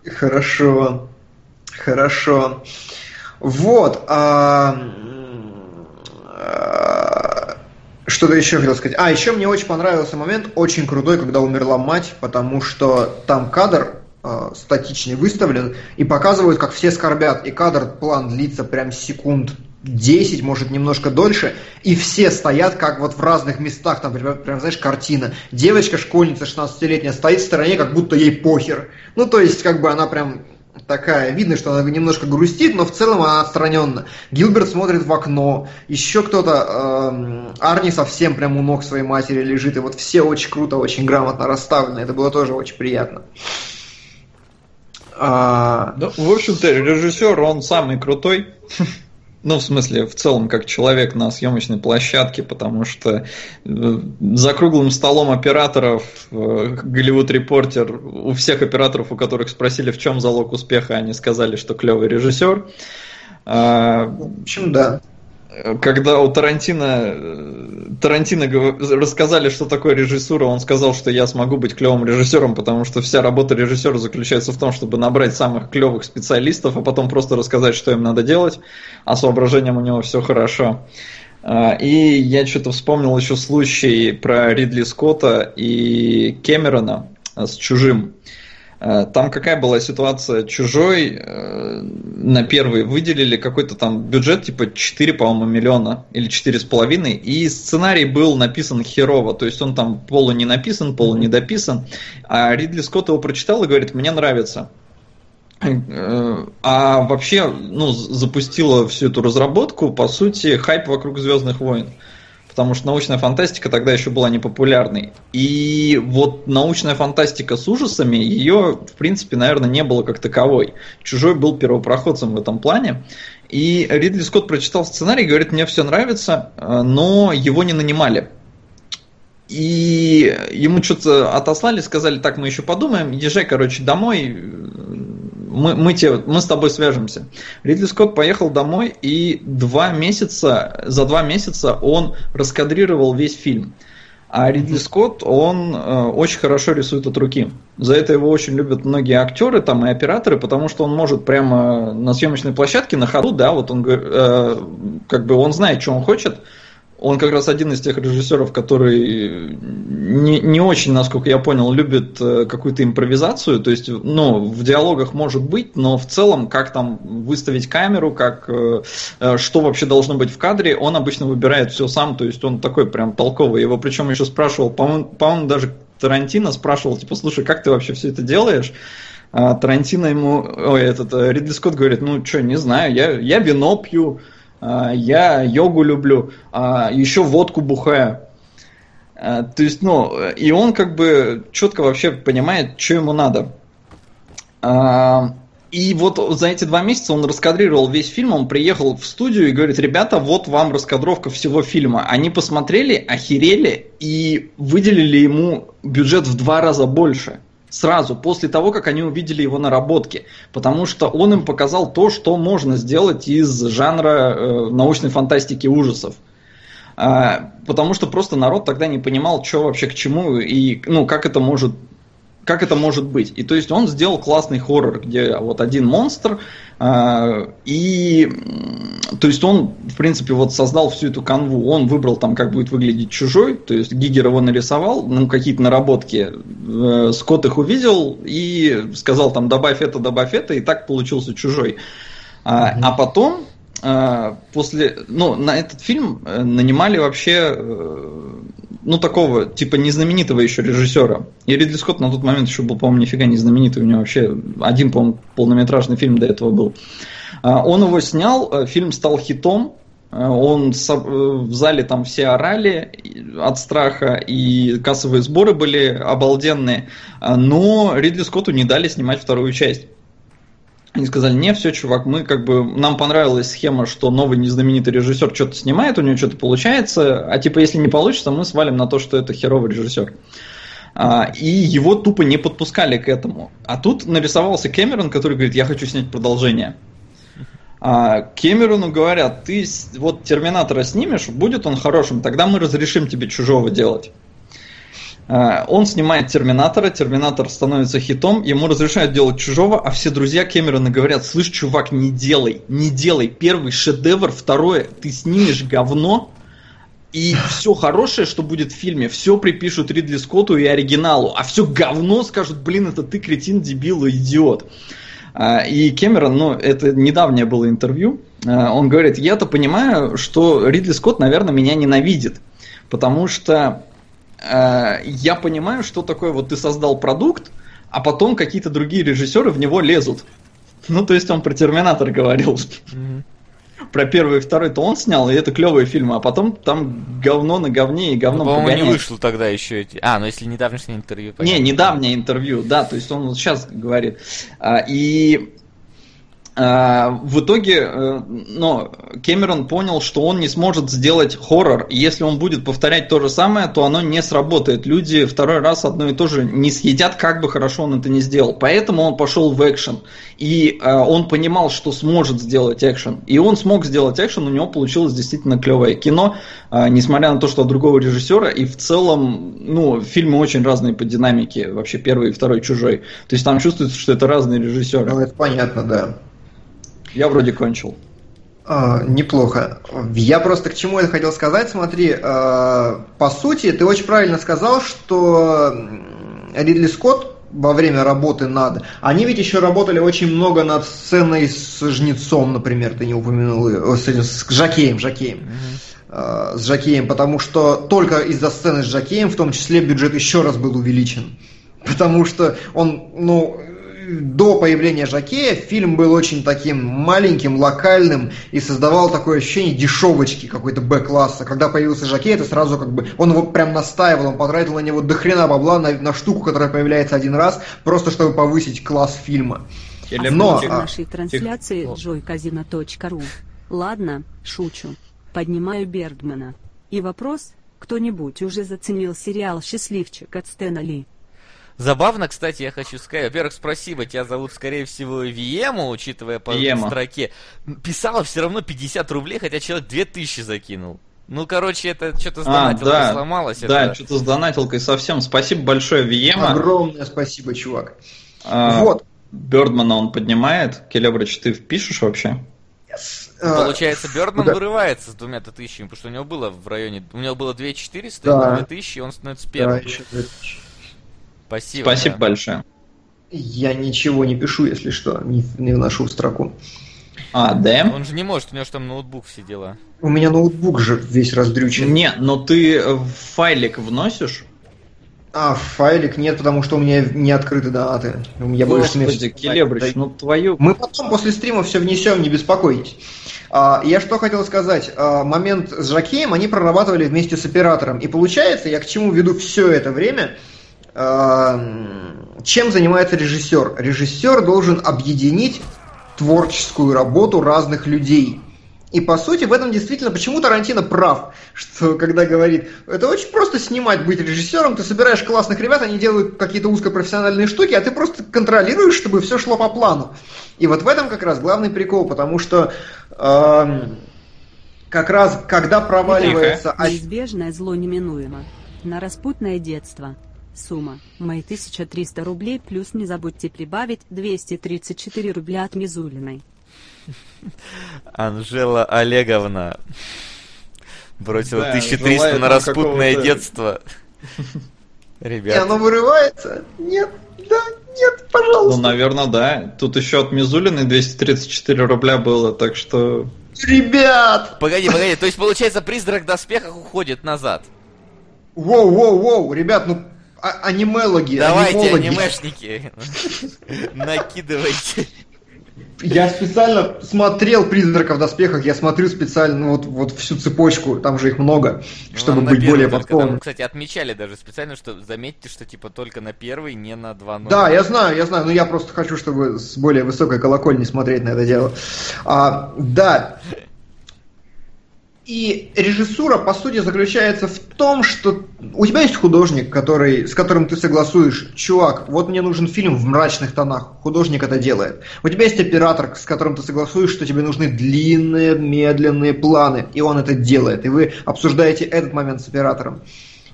Хорошо. Хорошо. Вот. А... Что-то еще хотел сказать. А, еще мне очень понравился момент, очень крутой, когда умерла мать, потому что там кадр э, статичный выставлен и показывают, как все скорбят. И кадр, план длится прям секунд 10, может, немножко дольше, и все стоят как вот в разных местах, там, прям, прям знаешь, картина. Девочка-школьница 16-летняя стоит в стороне, как будто ей похер. Ну, то есть, как бы она прям такая, видно, что она немножко грустит, но в целом она отстраненно. Гилберт смотрит в окно, еще кто-то, э, Арни совсем прям у ног своей матери лежит, и вот все очень круто, очень грамотно расставлены, это было тоже очень приятно. А... Ну, в общем-то, режиссер, он самый крутой. Ну, в смысле, в целом, как человек на съемочной площадке, потому что э, за круглым столом операторов э, Голливуд Репортер, у всех операторов, у которых спросили, в чем залог успеха, они сказали, что клевый режиссер. А, в общем, да когда у Тарантино, э, Тарантино рассказали, что такое режиссура, он сказал, что я смогу быть клевым режиссером, потому что вся работа режиссера заключается в том, чтобы набрать самых клевых специалистов, а потом просто рассказать, что им надо делать, а с у него все хорошо. А, и я что-то вспомнил еще случай про Ридли Скотта и Кэмерона с «Чужим». Э, там какая была ситуация? Чужой э, на первый выделили какой-то там бюджет, типа 4, по-моему, миллиона или 4,5, и сценарий был написан херово, то есть он там полу не написан, полу не дописан, а Ридли Скотт его прочитал и говорит, мне нравится. Э, а вообще, ну, запустила всю эту разработку, по сути, хайп вокруг Звездных войн потому что научная фантастика тогда еще была непопулярной. И вот научная фантастика с ужасами, ее, в принципе, наверное, не было как таковой. Чужой был первопроходцем в этом плане. И Ридли Скотт прочитал сценарий, говорит, мне все нравится, э, но его не нанимали. И ему что-то отослали, сказали, так, мы еще подумаем, езжай, короче, домой, мы, мы, те, мы с тобой свяжемся. Ридли Скотт поехал домой, и два месяца, за два месяца он раскадрировал весь фильм. А Ридли Скотт, он э, очень хорошо рисует от руки. За это его очень любят многие актеры там, и операторы, потому что он может прямо на съемочной площадке, на ходу, да, вот он э, как бы он знает, что он хочет, он как раз один из тех режиссеров, который не, не очень, насколько я понял, любит э, какую-то импровизацию. То есть, ну, в диалогах может быть, но в целом, как там выставить камеру, как э, э, что вообще должно быть в кадре, он обычно выбирает все сам. То есть он такой прям толковый. Его причем еще спрашивал, по-моему, по даже Тарантино спрашивал, типа, слушай, как ты вообще все это делаешь? А Тарантино ему, ой, этот Ридли Скотт говорит, ну что, не знаю, я, я вино пью, я йогу люблю, а еще водку бухаю. А, то есть, ну, и он как бы четко вообще понимает, что ему надо. А, и вот за эти два месяца он раскадрировал весь фильм, он приехал в студию и говорит, ребята, вот вам раскадровка всего фильма. Они посмотрели, охерели и выделили ему бюджет в два раза больше сразу, после того, как они увидели его наработки. Потому что он им показал то, что можно сделать из жанра э, научной фантастики ужасов. А, потому что просто народ тогда не понимал, что вообще к чему и ну, как это может как это может быть. И то есть он сделал классный хоррор, где вот один монстр, э, и то есть он, в принципе, вот создал всю эту канву. Он выбрал там, как будет выглядеть чужой, то есть Гигер его нарисовал, ну, какие-то наработки. Э, Скотт их увидел и сказал там, добавь это, добавь это, и так получился чужой. А, mm-hmm. а потом а, после, ну, на этот фильм э, нанимали вообще, э, ну, такого, типа, незнаменитого еще режиссера. И Ридли Скотт на тот момент еще был, по-моему, нифига не знаменитый. У него вообще один, по-моему, полнометражный фильм до этого был. А, он его снял, э, фильм стал хитом, Он в зале там все орали от страха, и кассовые сборы были обалденные. Но Ридли Скотту не дали снимать вторую часть. Они сказали, не, все, чувак, мы как бы, нам понравилась схема, что новый незнаменитый режиссер что-то снимает, у него что-то получается, а типа, если не получится, мы свалим на то, что это херовый режиссер. А, и его тупо не подпускали к этому. А тут нарисовался Кэмерон, который говорит, я хочу снять продолжение. А Кэмерону говорят, ты вот Терминатора снимешь, будет он хорошим, тогда мы разрешим тебе чужого делать. А, он снимает Терминатора, Терминатор становится хитом, ему разрешают делать чужого, а все друзья Кэмерона говорят, слышь, чувак, не делай, не делай, первый шедевр, второе, ты снимешь говно, и все хорошее, что будет в фильме, все припишут Ридли Скотту и оригиналу, а все говно скажут, блин, это ты кретин, дебил идиот. А, и Кэмерон, ну, это недавнее было интервью, а, он говорит, я-то понимаю, что Ридли Скотт, наверное, меня ненавидит, потому что э, я понимаю, что такое вот ты создал продукт, а потом какие-то другие режиссеры в него лезут. Ну, то есть он про Терминатор говорил. Mm-hmm. Про первый и второй то он снял, и это клевые фильмы, а потом там говно на говне и говно ну, По-моему, не вышло тогда еще эти... А, ну если недавнее интервью. Понятно. Не, недавнее интервью, да, то есть он вот сейчас говорит. А, и в итоге, э, но Кэмерон понял, что он не сможет сделать хоррор. Если он будет повторять то же самое, то оно не сработает. Люди второй раз одно и то же не съедят, как бы хорошо он это не сделал. Поэтому он пошел в экшен. И э, он понимал, что сможет сделать экшен. И он смог сделать экшен, у него получилось действительно клевое кино, э, несмотря на то, что от другого режиссера. И в целом, ну, фильмы очень разные по динамике. Вообще первый и второй чужой. То есть там чувствуется, что это разные режиссеры. Ну, это понятно, да. Я вроде кончил. А, неплохо. Я просто к чему это хотел сказать. Смотри, а, по сути, ты очень правильно сказал, что Ридли Скотт во время работы над... Они ведь еще работали очень много над сценой с Жнецом, например, ты не упомянул, с, с Жакеем, Жакеем. Mm-hmm. С Жакеем, потому что только из-за сцены с Жакеем в том числе бюджет еще раз был увеличен. Потому что он, ну, до появления Жакея фильм был очень таким маленьким, локальным и создавал такое ощущение дешевочки какой-то Б-класса. Когда появился Жакей, это сразу как бы... Он его прям настаивал, он потратил на него дохрена бабла на, на штуку, которая появляется один раз, просто чтобы повысить класс фильма. Но... А... нашей трансляции joycasino.ru Ладно, шучу. Поднимаю Бердмана. И вопрос, кто-нибудь уже заценил сериал «Счастливчик» от Стэна Ли? Забавно, кстати, я хочу сказать. Во-первых, спасибо, тебя зовут, скорее всего, Виему, учитывая по Виема. строке. Писала все равно 50 рублей, хотя человек 2000 закинул. Ну, короче, это что-то с а, донатилкой да, сломалось. Да, это... что-то с донатилкой совсем. Спасибо большое, Виема. Огромное спасибо, чувак. А, вот. Бердмана он поднимает. Келебрич, ты впишешь вообще? Yes. Ну, получается, Бердман да. вырывается с двумя-то тысячами, потому что у него было в районе... У него было 2400, да. 2000, и он становится первым. Да, еще 2000. Спасибо. Спасибо да. большое. Я ничего не пишу, если что, не, не вношу в строку. А, да? Он же не может, у него же там ноутбук все дела. У меня ноутбук же весь раздрючен. Не, но ты файлик вносишь? А, файлик нет, потому что у меня не открыты донаты. Я Господи, больше Келебрич, ну твою... Мы потом после стрима все внесем, не беспокойтесь. А, я что хотел сказать. А, момент с Жакеем они прорабатывали вместе с оператором. И получается, я к чему веду все это время, чем занимается режиссер? Режиссер должен объединить творческую работу разных людей. И по сути в этом действительно почему Тарантино прав, что когда говорит, это очень просто снимать, быть режиссером, ты собираешь классных ребят, они делают какие-то узкопрофессиональные штуки, а ты просто контролируешь, чтобы все шло по плану. И вот в этом как раз главный прикол, потому что э, как раз когда проваливается... Неизбежное зло неминуемо. На распутное детство. Сумма. Мои 1300 рублей плюс не забудьте прибавить 234 рубля от Мизулиной. Анжела Олеговна бросила да, 1300 на распутное детство. Ребят. И оно вырывается? Нет, да, нет, пожалуйста. Ну, наверное, да. Тут еще от Мизулиной 234 рубля было, так что... Ребят! Погоди, погоди, то есть, получается, призрак в доспехах уходит назад. Воу, воу, воу, ребят, ну а- анимелоги. Давайте, анимологи. анимешники. Накидывайте. Я специально смотрел «Призрака в доспехах», я смотрю специально вот, вот всю цепочку, там же их много, ну, чтобы быть более подкованным. Кстати, отмечали даже специально, что заметьте, что типа только на первый, не на два номера. Да, я знаю, я знаю, но я просто хочу, чтобы с более высокой колокольни смотреть на это дело. А, да, и режиссура, по сути, заключается в том, что у тебя есть художник, который, с которым ты согласуешь, чувак, вот мне нужен фильм в мрачных тонах, художник это делает. У тебя есть оператор, с которым ты согласуешь, что тебе нужны длинные, медленные планы, и он это делает, и вы обсуждаете этот момент с оператором.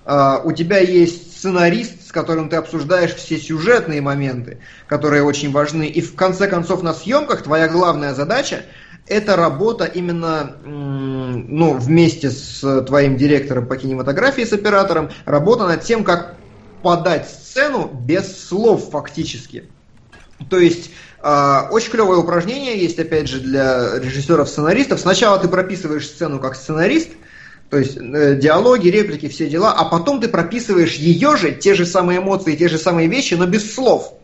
Uh, у тебя есть сценарист, с которым ты обсуждаешь все сюжетные моменты, которые очень важны, и в конце концов на съемках твоя главная задача эта работа именно ну, вместе с твоим директором по кинематографии, с оператором, работа над тем, как подать сцену без слов фактически. То есть э, очень клевое упражнение есть, опять же, для режиссеров-сценаристов. Сначала ты прописываешь сцену как сценарист, то есть э, диалоги, реплики, все дела, а потом ты прописываешь ее же, те же самые эмоции, те же самые вещи, но без слов.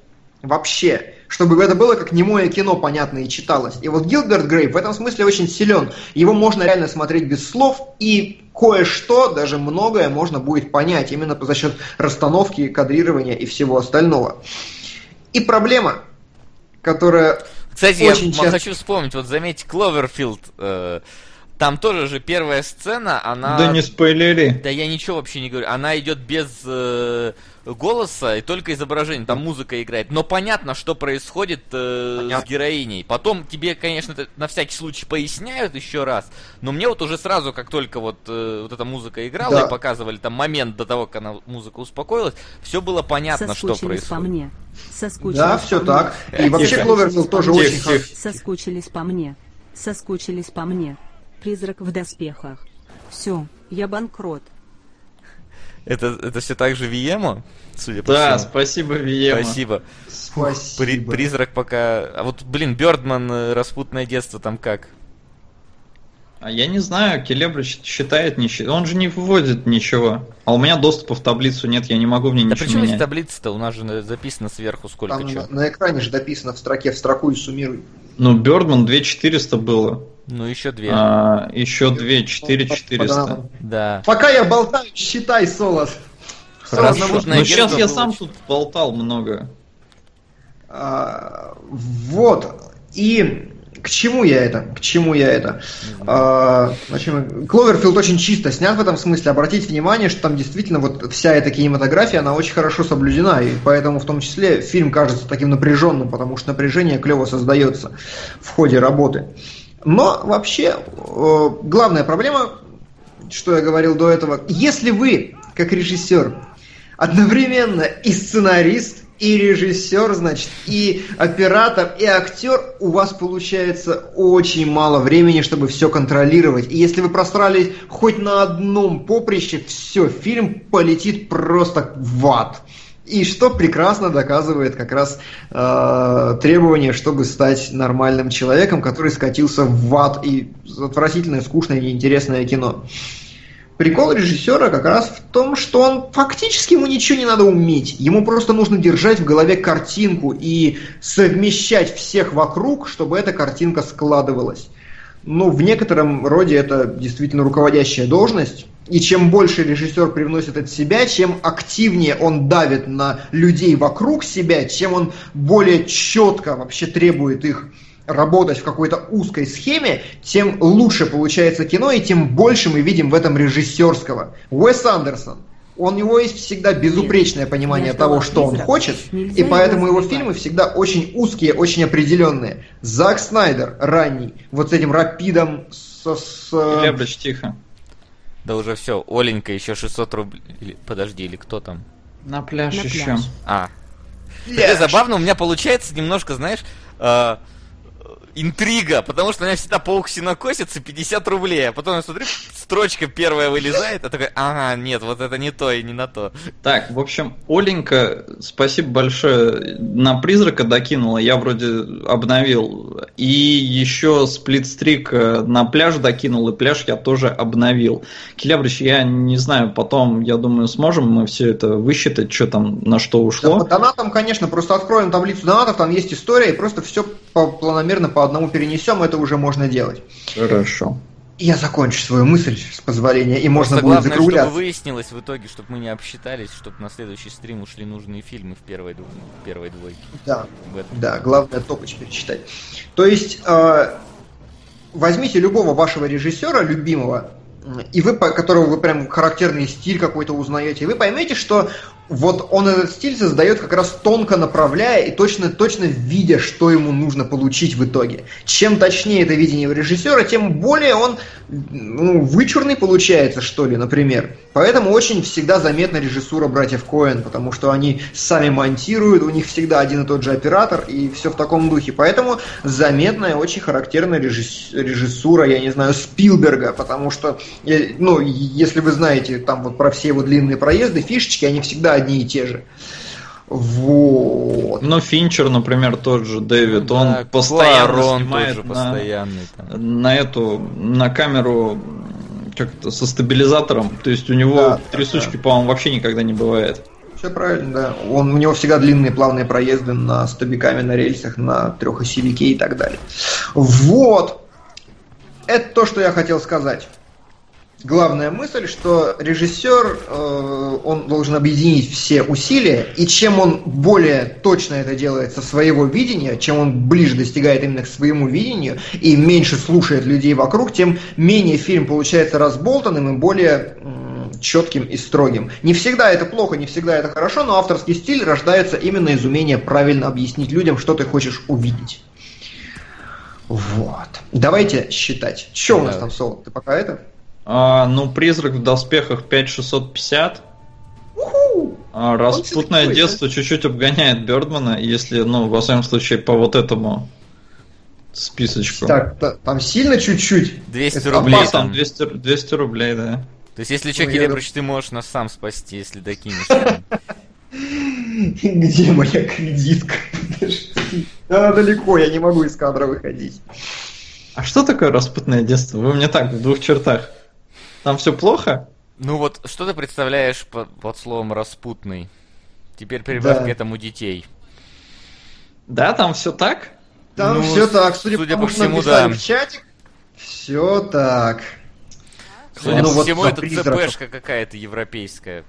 Вообще чтобы это было как немое кино понятно и читалось. И вот Гилберт Грей в этом смысле очень силен. Его можно реально смотреть без слов, и кое-что, даже многое можно будет понять именно за счет расстановки, кадрирования и всего остального. И проблема, которая Кстати, очень я часто... хочу вспомнить, вот заметьте, Кловерфилд, э, там тоже же первая сцена, она... Да не спойлери. Да я ничего вообще не говорю. Она идет без э, голоса и только изображение, там музыка играет. Но понятно, что происходит э, с героиней. Потом тебе, конечно, на всякий случай поясняют еще раз, но мне вот уже сразу, как только вот, э, вот эта музыка играла да. и показывали там момент до того, как она музыка успокоилась, все было понятно, что происходит. по мне. Соскучились да, все так. И вообще Кловерфилд тоже очень хорошо. Соскучились по мне. Соскучились по мне. Призрак в доспехах. Все, я банкрот. Это, это все так же Виема, судя по да, всему. Да, спасибо, Виема. Спасибо. Спасибо. При, призрак пока... А вот, блин, Бёрдман, э, распутное детство, там как? А я не знаю, Келебрич считает ничего. Он же не выводит ничего. А у меня доступа в таблицу нет, я не могу в ней да ничего почему менять. таблица-то? У нас же записано сверху сколько Там чего. На, на экране же дописано в строке, в строку и суммируй. Ну, Бёрдман 2400 было. Ну, еще две. А, еще две, четыре четыреста. Да. Пока я болтаю, считай, Солос. Хорошо. Ну, сейчас я сам тут болтал много. А, вот. И к чему я это? К чему я это? А, Кловерфилд очень чисто снят в этом смысле. Обратите внимание, что там действительно вот вся эта кинематография, она очень хорошо соблюдена. И поэтому в том числе фильм кажется таким напряженным, потому что напряжение клево создается в ходе работы. Но вообще, э, главная проблема, что я говорил до этого, если вы, как режиссер, одновременно и сценарист, и режиссер, значит, и оператор, и актер, у вас получается очень мало времени, чтобы все контролировать. И если вы прострались хоть на одном поприще, все, фильм полетит просто в ад. И что прекрасно доказывает как раз э, требование, чтобы стать нормальным человеком, который скатился в ад и отвратительное, скучное, неинтересное кино. Прикол режиссера как раз в том, что он фактически ему ничего не надо уметь. Ему просто нужно держать в голове картинку и совмещать всех вокруг, чтобы эта картинка складывалась. Ну, в некотором роде это действительно руководящая должность. И чем больше режиссер привносит от себя, чем активнее он давит на людей вокруг себя, чем он более четко вообще требует их работать в какой-то узкой схеме, тем лучше получается кино, и тем больше мы видим в этом режиссерского. Уэс Андерсон, у него есть всегда безупречное понимание того, что он хочет, и поэтому его фильмы всегда очень узкие, очень определенные. Зак Снайдер ранний, вот с этим рапидом, с... с... Лебрич, тихо. Да уже все, Оленька еще 600 рублей. Подожди, или кто там? На пляж На еще. Пляж. А. Пляж. забавно, у меня получается немножко, знаешь, э, интрига, потому что у меня всегда паук синокосится 50 рублей, а потом я смотрю, строчка первая вылезает, а такой, ага, нет, вот это не то и не на то. Так, в общем, Оленька, спасибо большое, на призрака докинула, я вроде обновил. И еще сплитстрик э, на пляж докинул, и пляж я тоже обновил. Келябрич, я не знаю, потом, я думаю, сможем мы все это высчитать, что там, на что ушло. Да, по донатам, конечно, просто откроем таблицу донатов, там есть история, и просто все планомерно по одному перенесем, это уже можно делать. Хорошо. Я закончу свою мысль, с позволения, и можно Просто будет главное, закругляться. чтобы выяснилось в итоге, чтобы мы не обсчитались, чтобы на следующий стрим ушли нужные фильмы в первой, дв- в первой двойке. Да, В этом. да, главное топыч перечитать. То есть, э, возьмите любого вашего режиссера, любимого, и вы, по которого вы прям характерный стиль какой-то узнаете, и вы поймете, что вот он этот стиль создает как раз тонко направляя и точно, точно видя, что ему нужно получить в итоге. Чем точнее это видение у режиссера, тем более он ну, вычурный получается, что ли, например. Поэтому очень всегда заметна режиссура братьев Коэн, потому что они сами монтируют, у них всегда один и тот же оператор, и все в таком духе. Поэтому заметная, очень характерная режисс- режиссура, я не знаю, Спилберга, потому что, э, ну, если вы знаете там вот про все его длинные проезды, фишечки, они всегда одни и те же. Вот. Ну, Финчер, например, тот же, Дэвид, Да, он постоянно Куарон снимает тоже на, постоянный там. на эту, на камеру как-то со стабилизатором, то есть у него Да, трясучки, по-моему, вообще никогда не бывает. Все правильно, да. Он, у него всегда длинные плавные проезды на стабиками, на рельсах, на трехосевике и так далее. Вот. Это то, что я хотел сказать. Главная мысль, что режиссер, э, он должен объединить все усилия, и чем он более точно это делает со своего видения, чем он ближе достигает именно к своему видению и меньше слушает людей вокруг, тем менее фильм получается разболтанным и более четким и строгим. Не всегда это плохо, не всегда это хорошо, но авторский стиль рождается именно из умения правильно объяснить людям, что ты хочешь увидеть. Вот. Давайте считать. Что у нас там, Соло? Ты пока это? А, ну, призрак в доспехах 5650. А, распутное такой, детство чуть-чуть обгоняет Бердмана, если, ну, во всяком случае, по вот этому списочку. Так, та- там сильно чуть-чуть. 200 Это рублей там. там 200, 200 рублей, да. То есть, если что, Ну, я Келебрыч, ты можешь нас сам спасти, если докинешь. Где моя кредитка? Да, далеко, я не могу из кадра выходить. А что такое распутное детство? Вы мне так, в двух чертах. Там все плохо? Ну вот, что ты представляешь под, под словом распутный? Теперь прибавь Да. к этому детей. Да, там все так? Там Ну, все так, судя, судя по по всему, да. в чатик. Все так. Судя Ну по вот всему, за это призраков. ЦПшка какая-то европейская.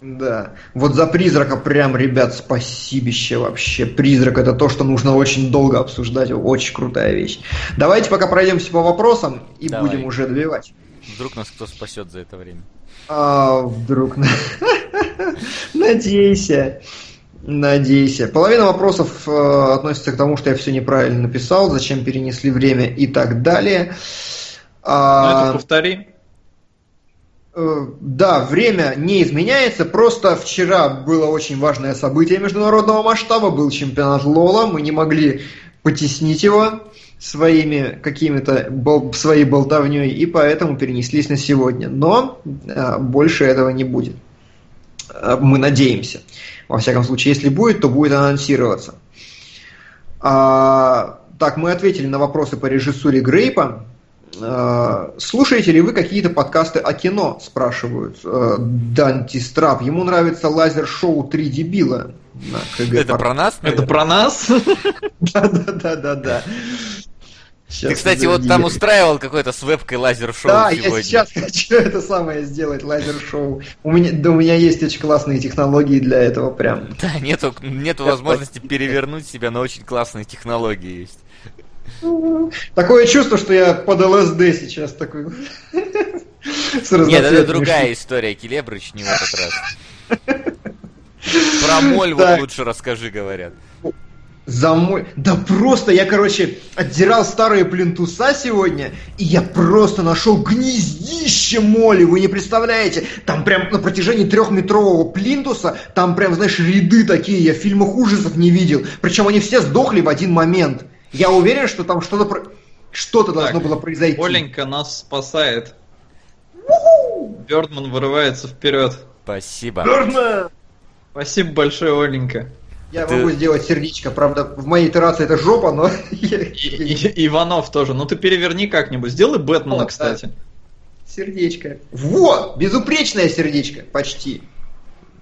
Да. Вот за призрака прям, ребят, спасибище вообще. Призрак это то, что нужно очень долго обсуждать. Очень крутая вещь. Давайте пока пройдемся по вопросам и Давай. будем уже добивать. Вдруг нас кто спасет за это время. А, вдруг. Надейся. Надейся. Половина вопросов э, относится к тому, что я все неправильно написал, зачем перенесли время и так далее. Ну, А, это повтори. Э, Да, время не изменяется, просто вчера было очень важное событие международного масштаба, был чемпионат Лола, мы не могли потеснить его своими какими-то бол- своей болтовней, и поэтому перенеслись на сегодня. Но э, больше этого не будет. Э, Мы надеемся. Во всяком случае, если будет, то будет анонсироваться. А, так, мы ответили на вопросы по режиссуре Грейпа. Э, Слушаете ли вы какие-то подкасты о кино? Спрашивают. Э, Данти Страб. Ему нравится лазер-шоу «Три дебила». на КГ Это про нас? Это про нас? Да-да-да-да-да. Ты, кстати, вот там устраивал какое-то с вебкой лазер-шоу Да, сегодня. я сейчас хочу это самое сделать, лазер-шоу. У меня, да, у меня есть очень классные технологии для этого прям. Да, нету, нету возможности перевернуть себя, но очень классные технологии есть. Такое чувство, что я под ЛСД сейчас такой. Нет, это другая история, Келебрыч, не в этот раз. Про моль вот лучше расскажи, говорят. За мой... Да просто я, короче, отдирал старые плинтуса сегодня, и я просто нашел гнездище моли, вы не представляете. Там прям на протяжении трехметрового плинтуса, там прям, знаешь, ряды такие, я в фильмах ужасов не видел. Причем они все сдохли в один момент. Я уверен, что там что-то про... что-то должно было произойти. Оленька нас спасает. Бёрдман вырывается вперед. Спасибо. Бёрдман! Спасибо большое, Оленька. Я ты... могу сделать сердечко, правда, в моей итерации это жопа, но... И, и, Иванов тоже. Ну ты переверни как-нибудь. Сделай Бэтмена, О, кстати. Да. Сердечко. Вот! Безупречное сердечко, почти.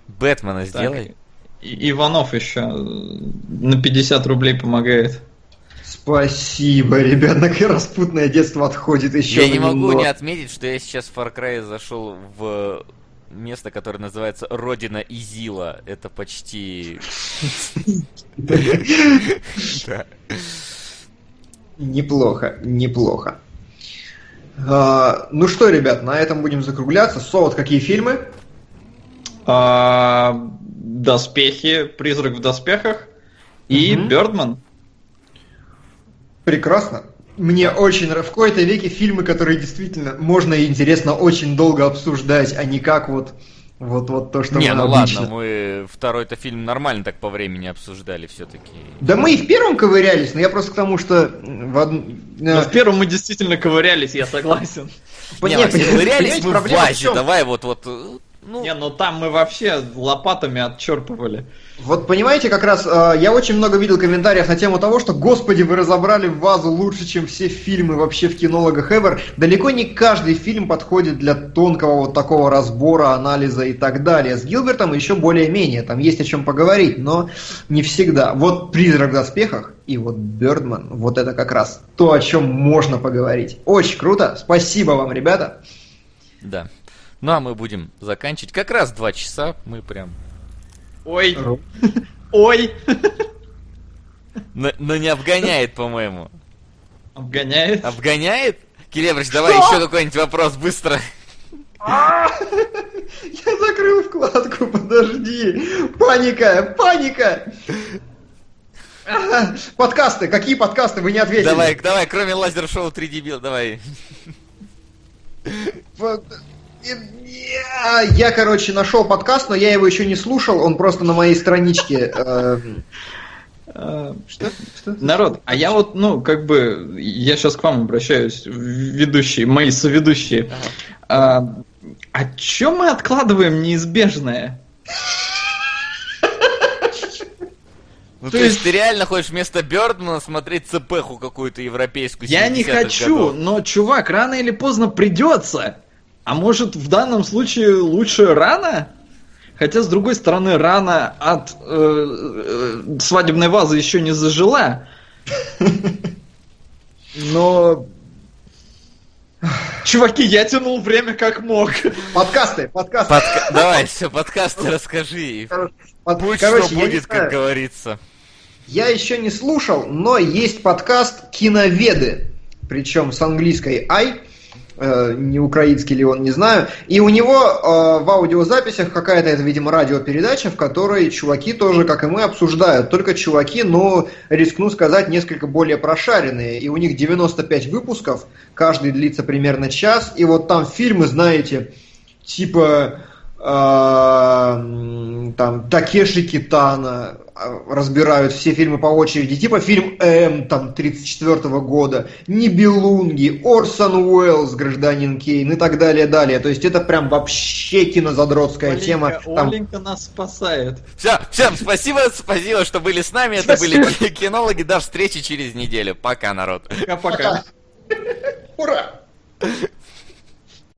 Бэтмена сделай. И, Иванов еще на 50 рублей помогает. Спасибо, ребят, на распутное детство отходит еще. Я не могу не отметить, что я сейчас в Far Cry зашел в место, которое называется Родина Изила. Это почти... Неплохо, неплохо. А, ну что, ребят, на этом будем закругляться. Солод, какие фильмы? А, Доспехи, Призрак в доспехах и Бёрдман. Прекрасно. Мне очень в кои-то веке фильмы, которые действительно можно и интересно очень долго обсуждать, а не как вот вот, вот то, что Не, мы ну обычно... ладно, мы второй-то фильм нормально так по времени обсуждали все-таки. Да мы и в первом ковырялись, но я просто к тому, что... В, од... но в первом мы действительно ковырялись, я согласен. Не, ковырялись мы в базе, давай вот, вот ну... Не, ну там мы вообще лопатами отчерпывали. Вот понимаете, как раз э, я очень много видел комментариев на тему того, что, господи, вы разобрали вазу лучше, чем все фильмы вообще в кинологах ever. Далеко не каждый фильм подходит для тонкого вот такого разбора, анализа и так далее. С Гилбертом еще более-менее, там есть о чем поговорить, но не всегда. Вот «Призрак в доспехах» и вот «Бёрдман», вот это как раз то, о чем можно поговорить. Очень круто, спасибо вам, ребята. Да. Ну а мы будем заканчивать. Как раз два часа мы прям... Ой! Ой! Но, но не обгоняет, по-моему. Обгоняет? Обгоняет? Келебрич, давай еще какой-нибудь вопрос быстро. Я закрыл вкладку, подожди. Паника, паника. Подкасты, какие подкасты? Вы не ответили. Давай, давай, кроме лазер-шоу 3D Bill, давай. Я, короче, нашел подкаст, но я его еще не слушал, он просто на моей страничке. Э, э, что? Что? Народ, а я вот, ну, как бы, я сейчас к вам обращаюсь, ведущие, мои соведущие. Ага. А, а чем мы откладываем неизбежное? Ну, то, то есть, есть ты реально хочешь вместо Бёрдмана смотреть ЦПХу какую-то европейскую? Я не хочу, годов. но, чувак, рано или поздно придется. А может в данном случае лучше рано? Хотя, с другой стороны, рано от э, э, свадебной вазы еще не зажила. Но... Чуваки, я тянул время как мог. Подкасты, подкасты. Подка... Давай, все, подкасты расскажи. Под... Будь Короче, что будет, как говорится. Я еще не слушал, но есть подкаст «Киноведы». Причем с английской «I». Э, не украинский ли он, не знаю. И у него э, в аудиозаписях какая-то, это, видимо, радиопередача, в которой чуваки тоже, как и мы, обсуждают. Только чуваки, но, рискну сказать, несколько более прошаренные. И у них 95 выпусков, каждый длится примерно час. И вот там фильмы, знаете, типа там Такеши Китана, разбирают все фильмы по очереди, типа фильм М, там, 34 -го года, Нибелунги, Орсон Уэллс, Гражданин Кейн и так далее, далее. То есть это прям вообще кинозадротская Оленька, тема. Там... Оленька нас спасает. Все, всем спасибо, спасибо, что были с нами. Это были кинологи. До встречи через неделю. Пока, народ. Пока-пока. Ура!